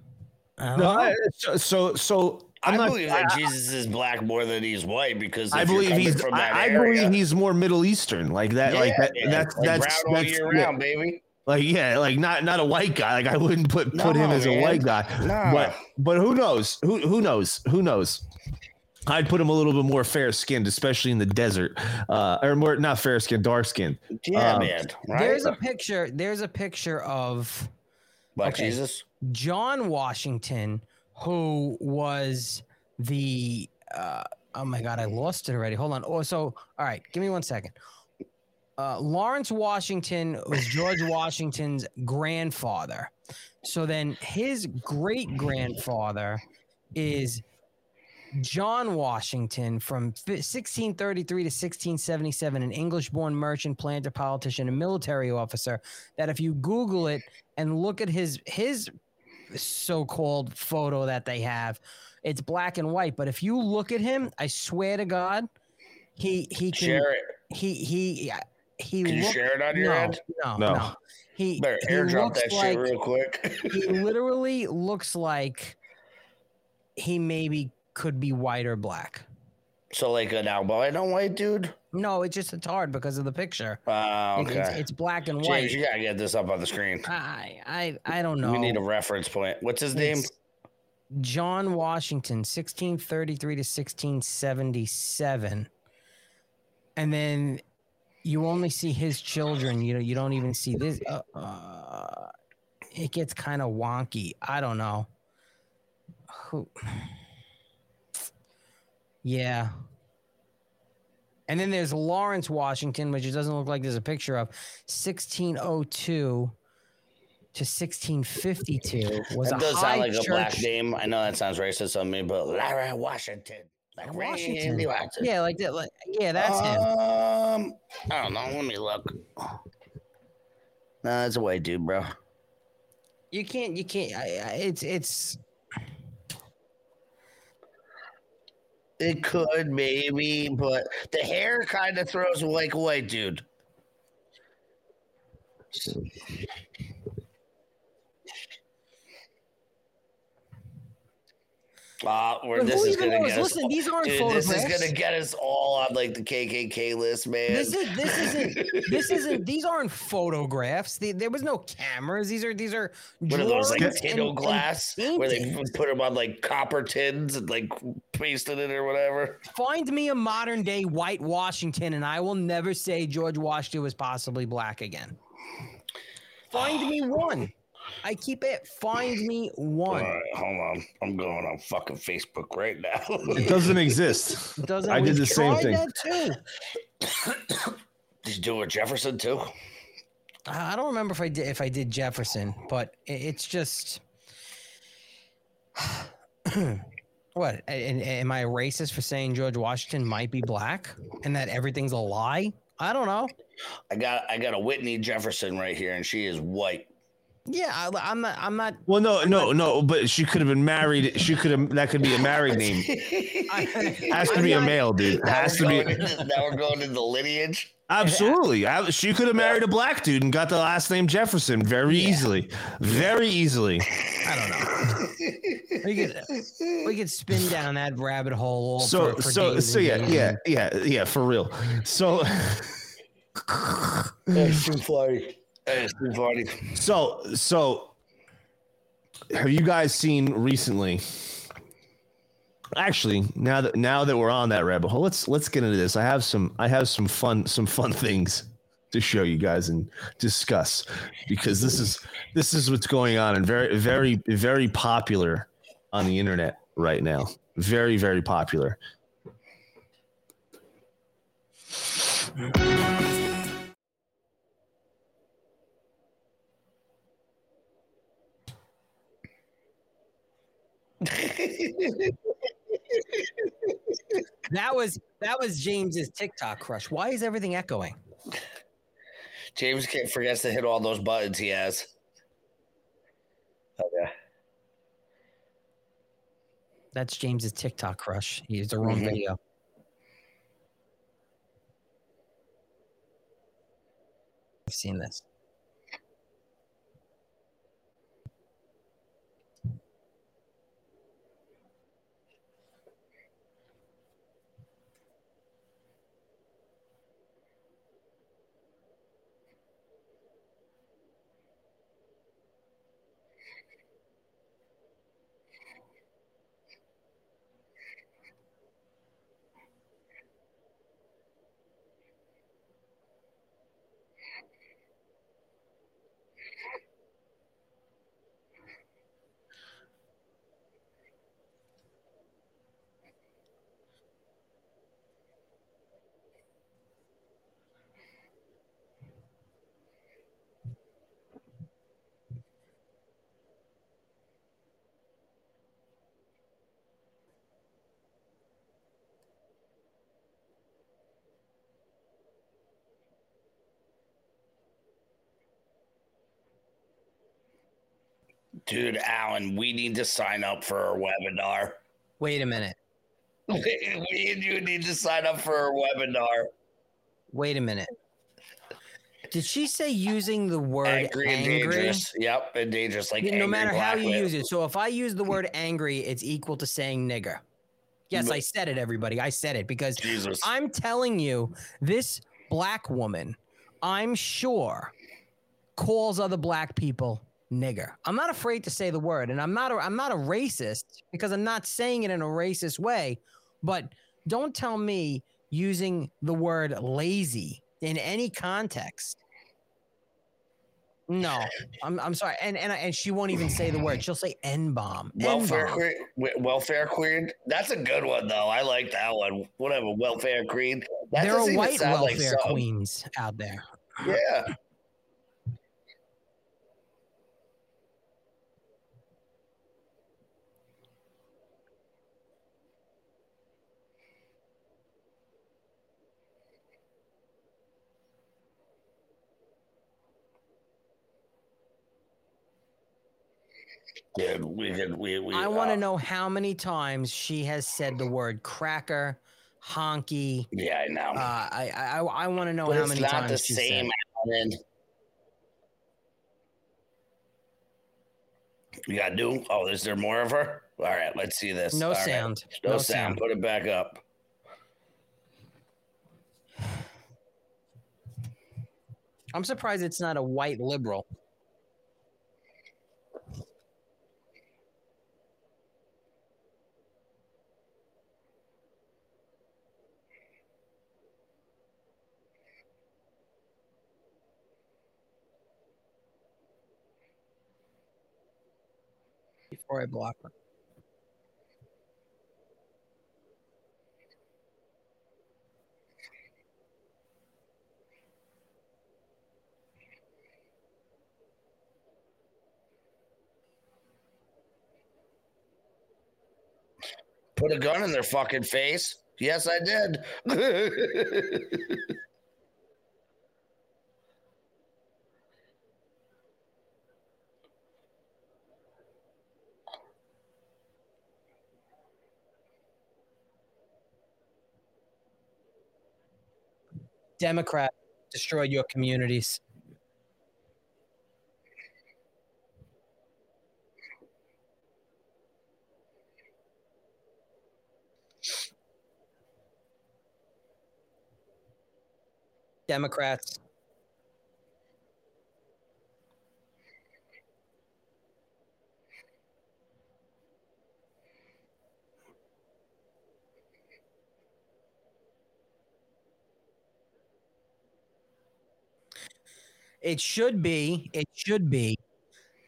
Speaker 9: I don't
Speaker 8: No. I- so so, so I'm
Speaker 7: I
Speaker 8: not.
Speaker 7: believe that Jesus is black more than he's white because
Speaker 8: I believe he's.
Speaker 7: from that
Speaker 8: I, I
Speaker 7: area,
Speaker 8: believe he's more Middle Eastern, like that. like that.
Speaker 7: man,
Speaker 8: That's
Speaker 7: like
Speaker 8: that's
Speaker 7: brown all year
Speaker 8: yeah.
Speaker 7: round, baby.
Speaker 8: like yeah, like not not a white guy. Like I wouldn't put put him
Speaker 7: No,
Speaker 8: as a white guy.
Speaker 7: Nah.
Speaker 8: But but who knows? Who who knows? Who knows? I'd put him a little bit more fair skinned, especially in the desert, uh, or more not fair skinned, dark skinned.
Speaker 7: Yeah,
Speaker 8: Um,
Speaker 7: man. Right?
Speaker 9: There's a picture. There's a picture of
Speaker 7: black
Speaker 9: okay.
Speaker 7: Jesus.
Speaker 9: John Washington, who was the uh, oh my god, I lost it already. Hold on. Oh, so all right, give me one second. Uh, Lawrence Washington was George Washington's grandfather. So then his great grandfather is John Washington from 1633 to 1677, an English born merchant, planter, politician, and military officer. That if you Google it and look at his his so-called photo that they have, it's black and white. But if you look at him, I swear to God, he he can
Speaker 7: Share it.
Speaker 9: he he yeah he
Speaker 7: Can you
Speaker 9: look-
Speaker 7: share it on your
Speaker 9: no,
Speaker 7: end?
Speaker 9: No,
Speaker 8: No.
Speaker 9: no. He,
Speaker 7: Better airdrop
Speaker 9: looks
Speaker 7: that
Speaker 9: like,
Speaker 7: shit real quick.
Speaker 9: he literally looks like he maybe could be white or black.
Speaker 7: so like an albino white dude.
Speaker 9: No, it's just it's hard because of the picture.
Speaker 7: Uh, okay.
Speaker 9: It's, it's black and
Speaker 7: James,
Speaker 9: white.
Speaker 7: you gotta get this up on the screen.
Speaker 9: I I I don't know.
Speaker 7: We need a reference point. What's his name?
Speaker 9: John Washington, 1633 to 1677. And then you only see his children. You know, you don't even see this. Uh, uh, it gets kind of wonky. I don't know. Who? Yeah. And then there's Lawrence Washington, which it doesn't look like there's a picture of, 1602 to 1652 was
Speaker 7: That
Speaker 9: a
Speaker 7: does
Speaker 9: high
Speaker 7: sound like a black name. I know that sounds racist on me, but Larry Washington. Like
Speaker 9: Washington.
Speaker 7: Randy Washington.
Speaker 9: Yeah, like that. Like, yeah, that's him.
Speaker 7: Um, I don't know. Let me look. Nah, that's a white dude, bro.
Speaker 9: You can't. You can't. I, I, it's it's.
Speaker 7: It could maybe, but the hair kind of throws like a white dude. Uh, where this is gonna
Speaker 9: knows?
Speaker 7: get us.
Speaker 9: Listen, these aren't
Speaker 7: Dude,
Speaker 9: photographs.
Speaker 7: this is gonna get us all on like the KKK list, man.
Speaker 9: This is this isn't this isn't these aren't photographs. The, there was no cameras. These are these are
Speaker 7: What are those like tin
Speaker 9: and- and
Speaker 7: glass where they put them on like copper tins and like pasted it or whatever?
Speaker 9: Find me a modern day white Washington, and I will never say George Washington was possibly black again. Find me one. I keep it. Find me one.
Speaker 7: right, hold on. I'm going on fucking Facebook right now.
Speaker 8: It doesn't exist.
Speaker 9: It doesn't.
Speaker 8: I did the same thing.
Speaker 9: That too.
Speaker 7: Did you do it with Jefferson too?
Speaker 9: I I don't remember if I did if I did Jefferson, but it's just what? and- Am I a racist for saying George Washington might be black and that everything's a lie? I don't know.
Speaker 7: I got I got a Whitney Jefferson right here, and she is white.
Speaker 9: Yeah, I, I'm not. I'm not.
Speaker 8: Well, no, no, no. But she could have been married. She could have. That could be a married name.
Speaker 9: I,
Speaker 8: Has to
Speaker 9: I'm
Speaker 8: be a male, dude. Has to be.
Speaker 7: into- now we're going into lineage.
Speaker 8: Absolutely. I- She could have married a black dude and got the last name Jefferson very easily. Very easily.
Speaker 9: I don't know. We could we could spin down that rabbit hole.
Speaker 8: So,
Speaker 9: for, for
Speaker 8: so, so, yeah,
Speaker 9: days
Speaker 8: yeah, yeah, yeah, for real. So,
Speaker 7: It's too funny. Too funny.
Speaker 8: so, so, have you guys seen recently? Actually, now that now that we're on that rabbit hole, let's let's get into this. I have some I have some fun some fun things to show you guys and discuss because this is this is what's going on and very very very popular on the internet right now. Very very popular.
Speaker 9: That was that was James's TikTok crush. Why is everything echoing?
Speaker 7: James can't forgets to hit all those buttons he has. Okay.
Speaker 9: That's James's TikTok crush. He used the wrong
Speaker 7: Mhm.
Speaker 9: video. I've seen this.
Speaker 7: Dude, Alan, we need to sign up for our webinar.
Speaker 9: Wait a minute.
Speaker 7: we and you need to sign up for our webinar.
Speaker 9: Wait a minute. Did she say using the word
Speaker 7: Angry and
Speaker 9: angry?
Speaker 7: dangerous. Yep, and dangerous. Like
Speaker 9: no matter how you use it. So if I use the word angry, it's equal to saying nigger. Yes, I said it, everybody. I said it because
Speaker 7: Jesus.
Speaker 9: I'm telling you, this black woman, I'm sure, calls other black people nigger. I'm not afraid to say the word, and I'm not a, I'm not a racist because I'm not saying it in a racist way. But don't tell me using the word lazy in any context. No, I'm, I'm sorry, and and and she won't even say the word. She'll say n bomb.
Speaker 7: Welfare queen, welfare queen. That's a good one though. I like that one. Whatever, welfare queen. That
Speaker 9: There are white
Speaker 7: sound like
Speaker 9: welfare queens out there.
Speaker 7: Yeah. Dude, we we we
Speaker 9: I want
Speaker 7: uh,
Speaker 9: to know how many times she has said the word cracker, honky.
Speaker 7: Yeah, I know.
Speaker 9: Uh, I I I want to know
Speaker 7: but
Speaker 9: how
Speaker 7: it's
Speaker 9: many
Speaker 7: not the same. Alan. You got do. Oh, is there more of her? All right, let's see this.
Speaker 9: No
Speaker 7: All right.
Speaker 9: sound.
Speaker 7: No,
Speaker 9: No
Speaker 7: sound.
Speaker 9: sound.
Speaker 7: Put it back up.
Speaker 9: I'm surprised it's not a white liberal. Before I block her.
Speaker 7: Put a gun in their fucking face. Yes, I did.
Speaker 9: Democrat destroy your communities. Democrats. It should be, it should be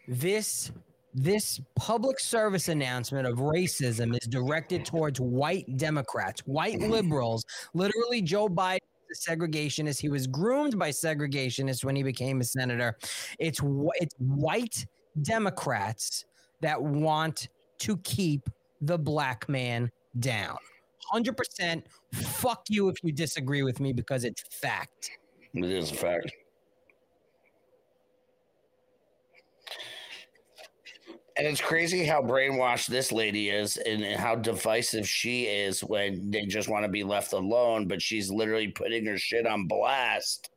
Speaker 9: this this public service announcement of racism is directed towards white Democrats, white liberals. Literally, Joe Biden is segregationist. He was groomed by segregationists when he became a senator. It's it's white Democrats that want to keep the black man down. 100% fuck you if you disagree with me because it's fact.
Speaker 7: It is a fact. And it's crazy how brainwashed this lady is and how divisive she is when they just want to be left alone, but she's literally putting her shit on blast.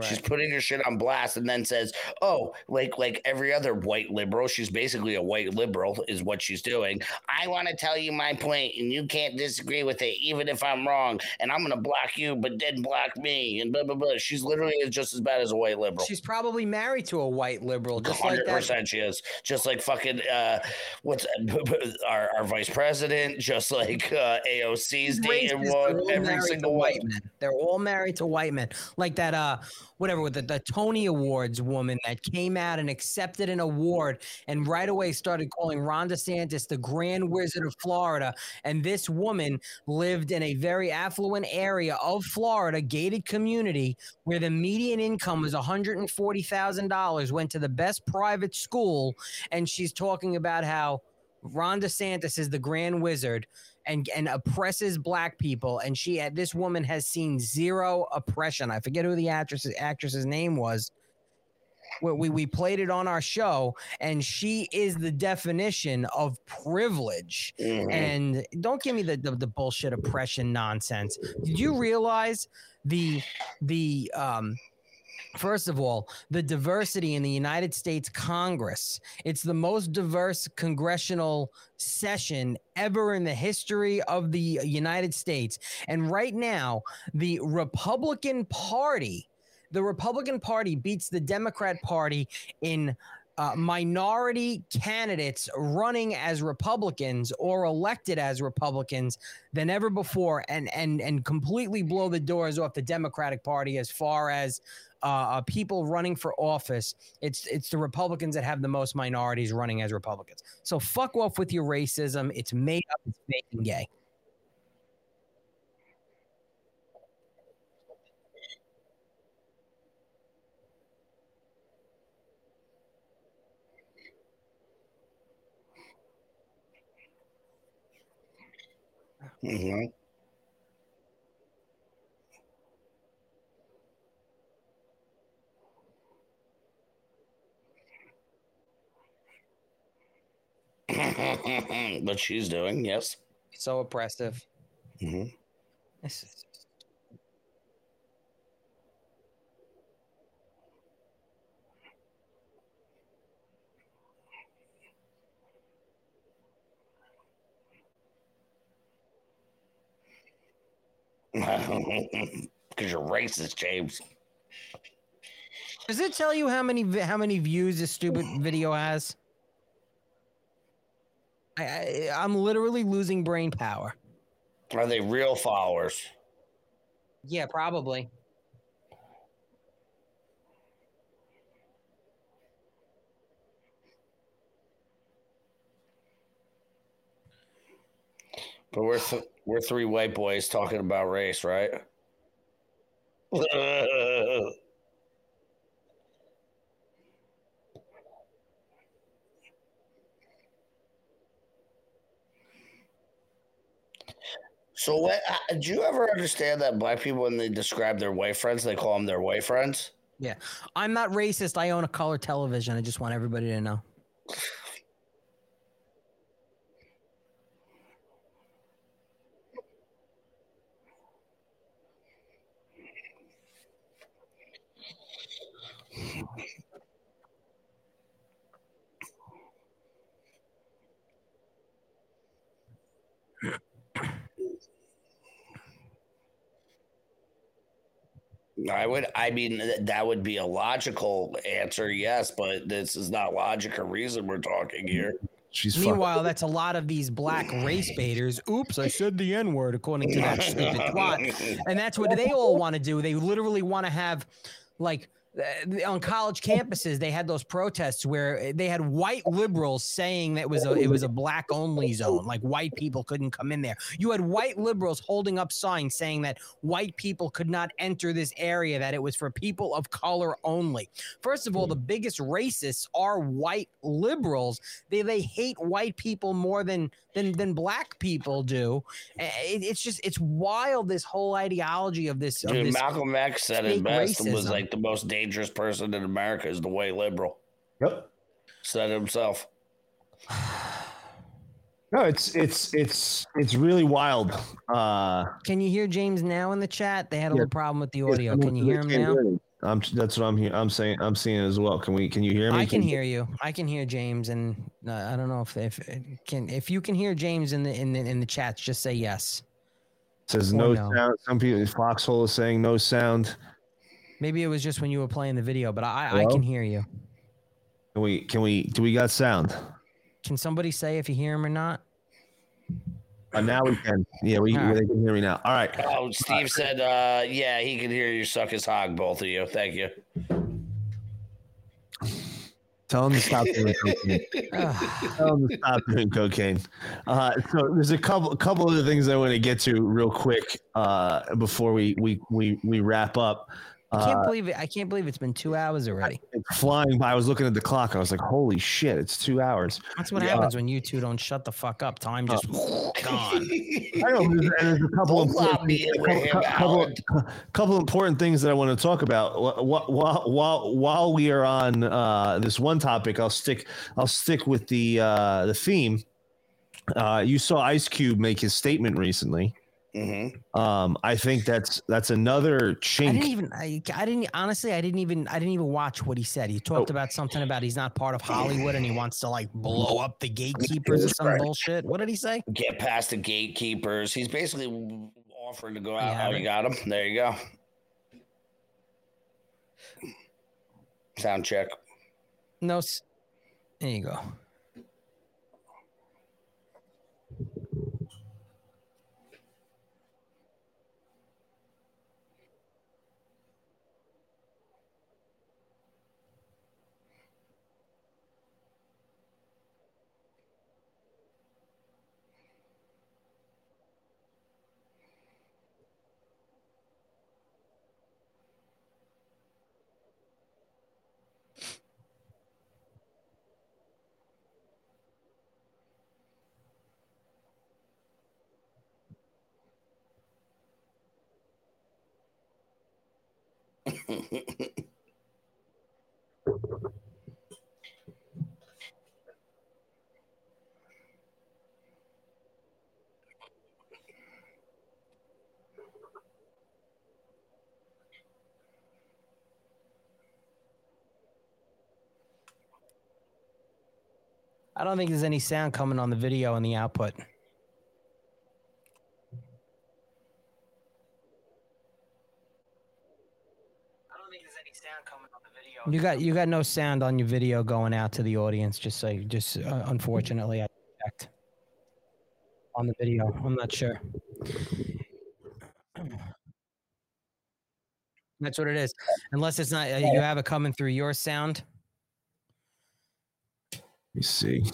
Speaker 7: She's putting her shit on blast and then says, "Oh, like like every other white liberal, she's basically a white liberal is what she's doing. I want to tell you my point and you can't disagree with it even if I'm wrong and I'm going to block you but then block me and blah blah blah." She's literally just as bad as a white liberal.
Speaker 9: She's probably married to a white liberal, just like
Speaker 7: Hundred
Speaker 9: that.
Speaker 7: percent, she is just like fucking uh, what's our, our vice president, just like uh, AOC's dating one every single
Speaker 9: white men. They're all married to white men, like that. Uh, whatever with the, the Tony Awards woman that came out and accepted an award and right away started calling Ron DeSantis the Grand Wizard of Florida. And this woman lived in a very affluent area of Florida, gated community, where the median income was $140,000, went to the best private school, and she's talking about how Ron DeSantis is the Grand Wizard and and oppresses black people. And she had this woman has seen zero oppression. I forget who the actress actress's name was. We, we we played it on our show, and she is the definition of privilege.
Speaker 7: Mhm.
Speaker 9: And don't give me the, the the bullshit oppression nonsense. Did you realize the the um First of all, the diversity in the United States Congress. It's the most diverse congressional session ever in the history of the United States. And right now, the Republican Party, the Republican Party beats the Democrat Party in uh, minority candidates running as Republicans or elected as Republicans than ever before, and and and completely blow the doors off the Democratic Party as far as uh, uh, people running for office. It's it's the Republicans that have the most minorities running as Republicans. So fuck off with your racism. It's made up. It's fake and gay.
Speaker 7: Mhm. what she's doing, yes.
Speaker 9: So oppressive.
Speaker 7: Mm-hmm.
Speaker 9: This is-
Speaker 7: Because you're racist, James.
Speaker 9: Does it tell you how many how many views this stupid video has? I, I I'm literally losing brain power.
Speaker 7: Are they real followers?
Speaker 9: Yeah, probably.
Speaker 7: But we're th- we're three white boys talking about race, right? so what? uh, Did you ever understand that black people, when they describe their white friends, they call them their white friends?
Speaker 9: Yeah, I'm not racist. I own a color television. I just want everybody to know.
Speaker 7: I would. I mean, that would be a logical answer, yes, but this is not logic or reason we're talking here.
Speaker 8: She's fucking.
Speaker 9: Meanwhile, that's a lot of these black race baiters. Oops, I said the N word, according to that stupid twat. And that's what they all want to do. They literally want to have like on college campuses they had those protests where they had white liberals saying that it was a it was a black only zone like white people couldn't come in there. You had white liberals holding up signs saying that white people could not enter this area that it was for people of color only. First of all the biggest racists are white liberals. They they hate white people more than than than black people do it, it's just it's wild this whole ideology of this, of
Speaker 7: Dude,
Speaker 9: this
Speaker 7: Malcolm X said it
Speaker 9: fake
Speaker 7: best. Was like the most dangerous person in America is the white liberal.
Speaker 8: Yep.
Speaker 7: Said it himself.
Speaker 8: No, it's it's it's it's really wild. Uh,
Speaker 9: Can you hear James now in the chat? They had a
Speaker 8: Yeah.
Speaker 9: little problem with the audio. Can you hear him
Speaker 8: Can't
Speaker 9: now?
Speaker 8: I'm that's what I'm here. I'm saying I'm seeing as well. Can we? Can you hear me?
Speaker 9: I can hear you. I can hear James, and uh, I don't know if if can if you can hear James in the in the in the chats. Just say yes.
Speaker 8: Says no,
Speaker 9: no.
Speaker 8: sound. Some people Foxhole is saying no sound.
Speaker 9: Maybe it was just when you were playing the video, but I I can hear you.
Speaker 8: Can we? Can we? Do we got sound?
Speaker 9: Can somebody say if you hear him or not?
Speaker 8: Uh, now we can. Yeah, we
Speaker 9: All right.
Speaker 8: they can hear me now. All right.
Speaker 7: Oh, Steve said, uh, yeah, he can hear you suck his hog, both of you. Thank you.
Speaker 8: Tell him to stop doing cocaine. Tell them to stop doing cocaine. Uh, so there's a couple a couple of the things I want to get to real quick uh, before we we we we wrap up.
Speaker 9: I can't
Speaker 8: Uh,
Speaker 9: believe it. I can't believe it's been two hours already.
Speaker 8: it's flying by. I was looking at the clock. I was like, "Holy shit! It's two hours."
Speaker 9: That's what
Speaker 8: Yeah.
Speaker 9: happens when you two don't shut the fuck up. Time just gone.
Speaker 8: I know, there's, there's a couple of important, a couple, couple, couple important things that I want to talk about. Wh- wh- While while while we are on uh, this one topic, I'll stick I'll stick with the uh, the theme. Uh, you saw Ice Cube make his statement recently.
Speaker 7: Hmm
Speaker 8: Um, I think that's that's another
Speaker 9: change.
Speaker 8: I
Speaker 9: didn't even. I, I didn't honestly. I didn't even. I didn't even watch what he said. He talked
Speaker 8: Oh.
Speaker 9: about something about he's not part of Hollywood and he wants to like blow up the gatekeepers or some
Speaker 7: Right.
Speaker 9: bullshit. What did he say?
Speaker 7: Get past the gatekeepers. He's basically offering to go out.
Speaker 9: Yeah,
Speaker 7: oh, you got him? There you go. Sound check.
Speaker 9: No. There you go. I don't think there's any sound coming on the video and the output. You got you got no sound on your video going out to the audience. Just so just uh, unfortunately, I checked on the video. I'm not sure. That's what it is. Unless it's not, uh, you have it coming through your sound.
Speaker 8: Let me see.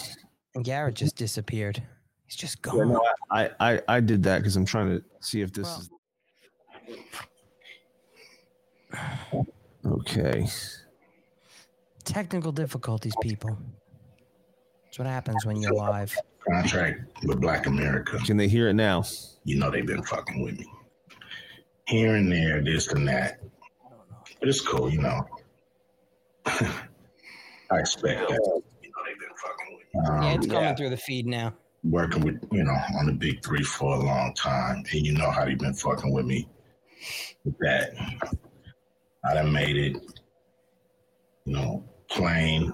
Speaker 9: And Garrett just disappeared. He's just
Speaker 8: Yeah,
Speaker 9: gone.
Speaker 8: no, I, I I did that because I'm trying to see if this
Speaker 9: Well-
Speaker 8: is okay.
Speaker 9: Technical difficulties, people. That's what happens when you're live.
Speaker 10: contract with Black America,
Speaker 8: Can they hear it now?
Speaker 10: you know they've been fucking with me. Here and there, this and that. But it's cool, you know. I expect that. You know they've been fucking with me. Um,
Speaker 9: Yeah, it's coming
Speaker 7: yeah.
Speaker 9: through the feed now.
Speaker 10: working with, you know, on the big three for a long time. And you know how they've been fucking with me with that. I done made it, you know, plain,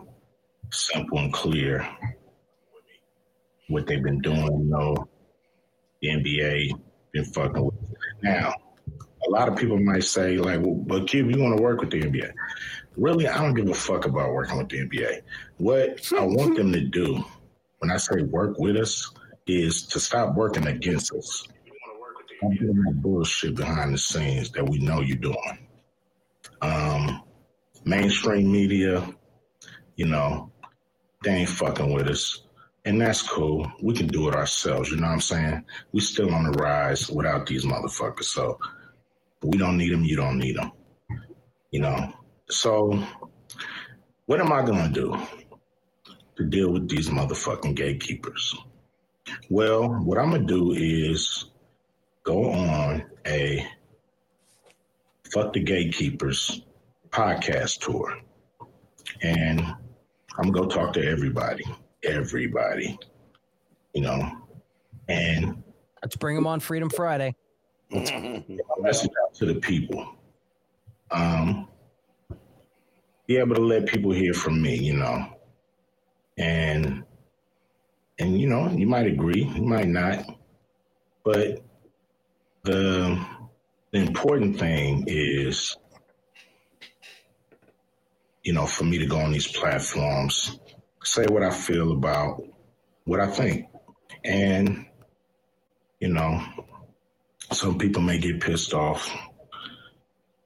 Speaker 10: simple, and clear what they've been doing. You know, the NBA been fucking with. Now, a lot of people might say, like, well, but kid, you want to work with the NBA. Really, I don't give a fuck about working with the NBA. What I want them to do when I say work with us is to stop working against us. I'm doing that bullshit behind the scenes that we know you're doing. Um, mainstream media, you know, they ain't fucking with us. And that's cool. We can do it ourselves. You know what I'm saying? We still on the rise without these motherfuckers. So we don't need them. You don't need them. You know. So what am I gonna do to deal with these motherfucking gatekeepers? Well, what I'm gonna do is go on a fuck the gatekeepers podcast tour, and I'm gonna go talk to everybody everybody, you know, and
Speaker 9: let's bring them on Freedom Friday.
Speaker 10: message out to the people. Um, be able to let people hear from me, you know, and and you know, you might agree, you might not, but the the important thing is, you know, for me to go on these platforms say what I feel about what I think. And, you know, some people may get pissed off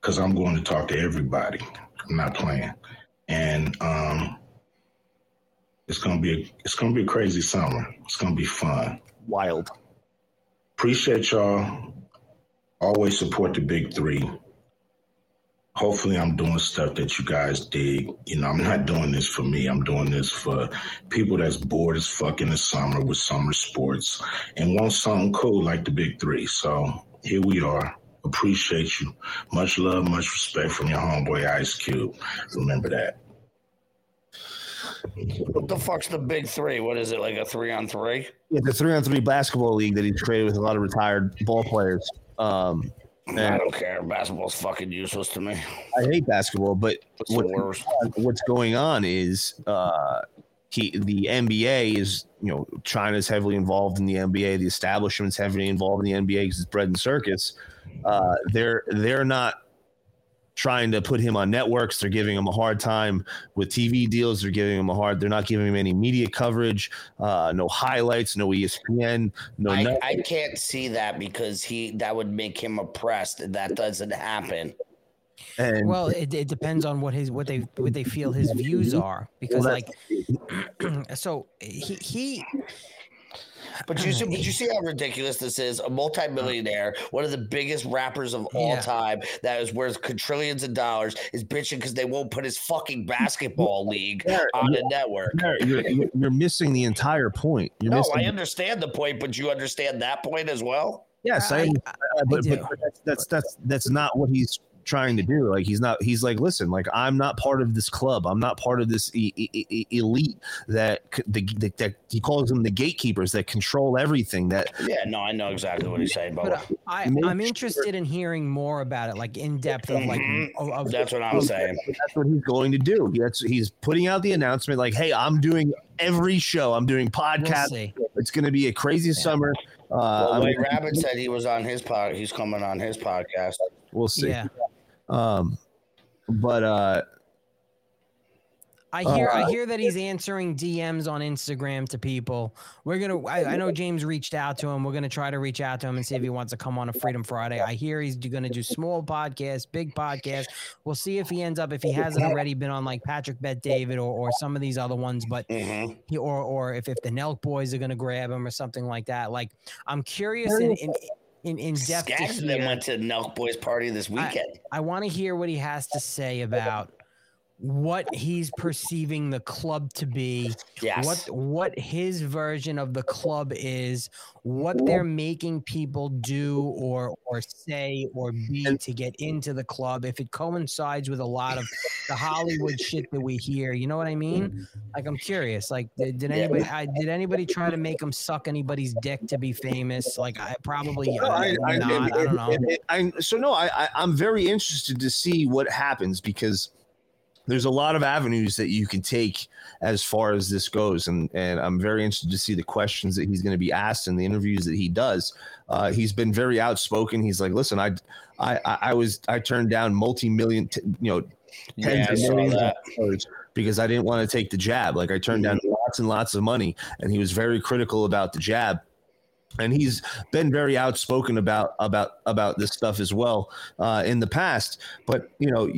Speaker 10: because I'm going to talk to everybody. I'm not playing. And um, it's gonna be a, it's gonna be a crazy summer. It's gonna be fun.
Speaker 8: Wild.
Speaker 10: Appreciate y'all. Always support the big three hopefully I'm doing stuff that you guys dig. You know, I'm not doing this for me. I'm doing this for people that's bored as fuck in the summer with summer sports and want something cool like the big three. So here we are. Appreciate you. Much love, much respect from your homeboy Ice Cube. Remember that.
Speaker 7: What the fuck's the big three? What is it, like a three on three?
Speaker 8: Yeah, the three on three basketball league that he's created with a lot of retired ball players. Um,
Speaker 7: I don't care. Basketball's fucking useless to me.
Speaker 8: I hate basketball, but what, what's going on is uh, he the NBA is you know China's heavily involved in the NBA. The establishment's heavily involved in the NBA because it's bread and circus. Uh, they're they're not trying to put him on networks. They're giving him a hard time with TV deals. They're giving him a hard. They're not giving him any media coverage. Uh, no highlights. No ESPN. No.
Speaker 7: I, I, can't see that because he that would make him oppressed. That doesn't happen.
Speaker 9: And well, it, it depends on what his what they what they feel his views are because well, like so he he
Speaker 7: but you see, but you see how ridiculous this is? A multimillionaire, one of the biggest rappers of all yeah. time, that is worth quadrillions of dollars, is bitching because they won't put his fucking basketball league on the network.
Speaker 8: You're, you're, missing the entire point. You're
Speaker 7: no, I understand the point, but you understand that point as well.
Speaker 8: Yes, I, I, I, but, but, but that's, that's that's that's not what he's trying to do. Like he's not. He's like, listen, like I'm not part of this club. I'm not part of this e- e- elite that the, the, that he calls them the gatekeepers that control everything. That
Speaker 7: yeah, no, I know exactly what he's saying. But, but
Speaker 9: I, I'm interested in hearing more about it, like in depth of like. Mm-hmm. Of,
Speaker 7: of, that's what I'm saying.
Speaker 8: That's what he's going to do. That's he's putting out the announcement, like, hey, I'm doing every show. I'm doing podcast. We'll it's going to be a crazy yeah. summer.
Speaker 7: Uh, well, White Rabbit said he was on his pod. He's coming on his podcast.
Speaker 8: We'll see. Yeah. Um, but uh,
Speaker 9: I hear uh, I hear that he's answering DMs on Instagram to people. We're gonna I, I, know James reached out to him. We're gonna try to reach out to him and see if he wants to come on a Freedom Friday. I hear he's gonna do small podcasts, big podcasts. We'll see if he ends up if he hasn't already been on like Patrick Bet David or, or some of these other ones, but mm-hmm. he, or or if if the Nelk boys are gonna grab him or something like that. Like I'm curious in, in in, depth.
Speaker 7: Skaggs then went to Nelk Boys party this weekend.
Speaker 9: I, I want to hear what he has to say about what he's perceiving the club to be
Speaker 7: yes.
Speaker 9: what what his version of the club is what they're making people do or or say or be to get into the club if it coincides with a lot of the hollywood shit that we hear you know what i mean? Like i'm curious like did, did anybody I, did anybody try to make him suck anybody's dick to be famous? Like i probably no, I, I, not, I, don't know.
Speaker 8: I, so no I i'm very interested to see what happens because there's a lot of avenues that you can take as far as this goes, and and I'm very interested to see the questions that he's going to be asked in the interviews that he does. Uh, he's been very outspoken. He's like, listen, I, I, I was I turned down multi million, t- you know, tens yeah, of millions of dollars because I didn't want to take the jab. Like I turned mm-hmm. down lots and lots of money, and he was very critical about the jab and he's been very outspoken about about about this stuff as well uh, in the past. But you know,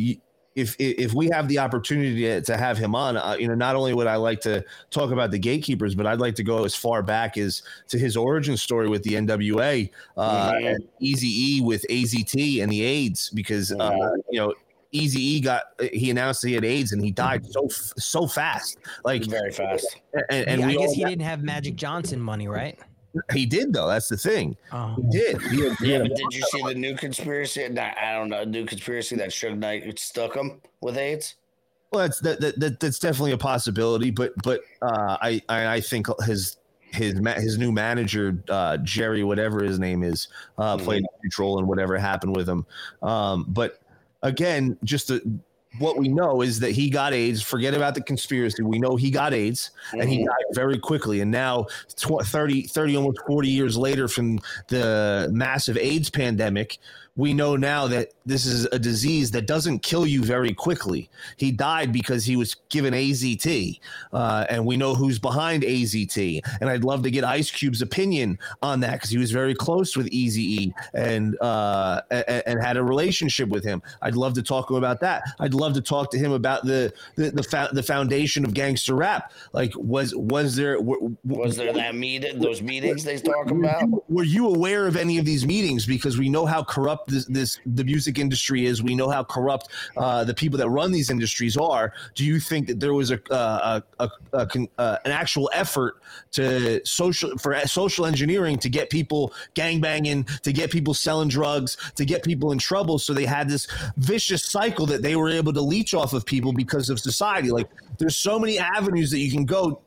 Speaker 8: if if we have the opportunity to, to have him on, uh, you know, not only would I like to talk about the gatekeepers, but I'd like to go as far back as to his origin story with the NWA, uh, and Easy E with AZT and the AIDS, because uh, you know. Easy E got he announced he had AIDS and he died so f- so fast like
Speaker 7: very fast.
Speaker 8: and, and
Speaker 9: Yeah,
Speaker 8: we
Speaker 9: I guess
Speaker 8: all,
Speaker 9: he didn't have Magic Johnson money, right?
Speaker 8: He did though that's the thing
Speaker 9: Oh.
Speaker 8: he did he had, he
Speaker 7: Yeah, but did you see the new conspiracy? Nah, I don't know. New conspiracy that Suge Knight stuck him with AIDS.
Speaker 8: Well, that's that, that, that that's definitely a possibility, but but uh, I, I I think his his his new manager uh, Jerry, whatever his name is, uh, played neutral and whatever happened with him. Um, but again, just the, what we know is that he got AIDS. Forget about the conspiracy. We know he got AIDS and he
Speaker 7: Mhm.
Speaker 8: died very quickly. And now, tw- 30, 30, almost 40 years later from the massive AIDS pandemic, we know now that this is a disease that doesn't kill you very quickly. He died because he was given AZT, uh, and we know who's behind AZT. And I'd love to get Ice Cube's opinion on that because he was very close with Eazy-E and uh, and, and had a relationship with him. I'd love to talk to him about that. I'd love to talk to him about the the the, fo- the foundation of gangster rap. Like, was was there w-
Speaker 7: Was there that meeting? Those meetings they talk about?
Speaker 8: were you aware of any of these meetings because we know how corrupt this, this the music industry is. We know how corrupt uh, the people that run these industries are. Do you think that there was a, uh, a, a, a uh, an actual effort to social for social engineering to get people gangbanging to get people selling drugs to get people in trouble so they had this vicious cycle that they were able to leech off of people because of society? Like there's so many avenues that you can go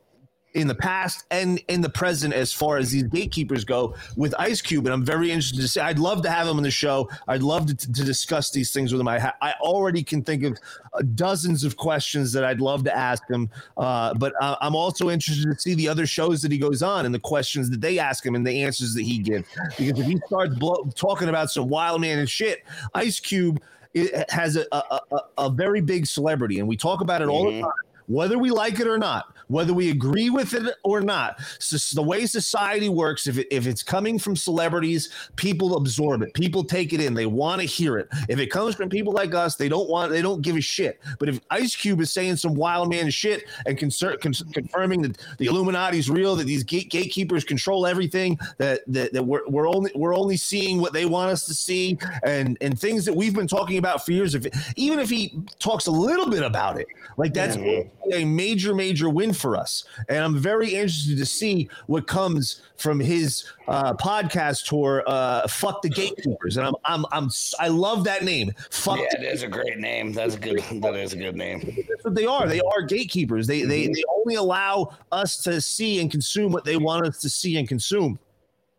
Speaker 8: in the past and in the present as far as these gatekeepers go with Ice Cube. And I'm very interested to see. I'd love to have him on the show. I'd love to, to discuss these things with him. I, ha- I already can think of uh, dozens of questions that I'd love to ask him. Uh, but uh, I'm also interested to see the other shows that he goes on and the questions that they ask him and the answers that he gives. Because if he starts blow- talking about some wild man and shit, Ice Cube it has a, a, a, a very big celebrity. And we talk about it all the time whether we like it or not, whether we agree with it or not. So the way society works, if, it, if it's coming from celebrities, people absorb it. People take it in. They want to hear it. If it comes from people like us, they don't want. They don't give a shit. But if Ice Cube is saying some wild man shit and con- confirming that the Illuminati's real, that these gate- gatekeepers control everything, that that, that we're, we're only we're only seeing what they want us to see, and and things that we've been talking about for years. If even if he talks a little bit about it, like that's a major major win for us. And I'm very interested to see what comes from his uh, podcast tour. Uh, Fuck the gatekeepers, and I'm I'm I'm I love that name. Fuck.
Speaker 7: Yeah, it is a great name. That's a good. That is a good name.
Speaker 8: that's what they are. They are gatekeepers. They, they they only allow us to see and consume what they want us to see and consume.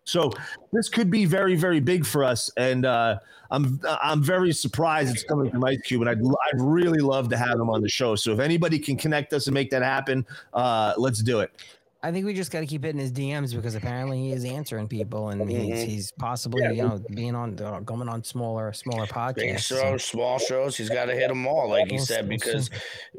Speaker 8: So this could be very very big for us, and uh, I'm I'm very surprised it's coming from Ice Cube, and I'd I'd really love to have him on the show. So if anybody can connect us and make that happen, uh, let's do it.
Speaker 9: I think we just got to keep hitting his DMs because apparently he is answering people and he's,
Speaker 7: Mhm.
Speaker 9: he's possibly you know being on uh, going on smaller smaller
Speaker 7: Big
Speaker 9: podcasts.
Speaker 7: shows, small shows. He's got to hit them all, like you
Speaker 9: Well,
Speaker 7: said,
Speaker 9: so-
Speaker 7: because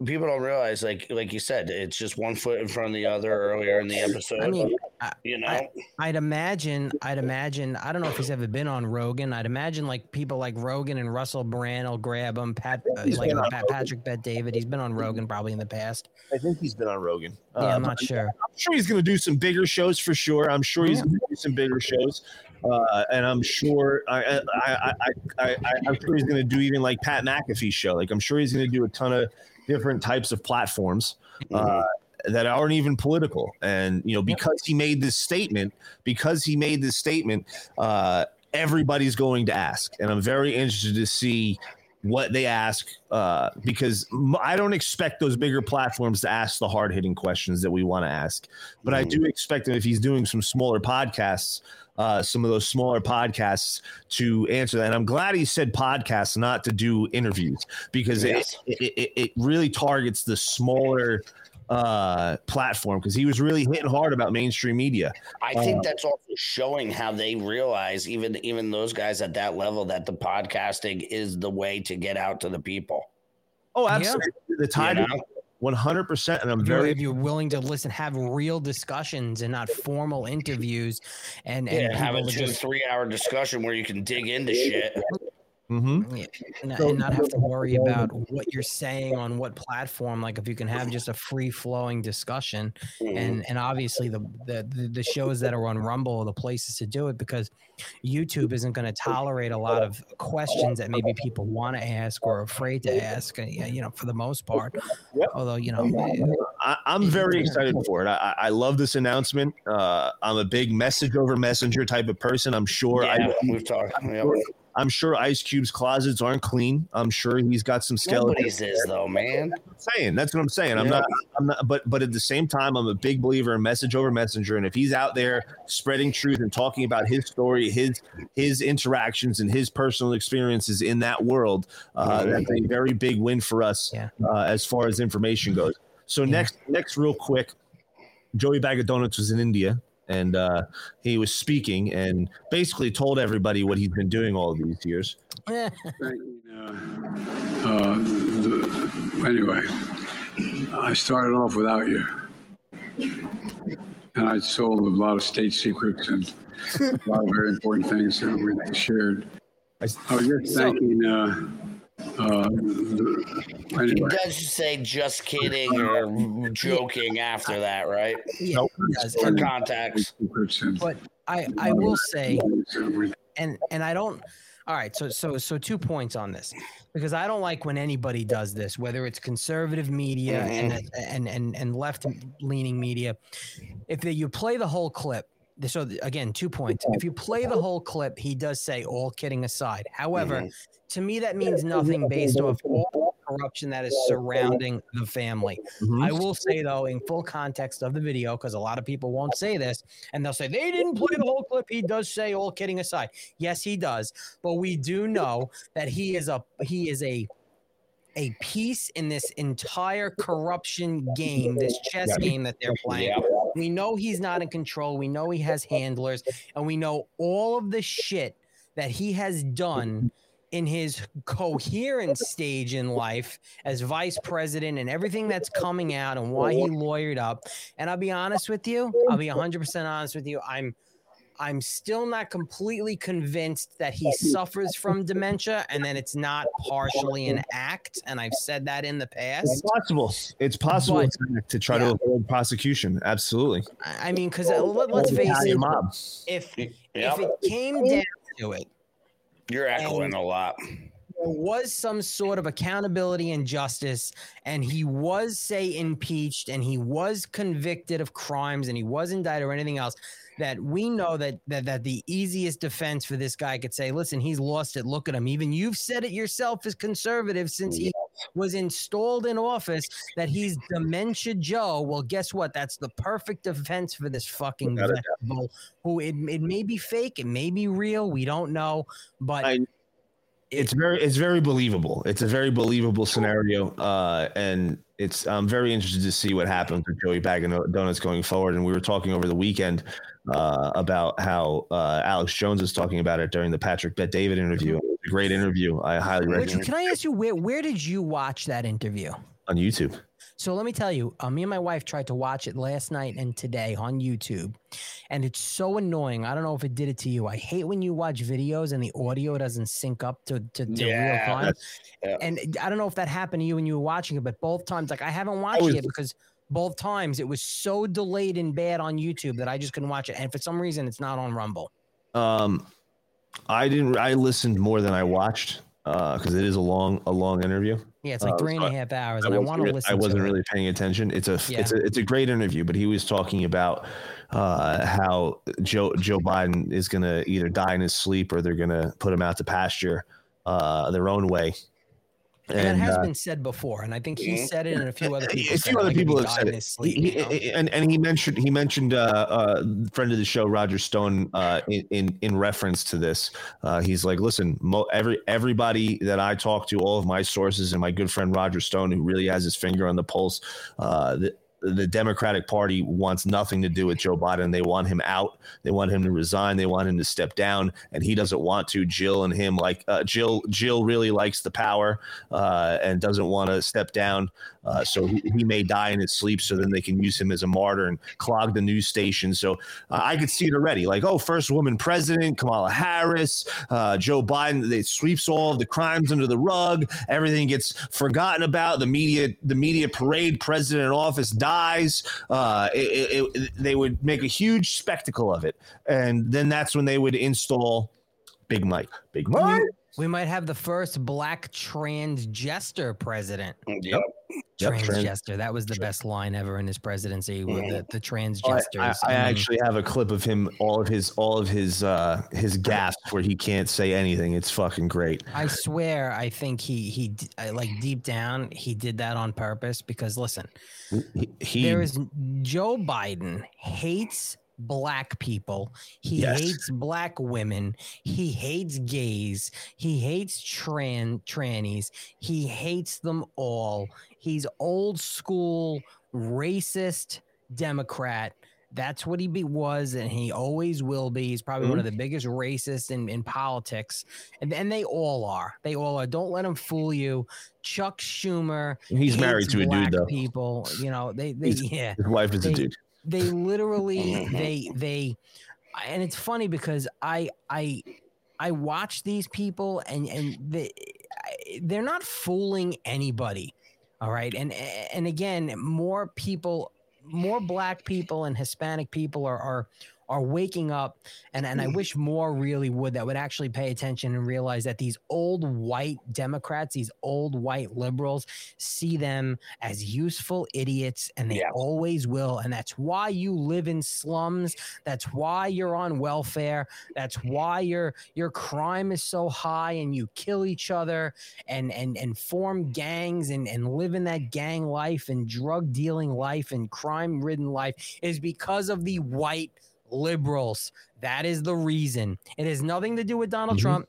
Speaker 7: people don't realize, like like you said, it's just one foot in front of the other earlier in the episode.
Speaker 9: I mean,
Speaker 7: you know,
Speaker 9: I, I'd imagine, I'd imagine, I don't know if he's ever been on Rogan. I'd imagine like people like Rogan and Russell Brand will grab him. Pat, uh,
Speaker 8: He's
Speaker 9: like Pat, Patrick Bet David. He's been on Rogan probably in the past.
Speaker 8: I think he's been on Rogan.
Speaker 9: Yeah, I'm
Speaker 8: Uh,
Speaker 9: not sure.
Speaker 8: I'm sure he's going to do some bigger shows for sure. I'm sure he's going to do some bigger shows, uh, and I'm sure I, I, I, I, I, I'm sure he's going to do even like Pat McAfee's show. Like I'm sure he's going to do a ton of different types of platforms. Uh, that aren't even political, and you know because he made this statement, because he made this statement, uh, everybody's going to ask, and I'm very interested to see what they ask uh, because I don't expect those bigger platforms to ask the hard hitting questions that we want to ask. But I do expect him if he's doing some smaller podcasts, uh, some of those smaller podcasts to answer that. And I'm glad he said podcasts, not to do interviews, because
Speaker 7: Yes.
Speaker 8: it, it, it, it really targets the smaller uh platform because he was really hitting hard about mainstream media
Speaker 7: I think that's also showing how they realize, even even those guys at that level, that the podcasting is the way to get out to the people.
Speaker 8: oh
Speaker 9: Yeah.
Speaker 8: absolutely the time
Speaker 7: You know?
Speaker 8: 100% and i'm very
Speaker 9: if you're willing to listen, have real discussions and not formal interviews, and and
Speaker 7: Yeah, have a two
Speaker 9: just
Speaker 7: three hour discussion where you can dig into shit.
Speaker 8: Mm-hmm.
Speaker 9: Yeah, and, and not have to worry about what you're saying on what platform. Like if you can have just a free flowing discussion, and and obviously the, the the the shows that are on Rumble are the places to do it because YouTube isn't going to tolerate a lot of questions that maybe people want to ask or are afraid to ask. uh, You know, for the most part. Although you know,
Speaker 8: I, I'm very excited for it. I, I I love this announcement. Uh, I'm a big message over messenger type of person. I'm sure.
Speaker 7: Yeah,
Speaker 8: I,
Speaker 7: we've talked. Yeah.
Speaker 8: I'm sure Ice Cube's closets aren't clean. I'm sure he's got some skeletons.
Speaker 7: Nobody's is though, man.
Speaker 8: saying that's what I'm saying. I'm
Speaker 7: Yeah.
Speaker 8: not. I'm not. But but at the same time, I'm a big believer in message over messenger. And if he's out there spreading truth and talking about his story, his his interactions, and his personal experiences in that world, uh, that's a very big win for us
Speaker 9: Yeah.
Speaker 8: uh, as far as information goes. So next, next, real quick, Joey Bag of Donuts was in India. And uh, he was speaking and basically told everybody what he's been doing all these years.
Speaker 11: Uh, the, anyway, I started off without you. And I sold a lot of state secrets and a lot of very important things that we shared. I was just thanking, uh, the,
Speaker 7: He does say just kidding or joking after that, right?
Speaker 9: yeah, he.
Speaker 7: For context.
Speaker 9: But I I will say and and I don't. All right, so so so two points on this because I don't like when anybody does this, whether it's conservative media and and and and left leaning media. If they, you play the whole clip, so th- again, two points. If you play the whole clip, he does say all kidding aside. However, to me that means nothing based off all the corruption that is surrounding the family. I will say though, in full context of the video, because a lot of people won't say this, and they'll say they didn't play the whole clip. He does say, all kidding aside, yes, he does, but we do know that he is a he is a a piece in this entire corruption game, this chess game that they're playing.
Speaker 7: Yeah.
Speaker 9: We know he's not in control. We know he has handlers, and we know all of the shit that he has done in his coherent stage in life as vice president and everything that's coming out and why he lawyered up. And I'll be honest with you, I'll be 100% honest with you. I'm I'm still not completely convinced that he suffers from dementia and that it's not partially an act. And I've said that in the past.
Speaker 8: It's possible. It's possible
Speaker 9: But-
Speaker 8: to try to avoid prosecution. Absolutely.
Speaker 9: I I mean, because uh, let, us face it, if
Speaker 7: Yep.
Speaker 9: if it came down to it,
Speaker 7: You're echoing a lot.
Speaker 9: there was some sort of accountability and justice, and he was, say, impeached and he was convicted of crimes and he was indicted or anything else, that we know that that that the easiest defense for this guy could say, listen, he's lost it. Look at him. Even you've said it yourself as conservative since he was installed in office that he's dementia Joe. Well, guess what? That's the perfect defense for this fucking
Speaker 8: Without a doubt.
Speaker 9: vegetable who it, it may be fake, it may be real, we don't know, but
Speaker 8: I- It's very it's very believable. It's a very believable scenario. Uh, and it's I'm very interested to see what happens with Joey Bag of Donuts going forward. And we were talking over the weekend uh, about how uh, Alex Jones was talking about it during the Patrick Bet David interview. It was a great interview. I highly
Speaker 9: Richard,
Speaker 8: recommend
Speaker 9: can I ask you where where did you watch that interview?
Speaker 8: on YouTube.
Speaker 9: So let me tell you, uh, me and my wife tried to watch it last night and today on YouTube, and it's so annoying. I don't know if it did it to you. I hate when you watch videos and the audio doesn't sync up to to, to
Speaker 7: Yeah,
Speaker 9: real time.
Speaker 7: yeah.
Speaker 9: And I don't know if that happened to you when you were watching it, but both times, like I haven't watched
Speaker 8: was-
Speaker 9: it because both times it was so delayed and bad on YouTube that I just couldn't watch it. And for some reason, it's not on Rumble.
Speaker 8: Um, I didn't. I listened more than I watched because it is a long a long interview.
Speaker 9: Yeah, it's like
Speaker 8: Uh,
Speaker 9: three and a half hours,
Speaker 8: I
Speaker 9: and I
Speaker 8: wasn't
Speaker 9: want to listen.
Speaker 8: I wasn't really
Speaker 9: It.
Speaker 8: paying attention. It's a
Speaker 9: Yeah.
Speaker 8: it's a it's a great interview, but he was talking about uh, how Joe Joe Biden is going to either die in his sleep or they're going to put him out to pasture uh, their own way.
Speaker 9: And, that has
Speaker 8: uh,
Speaker 9: been said before, and I think he said it, and a few other people.
Speaker 8: a few other
Speaker 9: like
Speaker 8: people have said it.
Speaker 9: sleep,
Speaker 8: He-
Speaker 9: you know?
Speaker 8: and and he mentioned he mentioned uh, uh, friend of the show Roger Stone uh, in, in in reference to this. Uh, he's like, listen, mo- every everybody that I talk to, all of my sources, and my good friend Roger Stone, who really has his finger on the pulse. Uh, the, Democratic Party wants nothing to do with Joe Biden. They want him out. They want him to resign. They want him to step down, and he doesn't want to. Jill and him, like uh, Jill, Jill really likes the power uh, and doesn't want to step down. Uh, so he, he, may die in his sleep, so then they can use him as a martyr and clog the news station. So uh, I could see it already. Like, oh, first woman president, Kamala Harris, uh, Joe Biden. They sweeps all of the crimes under the rug. Everything gets forgotten about. The media, the media parade. President in office dies. Uh, it, it, they would make a huge spectacle of it, and then that's when they would install Big Mike. Big Mike.
Speaker 9: We might have the first black transgender president.
Speaker 7: Yep.
Speaker 9: Transgender. That was the best line ever in his presidency with the, the transgesters.
Speaker 8: I, I, I actually have a clip of him, all of his, all of his, uh, his gasps where he can't say anything. It's fucking great.
Speaker 9: I swear, I think he, he, I, like deep down, he did that on purpose because listen,
Speaker 8: he, he
Speaker 9: there is Joe Biden hates black people. He yes. hates black women. He hates gays. He hates tran trannies. He hates them all. He's old school racist Democrat. That's what he be, was, and he always will be. He's probably mm-hmm. one of mm-hmm. the biggest racists in, in politics, and, and they all are. They all are. Don't let him fool you. Chuck Schumer.
Speaker 8: He's married to a dude, though.
Speaker 9: People, you know, they, they yeah.
Speaker 8: His wife is
Speaker 9: they,
Speaker 8: a dude
Speaker 9: they literally mm-hmm. they they and it's funny because I I I watch these people and and they they're not fooling anybody. All right. And and again, more people more black people and Hispanic people are are are waking up and, and I mm. wish more really would that would actually pay attention and realize that these old white Democrats, these old white liberals see them as useful idiots and they yeah. always will. And that's why you live in slums. That's why you're on welfare. That's why your your crime is so high and you kill each other and and and form gangs and, and live in that gang life and drug dealing life and crime ridden life is because of the white liberals. That is the reason. It has nothing to do with Donald mm-hmm. Trump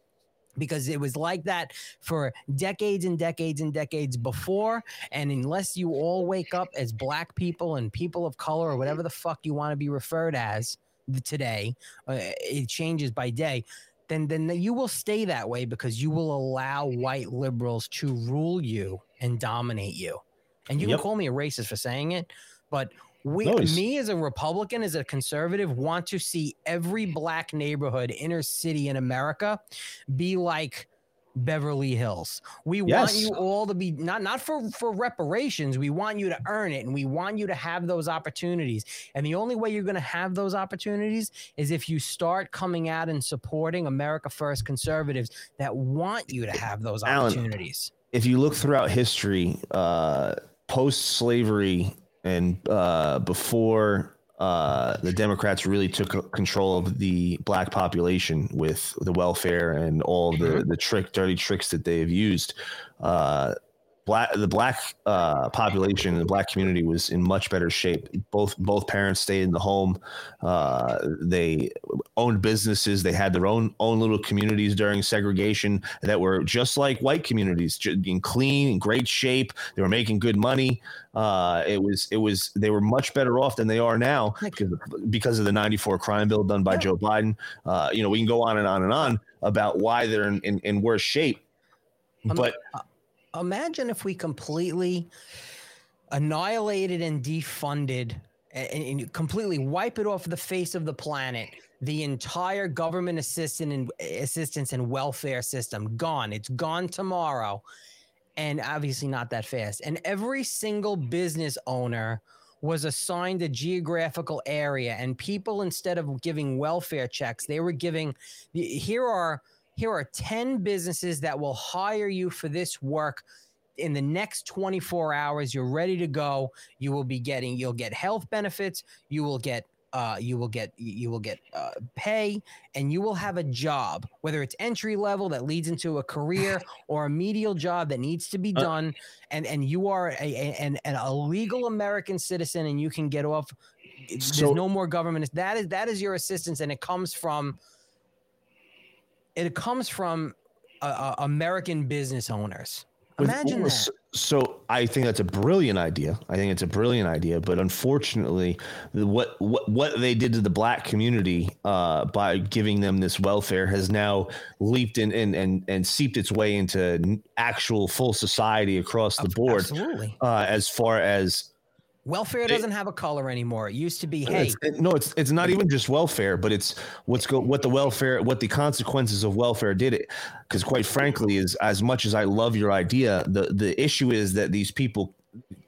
Speaker 9: because it was like that for decades and decades and decades before. And unless you all wake up as black people and people of color or whatever the fuck you want to be referred as today, uh, it changes by day. Then, then you will stay that way because you will allow white liberals to rule you and dominate you. And you yep. can call me a racist for saying it, but we, nice. me as a Republican, as a conservative, want to see every black neighborhood, inner city in America be like Beverly Hills. We yes. want you all to be not not for for reparations. We want you to earn it, and we want you to have those opportunities. And the only way you're going to have those opportunities is if you start coming out and supporting America First conservatives that want you to have those opportunities.
Speaker 8: If you look throughout history, uh, post slavery and uh, before uh, the Democrats really took control of the black population with the welfare and all the mm-hmm. the trick, dirty tricks that they have used. Uh, black the black uh, population, the black community was in much better shape. Both both parents stayed in the home. Uh, they owned businesses. They had their own own little communities during segregation that were just like white communities, in clean, in great shape. They were making good money. Uh, it was it was they were much better off than they are now because of, because of the '94 crime bill done by yeah. Joe Biden. Uh, you know, we can go on and on and on about why they're in, in, in worse shape, but
Speaker 9: imagine if we completely annihilated and defunded and, and completely wipe it off the face of the planet the entire government assistance and assistance and welfare system gone. It's gone tomorrow and obviously not that fast. And every single business owner was assigned a geographical area and people instead of giving welfare checks they were giving here are here are 10 businesses that will hire you for this work. In the next 24 hours you're ready to go. You will be getting you'll get health benefits. You will get uh, you will get you will get uh, pay. And you will have a job whether it's entry level that leads into a career or a medial job that needs to be uh, done. And and you are a, a, an, a legal american citizen and you can get off. There's so, no more government. That is that is your assistance and it comes from it comes from uh, uh, American business owners.
Speaker 8: With-
Speaker 9: Imagine that.
Speaker 8: so- So I think that's a brilliant idea. I think it's a brilliant idea, but unfortunately, what what what they did to the black community uh, by giving them this welfare has now leaped in and and and seeped its way into actual full society across the board.
Speaker 9: Absolutely.
Speaker 8: Uh, as far as
Speaker 9: Welfare doesn't have a color anymore. It used to be, hey,
Speaker 8: It's- it- no, it's it's not even just welfare, but it's what's go what the welfare what the consequences of welfare did it. Because quite frankly, is as much as I love your idea, the the issue is that these people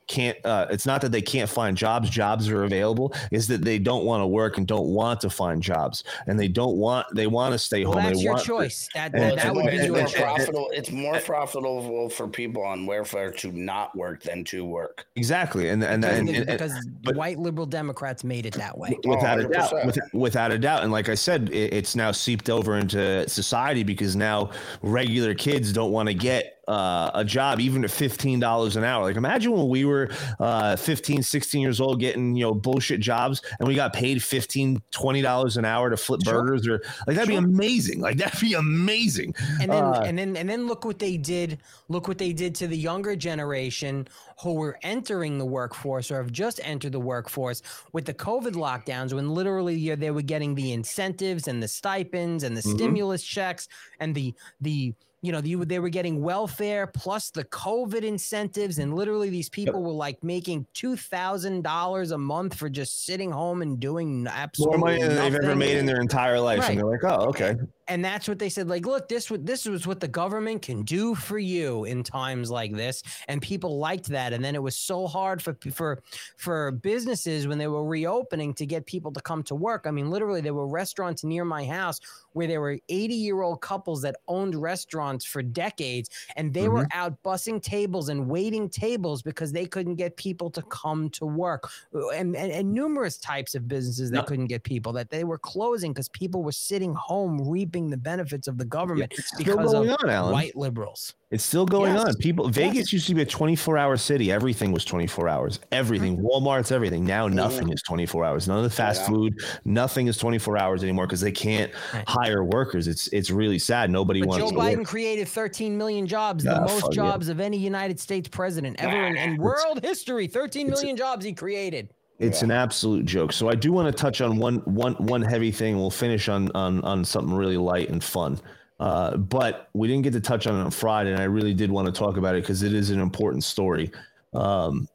Speaker 8: can't. Uh, it's not that they can't find jobs; jobs are available. Is that they don't want to work and don't want to find jobs, and they don't want they want to stay
Speaker 9: well,
Speaker 8: home.
Speaker 9: that's
Speaker 8: they
Speaker 9: your
Speaker 8: want
Speaker 9: choice. That,
Speaker 8: and-
Speaker 9: that,
Speaker 7: It's
Speaker 9: that would
Speaker 7: more-
Speaker 9: be
Speaker 7: it's
Speaker 9: your
Speaker 7: more
Speaker 9: choice.
Speaker 7: profitable. It's more profitable for people on welfare to not work than to work.
Speaker 8: exactly, and and, and, and-
Speaker 9: because
Speaker 8: but-
Speaker 9: white liberal Democrats made it that way.
Speaker 8: without a doubt
Speaker 7: 100%.
Speaker 8: with, without a doubt and like i said it, it's now seeped over into society because now regular kids don't want to get uh, a job even at $15 an hour like imagine when we were uh, 15 16 years old getting you know bullshit jobs and we got paid 15 $20 an hour to flip
Speaker 9: Sure.
Speaker 8: burgers or like that'd be amazing like that'd be amazing
Speaker 9: and then
Speaker 8: Uh,
Speaker 9: and then and then look what they did look what they did to the younger generation who were entering the workforce or have just entered the workforce with the covid lockdowns when literally they were getting the incentives and the stipends and the
Speaker 8: Mhm.
Speaker 9: stimulus checks and the the you know, you, they were getting welfare plus the COVID incentives, and literally these people were like making two thousand dollars a month for just sitting home and doing absolutely more
Speaker 8: money than they've ever made in their entire life
Speaker 9: Right.
Speaker 8: and they're like oh okay
Speaker 9: and that's what they said like look this this was what the government can do for you in times like this. And people liked that. And then it was so hard for for for businesses when they were reopening to get people to come to work. I mean literally there were restaurants near my house where there were 80 year old couples that owned restaurants for decades and they were mm-hmm. out bussing tables and waiting tables because they couldn't get people to come to work. Uh, and and, and numerous types of businesses that
Speaker 8: No.
Speaker 9: couldn't get people that they were closing because people were sitting home reaping the benefits of the government
Speaker 8: it's still
Speaker 9: because
Speaker 8: going
Speaker 9: of
Speaker 8: on,
Speaker 9: white liberals
Speaker 8: It's still going
Speaker 9: Yes.
Speaker 8: on. People, Vegas used to be a 24 hour city. Everything was 24 hours. Everything, mm-hmm. Walmart's everything. Now nothing is 24 hours. None of the fast
Speaker 7: Yeah.
Speaker 8: food, nothing is 24 hours anymore because they can't
Speaker 9: Right.
Speaker 8: hire workers. It's it's really sad. Nobody
Speaker 9: But
Speaker 8: wants
Speaker 9: Joe
Speaker 8: to
Speaker 9: Biden
Speaker 8: work.
Speaker 9: created 13 million jobs,
Speaker 8: Yeah,
Speaker 9: the most
Speaker 8: fuck yeah.
Speaker 9: jobs of any United States president ever in, in world history. 13 million jobs he created.
Speaker 8: It's an absolute joke. So I do want to touch on one one one heavy thing. We'll finish on on on something really light and fun. Uh, but we didn't get to touch on it on Friday, and I really did want to talk about it because it is an important story. Um,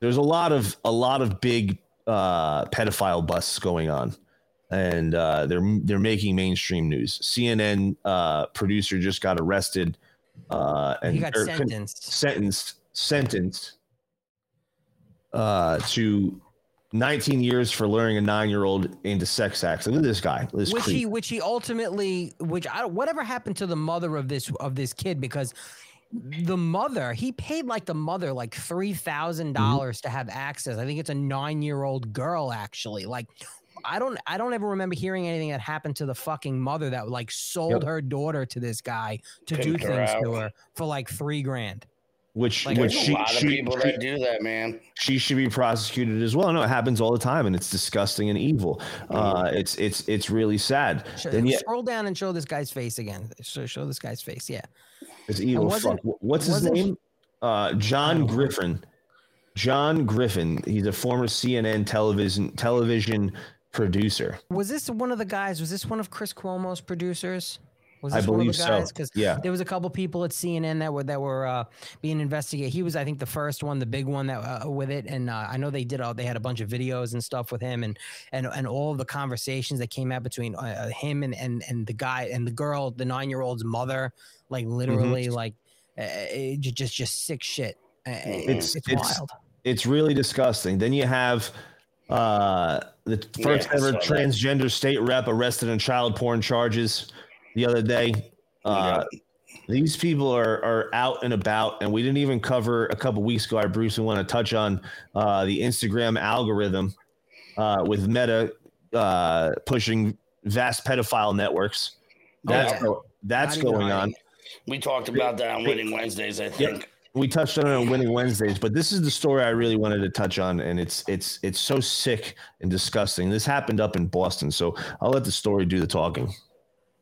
Speaker 8: there's a lot of a lot of big uh, pedophile busts going on, and uh, they're they're making mainstream news. CNN uh, producer just got arrested uh, and
Speaker 9: He got
Speaker 8: con-
Speaker 9: sentenced.
Speaker 8: sentenced sentenced uh, to 19 years for luring a nine-year-old into sex acts. Look at this guy. This
Speaker 9: which
Speaker 8: creep.
Speaker 9: he which he ultimately which I don't whatever happened to the mother of this of this kid because the mother he paid like the mother like three thousand dollars mm-hmm. to have access. I think it's a nine year old girl actually. Like I don't I don't ever remember hearing anything that happened to the fucking mother that like sold
Speaker 8: Yep.
Speaker 9: her daughter to this guy to do
Speaker 7: Pimped her
Speaker 9: things to her for like three grand.
Speaker 8: Which
Speaker 9: like,
Speaker 8: which she,
Speaker 7: a lot of
Speaker 8: she,
Speaker 7: people
Speaker 8: she,
Speaker 7: that do that, man.
Speaker 8: she should be prosecuted as well. No, it happens all the time, and it's disgusting and evil. Uh, it's it's it's really sad.
Speaker 9: Show,
Speaker 8: Then yeah,
Speaker 9: Scroll down and show this guy's face again. Show, show this guy's face. Yeah.
Speaker 8: it's evil. Fuck. What's his
Speaker 9: wasn't-
Speaker 8: name? Uh, John Griffin. John Griffin. He's a former CNN television television producer.
Speaker 9: Was this one of the guys? Was this one of Chris Cuomo's producers? Was
Speaker 8: I
Speaker 9: this one of
Speaker 8: believe
Speaker 9: the
Speaker 8: so.
Speaker 9: guys? Because
Speaker 8: Yeah.
Speaker 9: there was a couple people at CNN that were that were uh, being investigated. He was, I think, the first one, the big one that uh, with it. And uh, I know they did all. They had a bunch of videos and stuff with him, and and and all the conversations that came out between uh, him and and and the guy and the girl, the nine year old's mother, like
Speaker 8: Mm-hmm.
Speaker 9: literally, like uh, it, just just sick shit. Uh, It's it's,
Speaker 8: It's-
Speaker 9: wild.
Speaker 8: it's really disgusting. Then you have uh, the first
Speaker 7: Yeah,
Speaker 8: ever
Speaker 7: saw that.
Speaker 8: transgender state rep arrested on child porn charges the other day. Uh, These people are are out and about, and we didn't even cover a couple weeks ago. I briefly want to touch on uh, the Instagram algorithm uh, with Meta uh, pushing vast pedophile networks. That's
Speaker 7: yeah.
Speaker 8: that's
Speaker 9: Not
Speaker 8: going on.
Speaker 7: We talked about that on Winning Wednesdays, I think.
Speaker 8: we touched on it on winning wednesdays but this is the story i really wanted to touch on and it's it's it's so sick and disgusting this happened up in boston so i'll let the story do the talking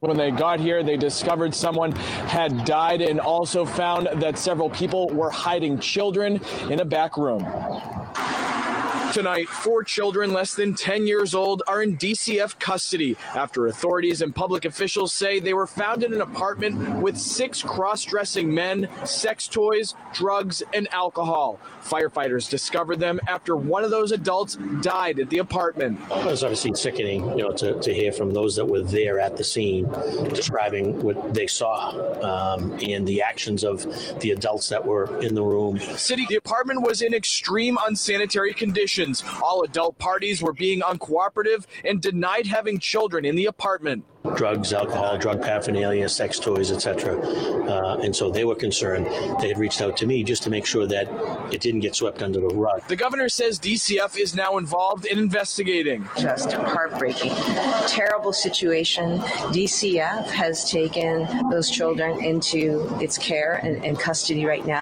Speaker 12: When they got here, they discovered someone had died and also found that several people were hiding children in a back room. Tonight, four children less than 10 years old are in DCF custody after authorities and public officials say they were found in an apartment with six cross dressing men, sex toys, drugs, and alcohol. Firefighters discovered them after one of those adults died at the apartment.
Speaker 13: It was obviously sickening, you know, to, to hear from those that were there at the scene describing what they saw um, and the actions of the adults that were in the room.
Speaker 12: City, the apartment was in extreme unsanitary conditions. All adult parties were being uncooperative and denied having children in the apartment.
Speaker 13: Drugs, alcohol, drug paraphernalia, sex toys, etc. Uh, and so they were concerned. They had reached out to me just to make sure that it didn't get swept under the rug.
Speaker 12: The governor says DCF is now involved in investigating.
Speaker 14: Just heartbreaking. Terrible situation. DCF has taken those children into its care and, and custody right now.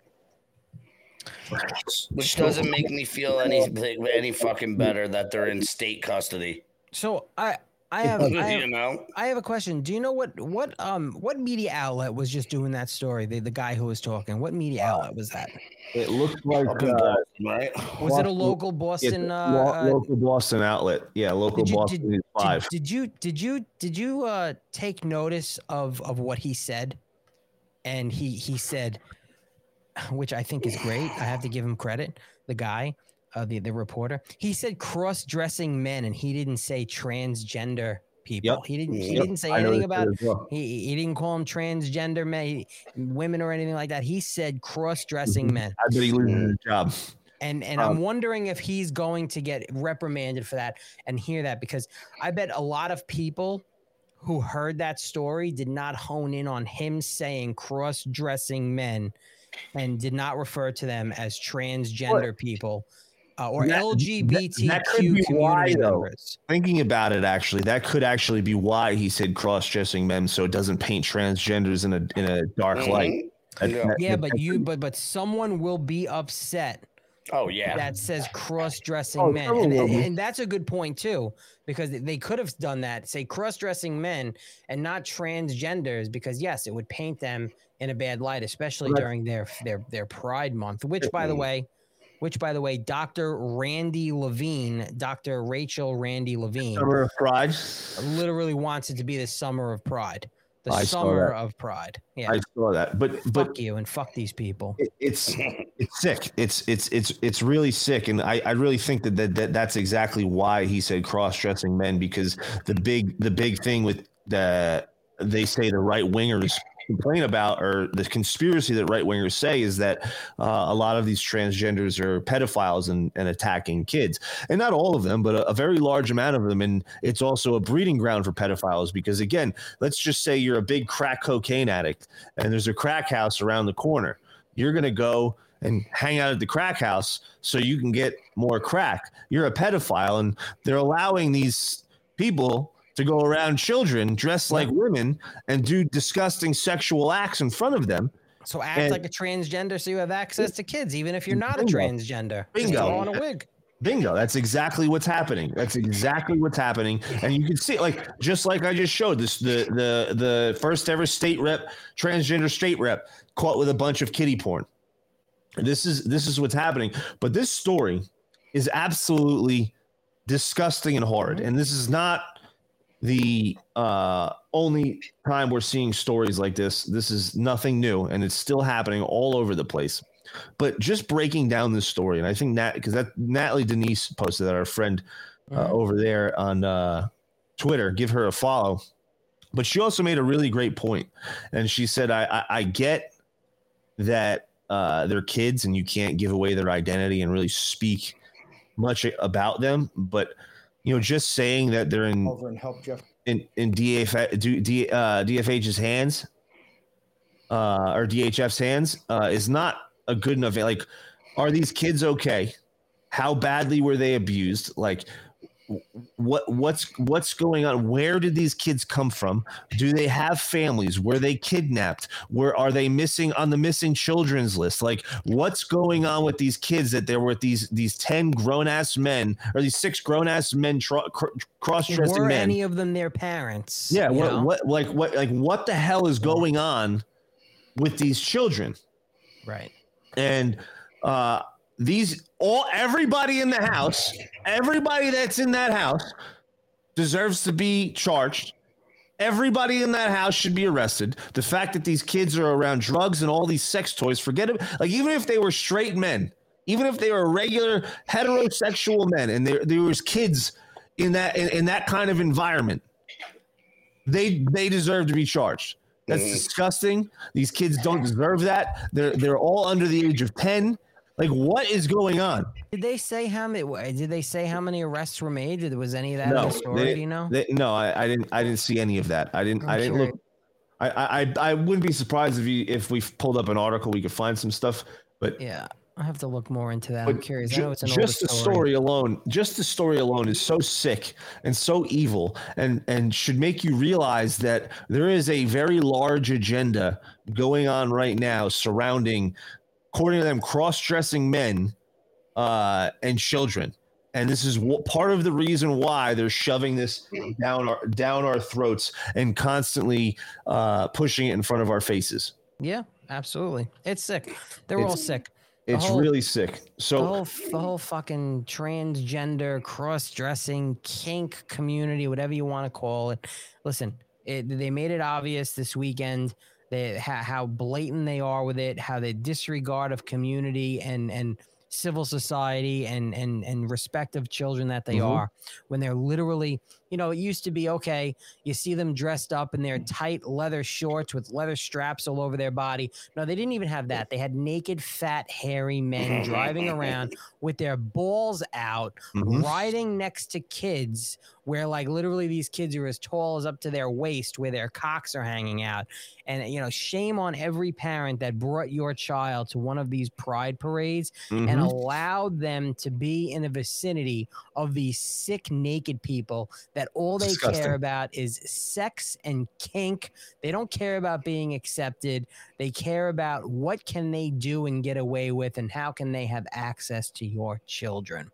Speaker 7: Which doesn't make me feel any any fucking better that they're in state custody.
Speaker 9: So I I have, I have
Speaker 7: you know,
Speaker 9: I have a question. Do you know what what um what media outlet was just doing that story? The the guy who was talking. What media outlet was that?
Speaker 8: It looks like uh,
Speaker 7: right?
Speaker 9: Was it a local Boston? Uh,
Speaker 8: lo-
Speaker 9: uh,
Speaker 8: local Boston outlet. Yeah, local
Speaker 9: did you,
Speaker 8: Boston
Speaker 9: did,
Speaker 8: Five.
Speaker 9: Did, did you did you did you uh take notice of of what he said? And he he said, which I think is great. I have to give him credit. The guy, uh, the the reporter, he said cross dressing men, and he didn't say transgender people.
Speaker 8: Yep.
Speaker 9: He didn't. He
Speaker 8: Yep.
Speaker 9: didn't say
Speaker 8: I
Speaker 9: anything about.
Speaker 8: well.
Speaker 9: He he didn't call them transgender men, women, or anything like that. He said cross dressing men.
Speaker 8: I bet he loses his job.
Speaker 9: And and
Speaker 8: Um,
Speaker 9: I'm wondering if he's going to get reprimanded for that and hear that because I bet a lot of people who heard that story did not hone in on him saying cross-dressing men and did not refer to them as transgender people uh, or
Speaker 8: That-
Speaker 9: LGBTQ
Speaker 8: that could be why,
Speaker 9: community
Speaker 8: though.
Speaker 9: members.
Speaker 8: Thinking about it, actually, that could actually be why he said cross-dressing men, so it doesn't paint transgenders in a in a dark
Speaker 7: Mhm.
Speaker 8: light. That- that-
Speaker 9: Yeah,
Speaker 8: that-
Speaker 9: but you but but someone will be upset
Speaker 7: Oh yeah.
Speaker 9: that says cross-dressing
Speaker 8: Oh,
Speaker 9: men and, and, and that's a good point too because they could have done that say cross-dressing men and not transgenders because yes it would paint them in a bad light especially
Speaker 8: Right.
Speaker 9: during their their their pride month which by the way which by the way dr randy levine dr rachel randy levine
Speaker 8: Summer of Pride.
Speaker 9: literally wants it to be the summer of pride the
Speaker 8: I
Speaker 9: summer of pride. Yeah.
Speaker 8: I saw that, but but
Speaker 9: fuck you and fuck these people.
Speaker 8: It, it's it's sick. It's it's it's it's really sick, and I, I really think that, that that that's exactly why he said cross-dressing men because the big the big thing with the they say the right wingers complain about or the conspiracy that right wingers say is that uh, a lot of these transgenders are pedophiles and, and attacking kids. And not all of them but a, a very large amount of them. And it's also a breeding ground for pedophiles because again let's just say you're a big crack cocaine addict and there's a crack house around the corner. You're going to go and hang out at the crack house so you can get more crack. You're a pedophile, and they're allowing these people to go around children dressed like women and do disgusting sexual acts in front of them.
Speaker 9: so act
Speaker 8: And-
Speaker 9: like a transgender so you have access to kids even if you're not a transgender
Speaker 8: Bingo.
Speaker 9: on a wig
Speaker 8: Bingo. That's exactly what's happening. That's exactly what's happening. And you can see, like, just like I just showed this, the the the first ever state rep, transgender state rep, caught with a bunch of kitty porn. This is this is what's happening. But this story is absolutely disgusting and horrid. And this is not the uh, only time we're seeing stories like this. This is nothing new, and it's still happening all over the place. But just breaking down this story, and I think Nat, because that Natalie Denise posted that our friend uh, over there on uh, Twitter, give her a follow. But she also made a really great point, and she said, "I I, I get that uh, they're kids, and you can't give away their identity and really speak much about them, but." You know, just saying that they're in
Speaker 15: over and help Jeff.
Speaker 8: in in DF, D, D, uh, DFH's hands uh, or DHF's hands uh, is not a good enough. Like, are these kids okay? How badly were they abused? Like, what what's what's going on? Where did these kids come from? Do they have families? Were they kidnapped? Where are they missing on the missing children's list? Like what's going on with these kids that there were these these 10 grown-ass men or these six grown-ass men tro- cr- cross-dressing
Speaker 9: Were
Speaker 8: men?
Speaker 9: any of them their parents?
Speaker 8: yeah what, what like what like what the hell is going on with these children?
Speaker 9: Right.
Speaker 8: and uh these all everybody in the house everybody that's in that house deserves to be charged. Everybody in that house should be arrested. The fact that these kids are around drugs and all these sex toys forget it. Like even if they were straight men even if they were regular heterosexual men and there, there was kids in that in, in that kind of environment they they deserve to be charged. That's mm. disgusting. These kids don't deserve that. They're they're all under the age of 10 like what is going on
Speaker 9: Did they say how many? Did they say how many arrests were made? Or was any of that in the story?
Speaker 8: they-
Speaker 9: do you know?
Speaker 8: they- no, I, I didn't. I didn't see any of that. I didn't.
Speaker 9: I'm
Speaker 8: I didn't
Speaker 9: curious.
Speaker 8: look. I, I I- wouldn't be surprised if you if we pulled up an article, we could find some stuff. But
Speaker 9: yeah, I have to look more into that. I'm curious.
Speaker 8: Ju-
Speaker 9: know it's an
Speaker 8: just the story alone, just the story alone is so sick and so evil, and and should make you realize that there is a very large agenda going on right now surrounding, according to them, cross-dressing men uh, and children. And this is wh- part of the reason why they're shoving this down our down our throats and constantly uh, pushing it in front of our faces.
Speaker 9: Yeah, absolutely. It's sick. They're all sick. The
Speaker 8: It's
Speaker 9: whole-
Speaker 8: really sick. So
Speaker 9: the whole, the whole fucking transgender, cross-dressing, kink community, whatever you want to call it. Listen, it, they made it obvious this weekend they, how, how blatant they are with it, how they disregard of community and and civil society and and and respect of children that they
Speaker 15: Mhm.
Speaker 9: are when they're literally you know it used to be okay you see them dressed up in their tight leather shorts with leather straps all over their body no they didn't even have that they had naked fat hairy men driving around with their balls out
Speaker 8: Mhm.
Speaker 9: riding next to kids where like literally these kids are as tall as up to their waist where their cocks are hanging out and you know shame on every parent that brought your child to one of these pride parades and
Speaker 15: Mhm.
Speaker 9: allowed them to be in the vicinity of these sick naked people that all they
Speaker 15: Disgusting.
Speaker 9: care about is sex and kink. They don't care about being accepted. They care about what can they do and get away with and how can they have access to your children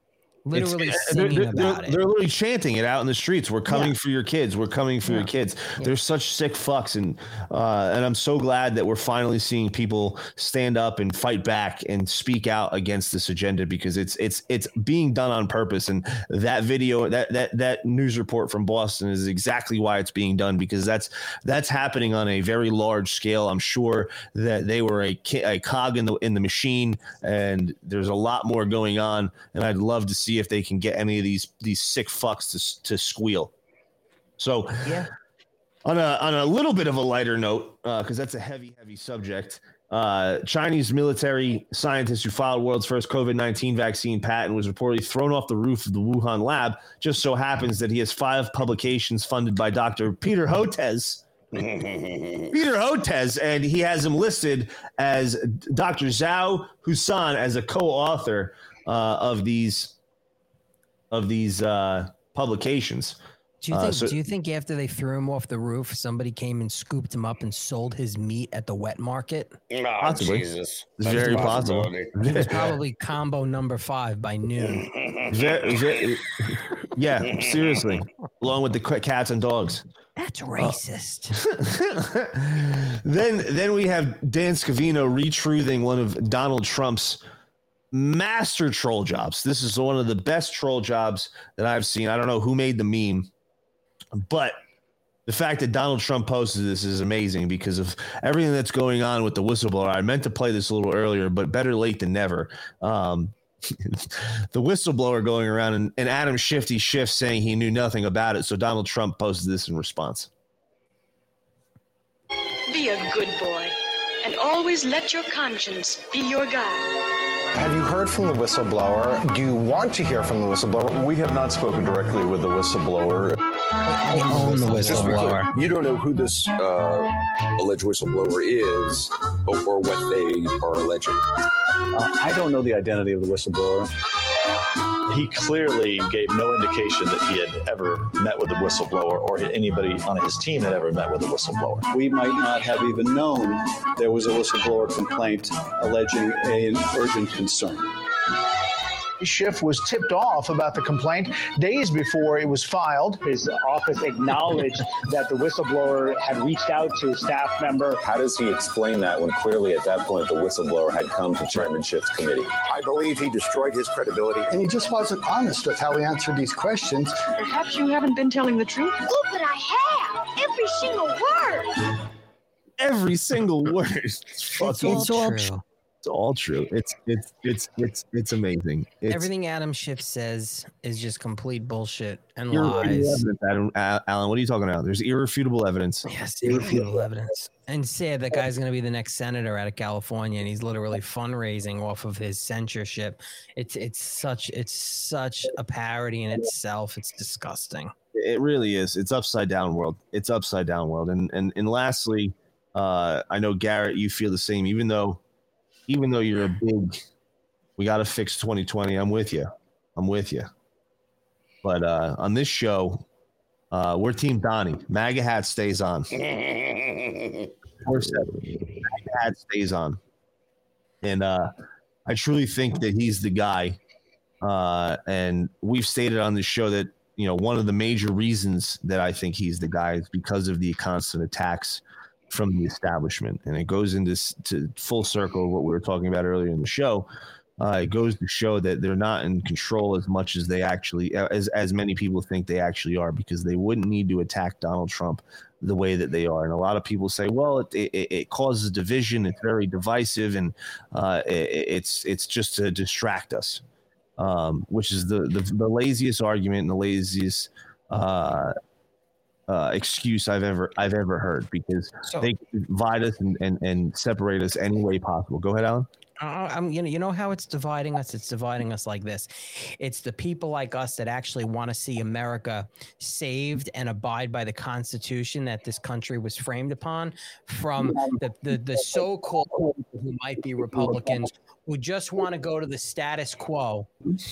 Speaker 9: literally
Speaker 8: they're,
Speaker 9: singing
Speaker 8: they're- they're-
Speaker 9: it
Speaker 8: they're literally chanting it out in the streets. We're coming
Speaker 9: Yeah.
Speaker 8: for your kids. We're coming for your kids.
Speaker 9: Yeah.
Speaker 8: They're such sick fucks, and uh, and I'm so glad that we're finally seeing people stand up and fight back and speak out against this agenda because it's it's it's being done on purpose. And that video, that that that news report from Boston is exactly why it's being done because that's that's happening on a very large scale. I'm sure that they were a, a cog in the in the machine, and there's a lot more going on. And I'd love to see if they can get any of these these sick fucks to to squeal. So
Speaker 9: yeah.
Speaker 8: On a on a little bit of a lighter note, because that's a heavy heavy subject. Uh, Chinese military scientist who filed world's first COVID 19 vaccine patent was reportedly thrown off the roof of the Wuhan lab. Just so happens that he has five publications funded by Dr. Peter Hotez. Peter Hotez, and he has him listed as Dr. Zhao Husan as a co-author uh, of these of these uh, publications.
Speaker 9: Do you
Speaker 8: Uh,
Speaker 9: think?
Speaker 8: so-
Speaker 9: do you think after they threw him off the roof, somebody came and scooped him up and sold his meat at the wet market?
Speaker 7: Oh,
Speaker 8: Possibly.
Speaker 7: Jesus.
Speaker 8: It's
Speaker 7: That's
Speaker 8: very
Speaker 7: a
Speaker 8: possible.
Speaker 7: possibility.
Speaker 9: It was probably combo number five by noon.
Speaker 8: Ve- ve- yeah, seriously. Along with the cats and dogs.
Speaker 9: That's racist.
Speaker 8: then then we have Dan Scavino retruthing one of Donald Trump's master troll jobs. This is one of the best troll jobs that I've seen. I don't know who made the meme, but the fact that Donald Trump posted this is amazing because of everything that's going on with the whistleblower. I meant to play this a little earlier, but better late than never. Um, the whistleblower going around and, and Adam Shifty Schiff saying he knew nothing about it. So Donald Trump posted this in response.
Speaker 16: Be a good boy and always let your conscience be your guide.
Speaker 17: Have you heard from the whistleblower? Do you want to hear from the whistleblower?
Speaker 18: We have not spoken directly with the whistleblower.
Speaker 9: They own the
Speaker 15: Just to be clear,
Speaker 9: whistleblower.
Speaker 15: You don't know who this uh, alleged whistleblower is or, or what they are alleging.
Speaker 17: Uh, I don't know the identity of the whistleblower. He clearly gave no indication that he had ever met with a whistleblower or anybody on his team had ever met with a whistleblower.
Speaker 18: We might not have even known there was a whistleblower complaint alleging an urgent concern.
Speaker 19: Schiff was tipped off about the complaint days before it was filed.
Speaker 20: His office acknowledged that the whistleblower had reached out to a staff member.
Speaker 21: How does he explain that when clearly at that point the whistleblower had come to Chairman Schiff's committee?
Speaker 15: I believe he destroyed his credibility.
Speaker 22: And he just wasn't honest with how he answered these questions.
Speaker 16: Perhaps you haven't been telling the truth.
Speaker 2: Oh, but I have! Every single word!
Speaker 8: Every single word. It's fucking
Speaker 9: all true.
Speaker 8: tr- It's all true. It's it's it's it's it's amazing. It's,
Speaker 9: Everything Adam Schiff says is just complete bullshit and lies.
Speaker 8: evidence, Adam, Al- Alan, what are you talking about? There's irrefutable evidence.
Speaker 9: Yes, irrefutable evidence. And say that guy's going to be the next senator out of California, and he's literally fundraising off of his censorship. It's it's such it's such a parody in itself. It's disgusting.
Speaker 8: It really is. It's upside down world. It's upside down world. And and and lastly, uh, I know Garrett, you feel the same. Even though, even though you're a big, we got to fix 2020. I'm with you. I'm with you. But uh, on this show, uh, we're Team Donnie. MAGA hat stays on. MAGA hat stays on. And uh, I truly think that he's the guy. Uh, and we've stated on the show that you know one of the major reasons that I think he's the guy is because of the constant attacks from the establishment, and it goes into to full circle of what we were talking about earlier in the show. Uh, it goes to show that they're not in control as much as they actually, as as many people think they actually are, because they wouldn't need to attack Donald Trump the way that they are. And a lot of people say, well, it it, it causes division. It's very divisive, and uh, it, it's it's just to distract us um, which is the, the the laziest argument and the laziest uh, uh, excuse I've ever I've ever heard because
Speaker 9: So-
Speaker 8: they divide us and, and, and separate us any way possible. Go ahead, Alan.
Speaker 9: Uh, I'm, you know, you know how it's dividing us. It's dividing us like this. It's the people like us that actually want to see America saved and abide by the Constitution that this country was framed upon, from the the, the so-called who might be Republicans who just want to go to the status quo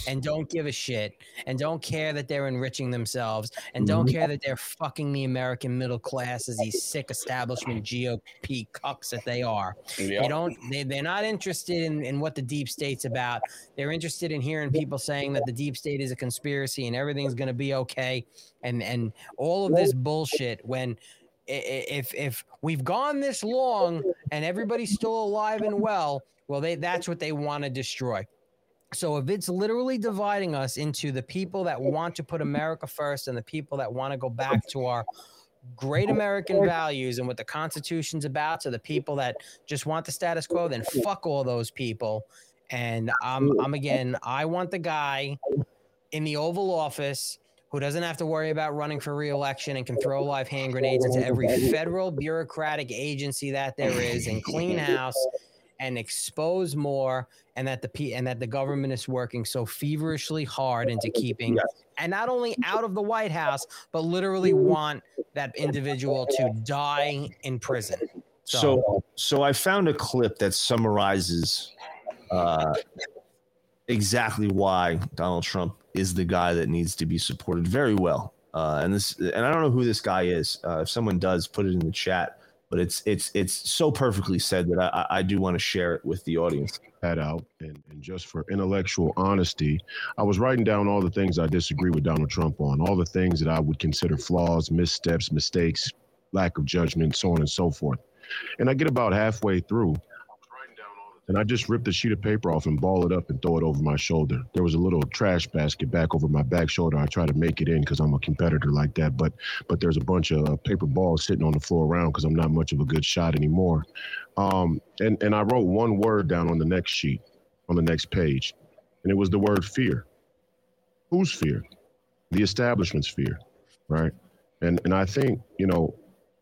Speaker 9: and don't give a shit and don't care that they're enriching themselves and don't mm-hmm. care that they're fucking the American middle class as these sick establishment GOP cucks that they are.
Speaker 7: Yep.
Speaker 9: They don't they, they're not interested in, in what the deep state's about. They're interested in hearing people saying that the deep state is a conspiracy and everything's gonna be okay and and all of this bullshit when if if we've gone this long and everybody's still alive and well, well they that's what they want to destroy. So if it's literally dividing us into the people that want to put America first and the people that want to go back to our great American values and what the Constitution's about to the people that just want the status quo, then fuck all those people. And I'm I'm again, I want the guy in the Oval Office who doesn't have to worry about running for reelection and can throw live hand grenades into every federal bureaucratic agency that there is and clean house and expose more and that the P- and that the government is working so feverishly hard into keeping and not only out of the White House but literally want that individual to die in prison.
Speaker 8: So so I found a clip that summarizes uh, exactly why Donald Trump is the guy that needs to be supported very well. Uh, and this and I don't know who this guy is. Uh, if someone does, put it in the chat. But it's it's it's so perfectly said that I, I- do want to share it with the audience.
Speaker 23: that out and, and just for intellectual honesty i was writing down all the things i disagree with donald trump on all the things that i would consider flaws missteps mistakes lack of judgment so on and so forth and i get about halfway through and i just rip the sheet of paper off and ball it up and throw it over my shoulder there was a little trash basket back over my back shoulder i try to make it in because i'm a competitor like that but but there's a bunch of uh, paper balls sitting on the floor around because i'm not much of a good shot anymore um, and and I wrote one word down on the next sheet, on the next page, and it was the word fear. Whose fear? The establishment's fear, right? And and I think you know,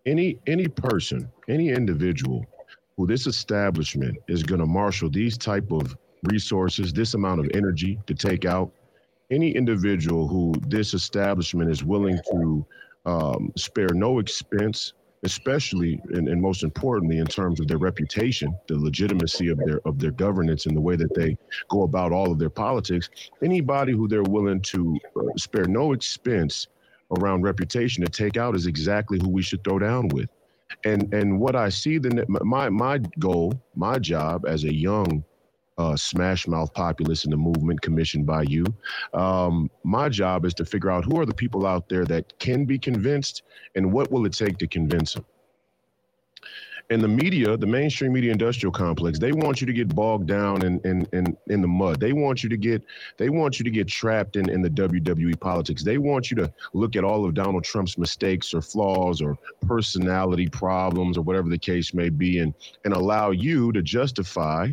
Speaker 23: any any person, any individual who this establishment is going to marshal these type of resources, this amount of energy to take out, any individual who this establishment is willing to um, spare no expense, especially and, and most importantly in terms of their reputation, the legitimacy of their of their governance and the way that they go about all of their politics. Anybody who they're willing to uh, spare no expense around reputation to take out is exactly who we should throw down with. And and what I see the my my goal, my job as a young uh, smash mouth populace in the movement commissioned by you. Um, my job is to figure out who are the people out there that can be convinced and what will it take to convince them. And the media, the mainstream media industrial complex, they want you to get bogged down in, in, in, in the mud. They want you to get they want you to get trapped in, in the WWE politics. They want you to look at all of Donald Trump's mistakes or flaws or personality problems or whatever the case may be and and allow you to justify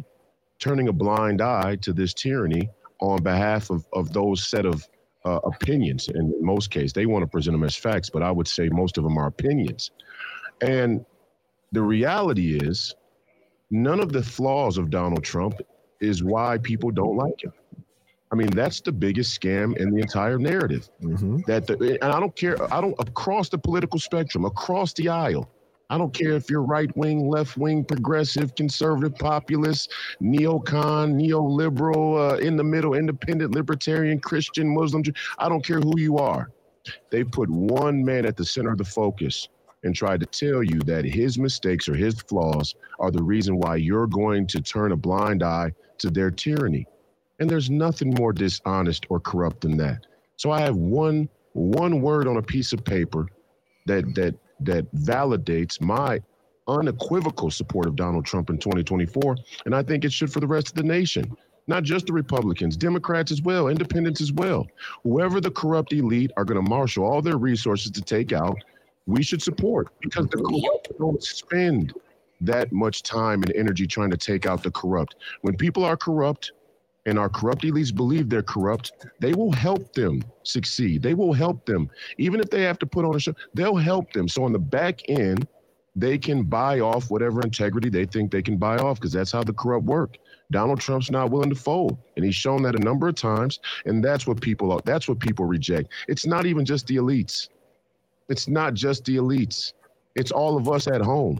Speaker 23: turning a blind eye to this tyranny on behalf of, of those set of uh, opinions. In most cases, they want to present them as facts, but I would say most of them are opinions. And the reality is, none of the flaws of Donald Trump is why people don't like him. I mean, that's the biggest scam in the entire narrative. That the, and I don't care. I don't across the political spectrum, across the aisle. I don't care if you're right wing, left wing, progressive, conservative, populist, neocon, neoliberal, uh, in the middle, independent, libertarian, Christian, Muslim. I don't care who you are. They put one man at the center of the focus and tried to tell you that his mistakes or his flaws are the reason why you're going to turn a blind eye to their tyranny. And there's nothing more dishonest or corrupt than that. So I have one one word on a piece of paper that that that validates my unequivocal support of Donald Trump in 2024. And I think it should for the rest of the nation, not just the Republicans, Democrats as well, independents as well. Whoever the corrupt elite are going to marshal all their resources to take out, we should support because the corrupt don't spend that much time and energy trying to take out the corrupt. When people are corrupt, and our corrupt elites believe they're corrupt, they will help them succeed. They will help them. Even if they have to put on a show, they'll help them. So on the back end, they can buy off whatever integrity they think they can buy off because that's how the corrupt work. Donald Trump's not willing to fold, and he's shown that a number of times. And that's what people that's what people reject. It's not even just the elites. It's not just the elites. It's all of us at home.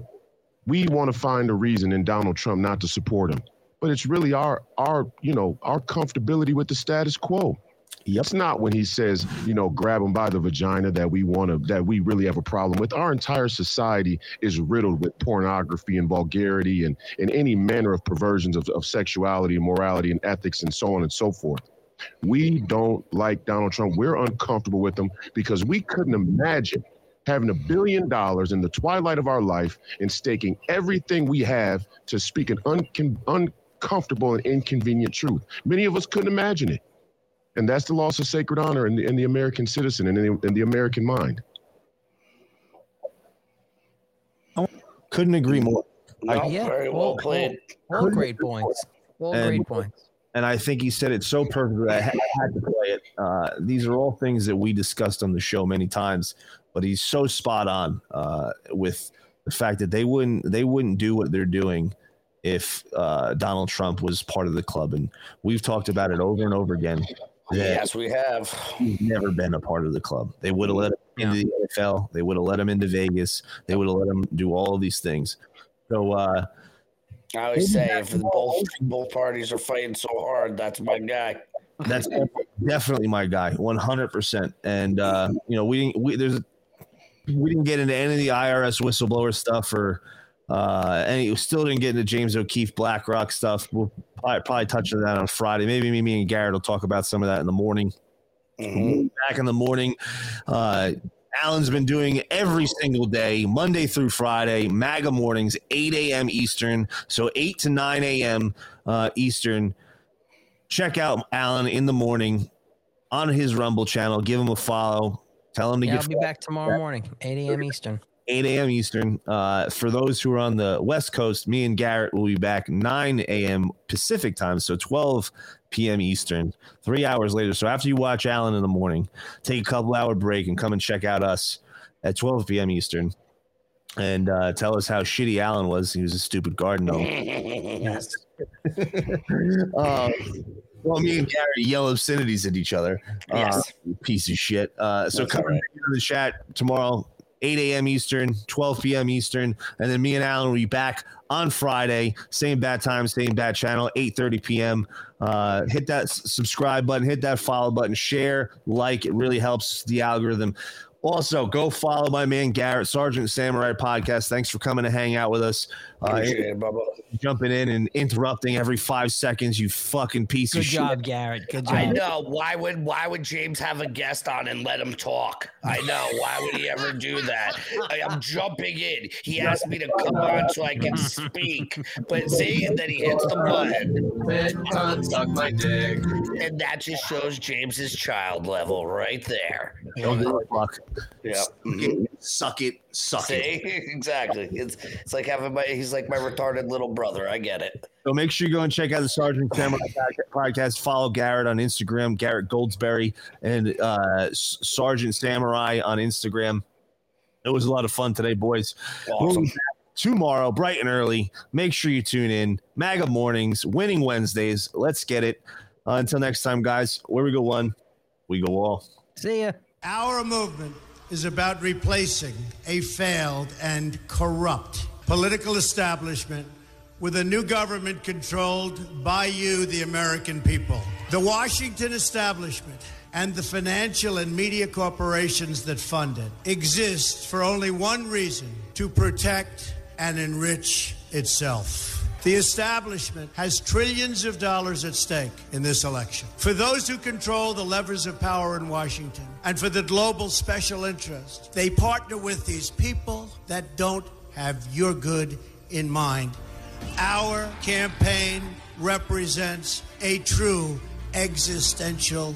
Speaker 23: We want to find a reason in Donald Trump not to support him but it's really our our you know our comfortability with the status quo. It's not when he says, you know, grab him by the vagina that we want to, that we really have a problem with. Our entire society is riddled with pornography and vulgarity and, and any manner of perversions of, of sexuality and morality and ethics and so on and so forth. We don't like Donald Trump. We're uncomfortable with him because we couldn't imagine having a billion dollars in the twilight of our life and staking everything we have to speak an uncon- uncomfortable and inconvenient truth. Many of us couldn't imagine it. And that's the loss of sacred honor in the, in the American citizen and in the, in the American mind.
Speaker 8: Couldn't agree more.
Speaker 7: No, very well played.
Speaker 9: All great points. All great points.
Speaker 8: And I think he said it so perfectly. I had, I had to play it. Uh, these are all things that we discussed on the show many times, but he's so spot on uh, with the fact that they wouldn't they wouldn't do what they're doing if uh, Donald Trump was part of the club. And we've talked about it over and over again.
Speaker 7: Yes, we have.
Speaker 8: He's never been a part of the club. They would have let him into the NFL. They would have let him into Vegas. They would have let him do all of these things. So uh,
Speaker 7: I always say if the both both parties are fighting so hard, that's my guy.
Speaker 8: That's definitely my guy, one hundred percent. And uh, you know, we didn't we there's we didn't get into any of the IRS whistleblower stuff or uh, and we still didn't get into James O'Keefe BlackRock stuff. We'll probably, probably touch on that on Friday. Maybe me, me and Garrett will talk about some of that in the morning. Back in the morning, uh, Alan's been doing every single day, Monday through Friday, MAGA mornings, 8 a.m. Eastern. So 8 to 9 a.m. Uh, Eastern. Check out Alan in the morning on his Rumble channel. Give him a follow. Tell him to
Speaker 9: Yeah,
Speaker 8: get
Speaker 9: I'll be back tomorrow morning, 8 a.m. Eastern.
Speaker 8: 8 a.m. Eastern. Uh, for those who are on the West Coast, me and Garrett will be back 9 a.m. Pacific time, so 12 p.m. Eastern, three hours later. So after you watch Alan in the morning, take a couple hour break and come and check out us at 12 p.m. Eastern. And uh, tell us how shitty Alan was. He was a stupid garden gnome.
Speaker 9: Yes.
Speaker 8: uh, Well, me and Gary yell obscenities at each other. Uh,
Speaker 7: Yes.
Speaker 8: piece of shit. Uh, so
Speaker 7: That's
Speaker 8: come
Speaker 7: right.
Speaker 8: in the chat tomorrow, 8 a.m. Eastern, 12 p.m. Eastern, and then me and Alan will be back on Friday, same bad time, same bad channel, 8:30 p.m. Uh, hit that subscribe button, hit that follow button, share, like. It really helps the algorithm. Also, go follow my man Garrett, Sergeant Samurai Podcast. Thanks for coming to hang out with us. Uh,
Speaker 7: Appreciate it, Bubba.
Speaker 8: jumping in and interrupting every five seconds, you fucking piece
Speaker 9: Good
Speaker 8: of shit.
Speaker 9: Good job, Garrett. Good job.
Speaker 7: I know. Why would why would James have a guest on and let him talk? I know. Why would he ever do that? I, am jumping in. He asked me to come on so I can speak. But see, and then he hits the button.
Speaker 5: suck my dick.
Speaker 7: And that just shows James's child level right there.
Speaker 8: Don't give a fuck.
Speaker 7: Yeah.
Speaker 8: Suck it. Suck
Speaker 7: exactly. It's it's like having my he's like my retarded little brother. I get it.
Speaker 8: So make sure you go and check out the Sergeant Samurai podcast. Follow Garrett on Instagram, Garrett Goldsberry, and uh, Sergeant Samurai on Instagram. It was a lot of fun today, boys. We'll tomorrow, bright and early. Make sure you tune in. MAGA mornings, winning Wednesdays. Let's get it. Uh, until next time, guys. Where we go one, we go all.
Speaker 9: See ya.
Speaker 24: Our movement is about replacing a failed and corrupt political establishment with a new government controlled by you, the American people. The Washington establishment and the financial and media corporations that fund it exist for only one reason to protect and enrich itself. The establishment has trillions of dollars at stake in this election. For those who control the levers of power in Washington and for the global special interest, they partner with these people that don't have your good in mind. Our campaign represents a true existential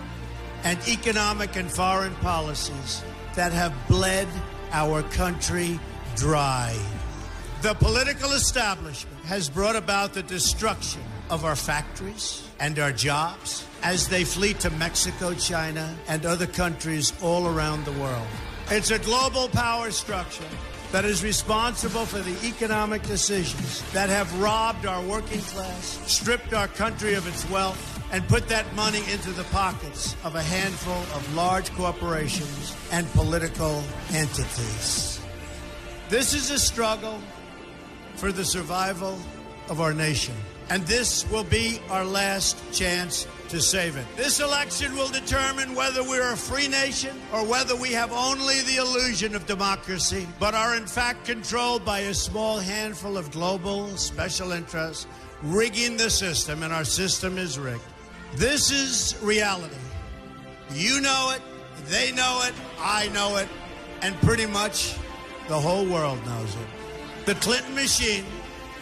Speaker 24: and economic and foreign policies that have bled our country dry. The political establishment has brought about the destruction of our factories and our jobs as they flee to Mexico, China, and other countries all around the world. It's a global power structure that is responsible for the economic decisions that have robbed our working class, stripped our country of its wealth, and put that money into the pockets of a handful of large corporations and political entities. This is a struggle for the survival of our nation. And this will be our last chance to save it. This election will determine whether we're a free nation or whether we have only the illusion of democracy, but are in fact controlled by a small handful of global special interests rigging the system, and our system is rigged. This is reality. You know it, they know it, I know it, and pretty much the whole world knows it. The Clinton machine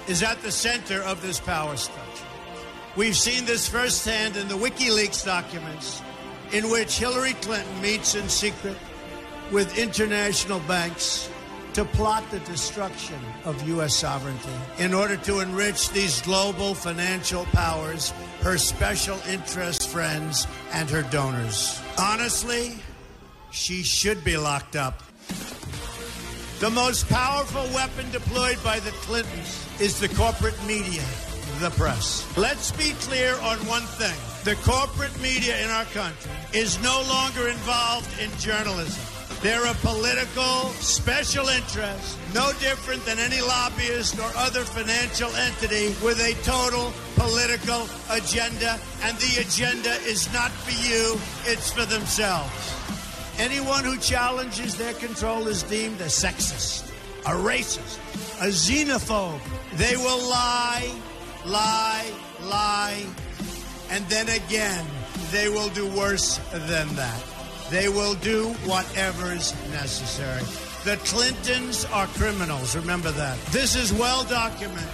Speaker 24: is at the center of this power structure. We've seen this firsthand in the WikiLeaks documents, in which Hillary Clinton meets in secret with international banks to plot the destruction of U.S. sovereignty in order to enrich these global financial powers, her special interest friends, and her donors. Honestly, she should be locked up. The most powerful weapon deployed by the Clintons is the corporate media, the press. Let's be clear on one thing the corporate media in our country is no longer involved in journalism. They're a political special interest, no different than any lobbyist or other financial entity with a total political agenda. And the agenda is not for you, it's for themselves. Anyone who challenges their control is deemed a sexist, a racist, a xenophobe. They will lie, lie, lie, and then again, they will do worse than that. They will do whatever is necessary. The Clintons are criminals, remember that. This is well documented.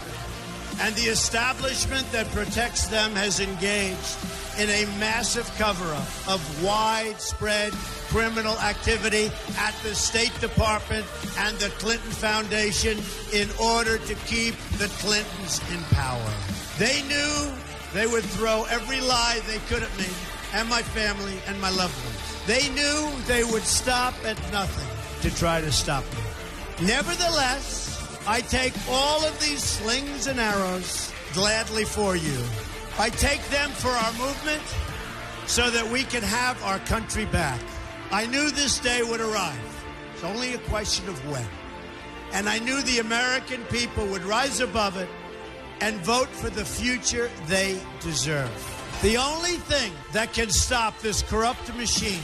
Speaker 24: And the establishment that protects them has engaged in a massive cover up of widespread criminal activity at the State Department and the Clinton Foundation in order to keep the Clintons in power. They knew they would throw every lie they could at me and my family and my loved ones. They knew they would stop at nothing to try to stop me. Nevertheless, I take all of these slings and arrows gladly for you. I take them for our movement so that we can have our country back. I knew this day would arrive. It's only a question of when. And I knew the American people would rise above it and vote for the future they deserve. The only thing that can stop this corrupt machine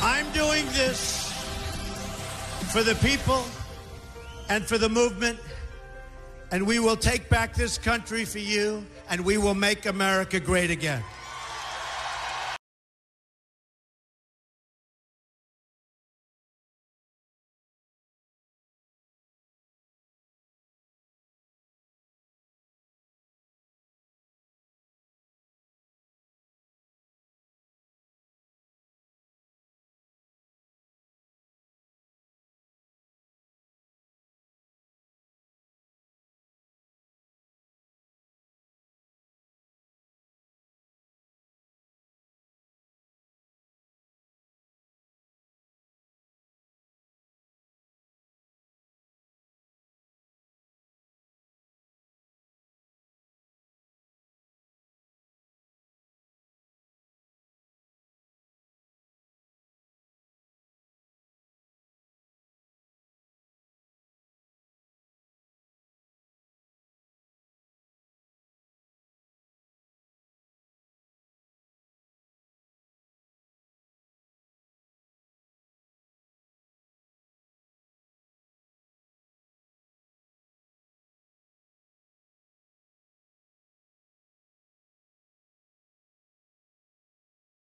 Speaker 24: I'm doing this for the people and for the movement, and we will take back this country for you, and we will make America great again.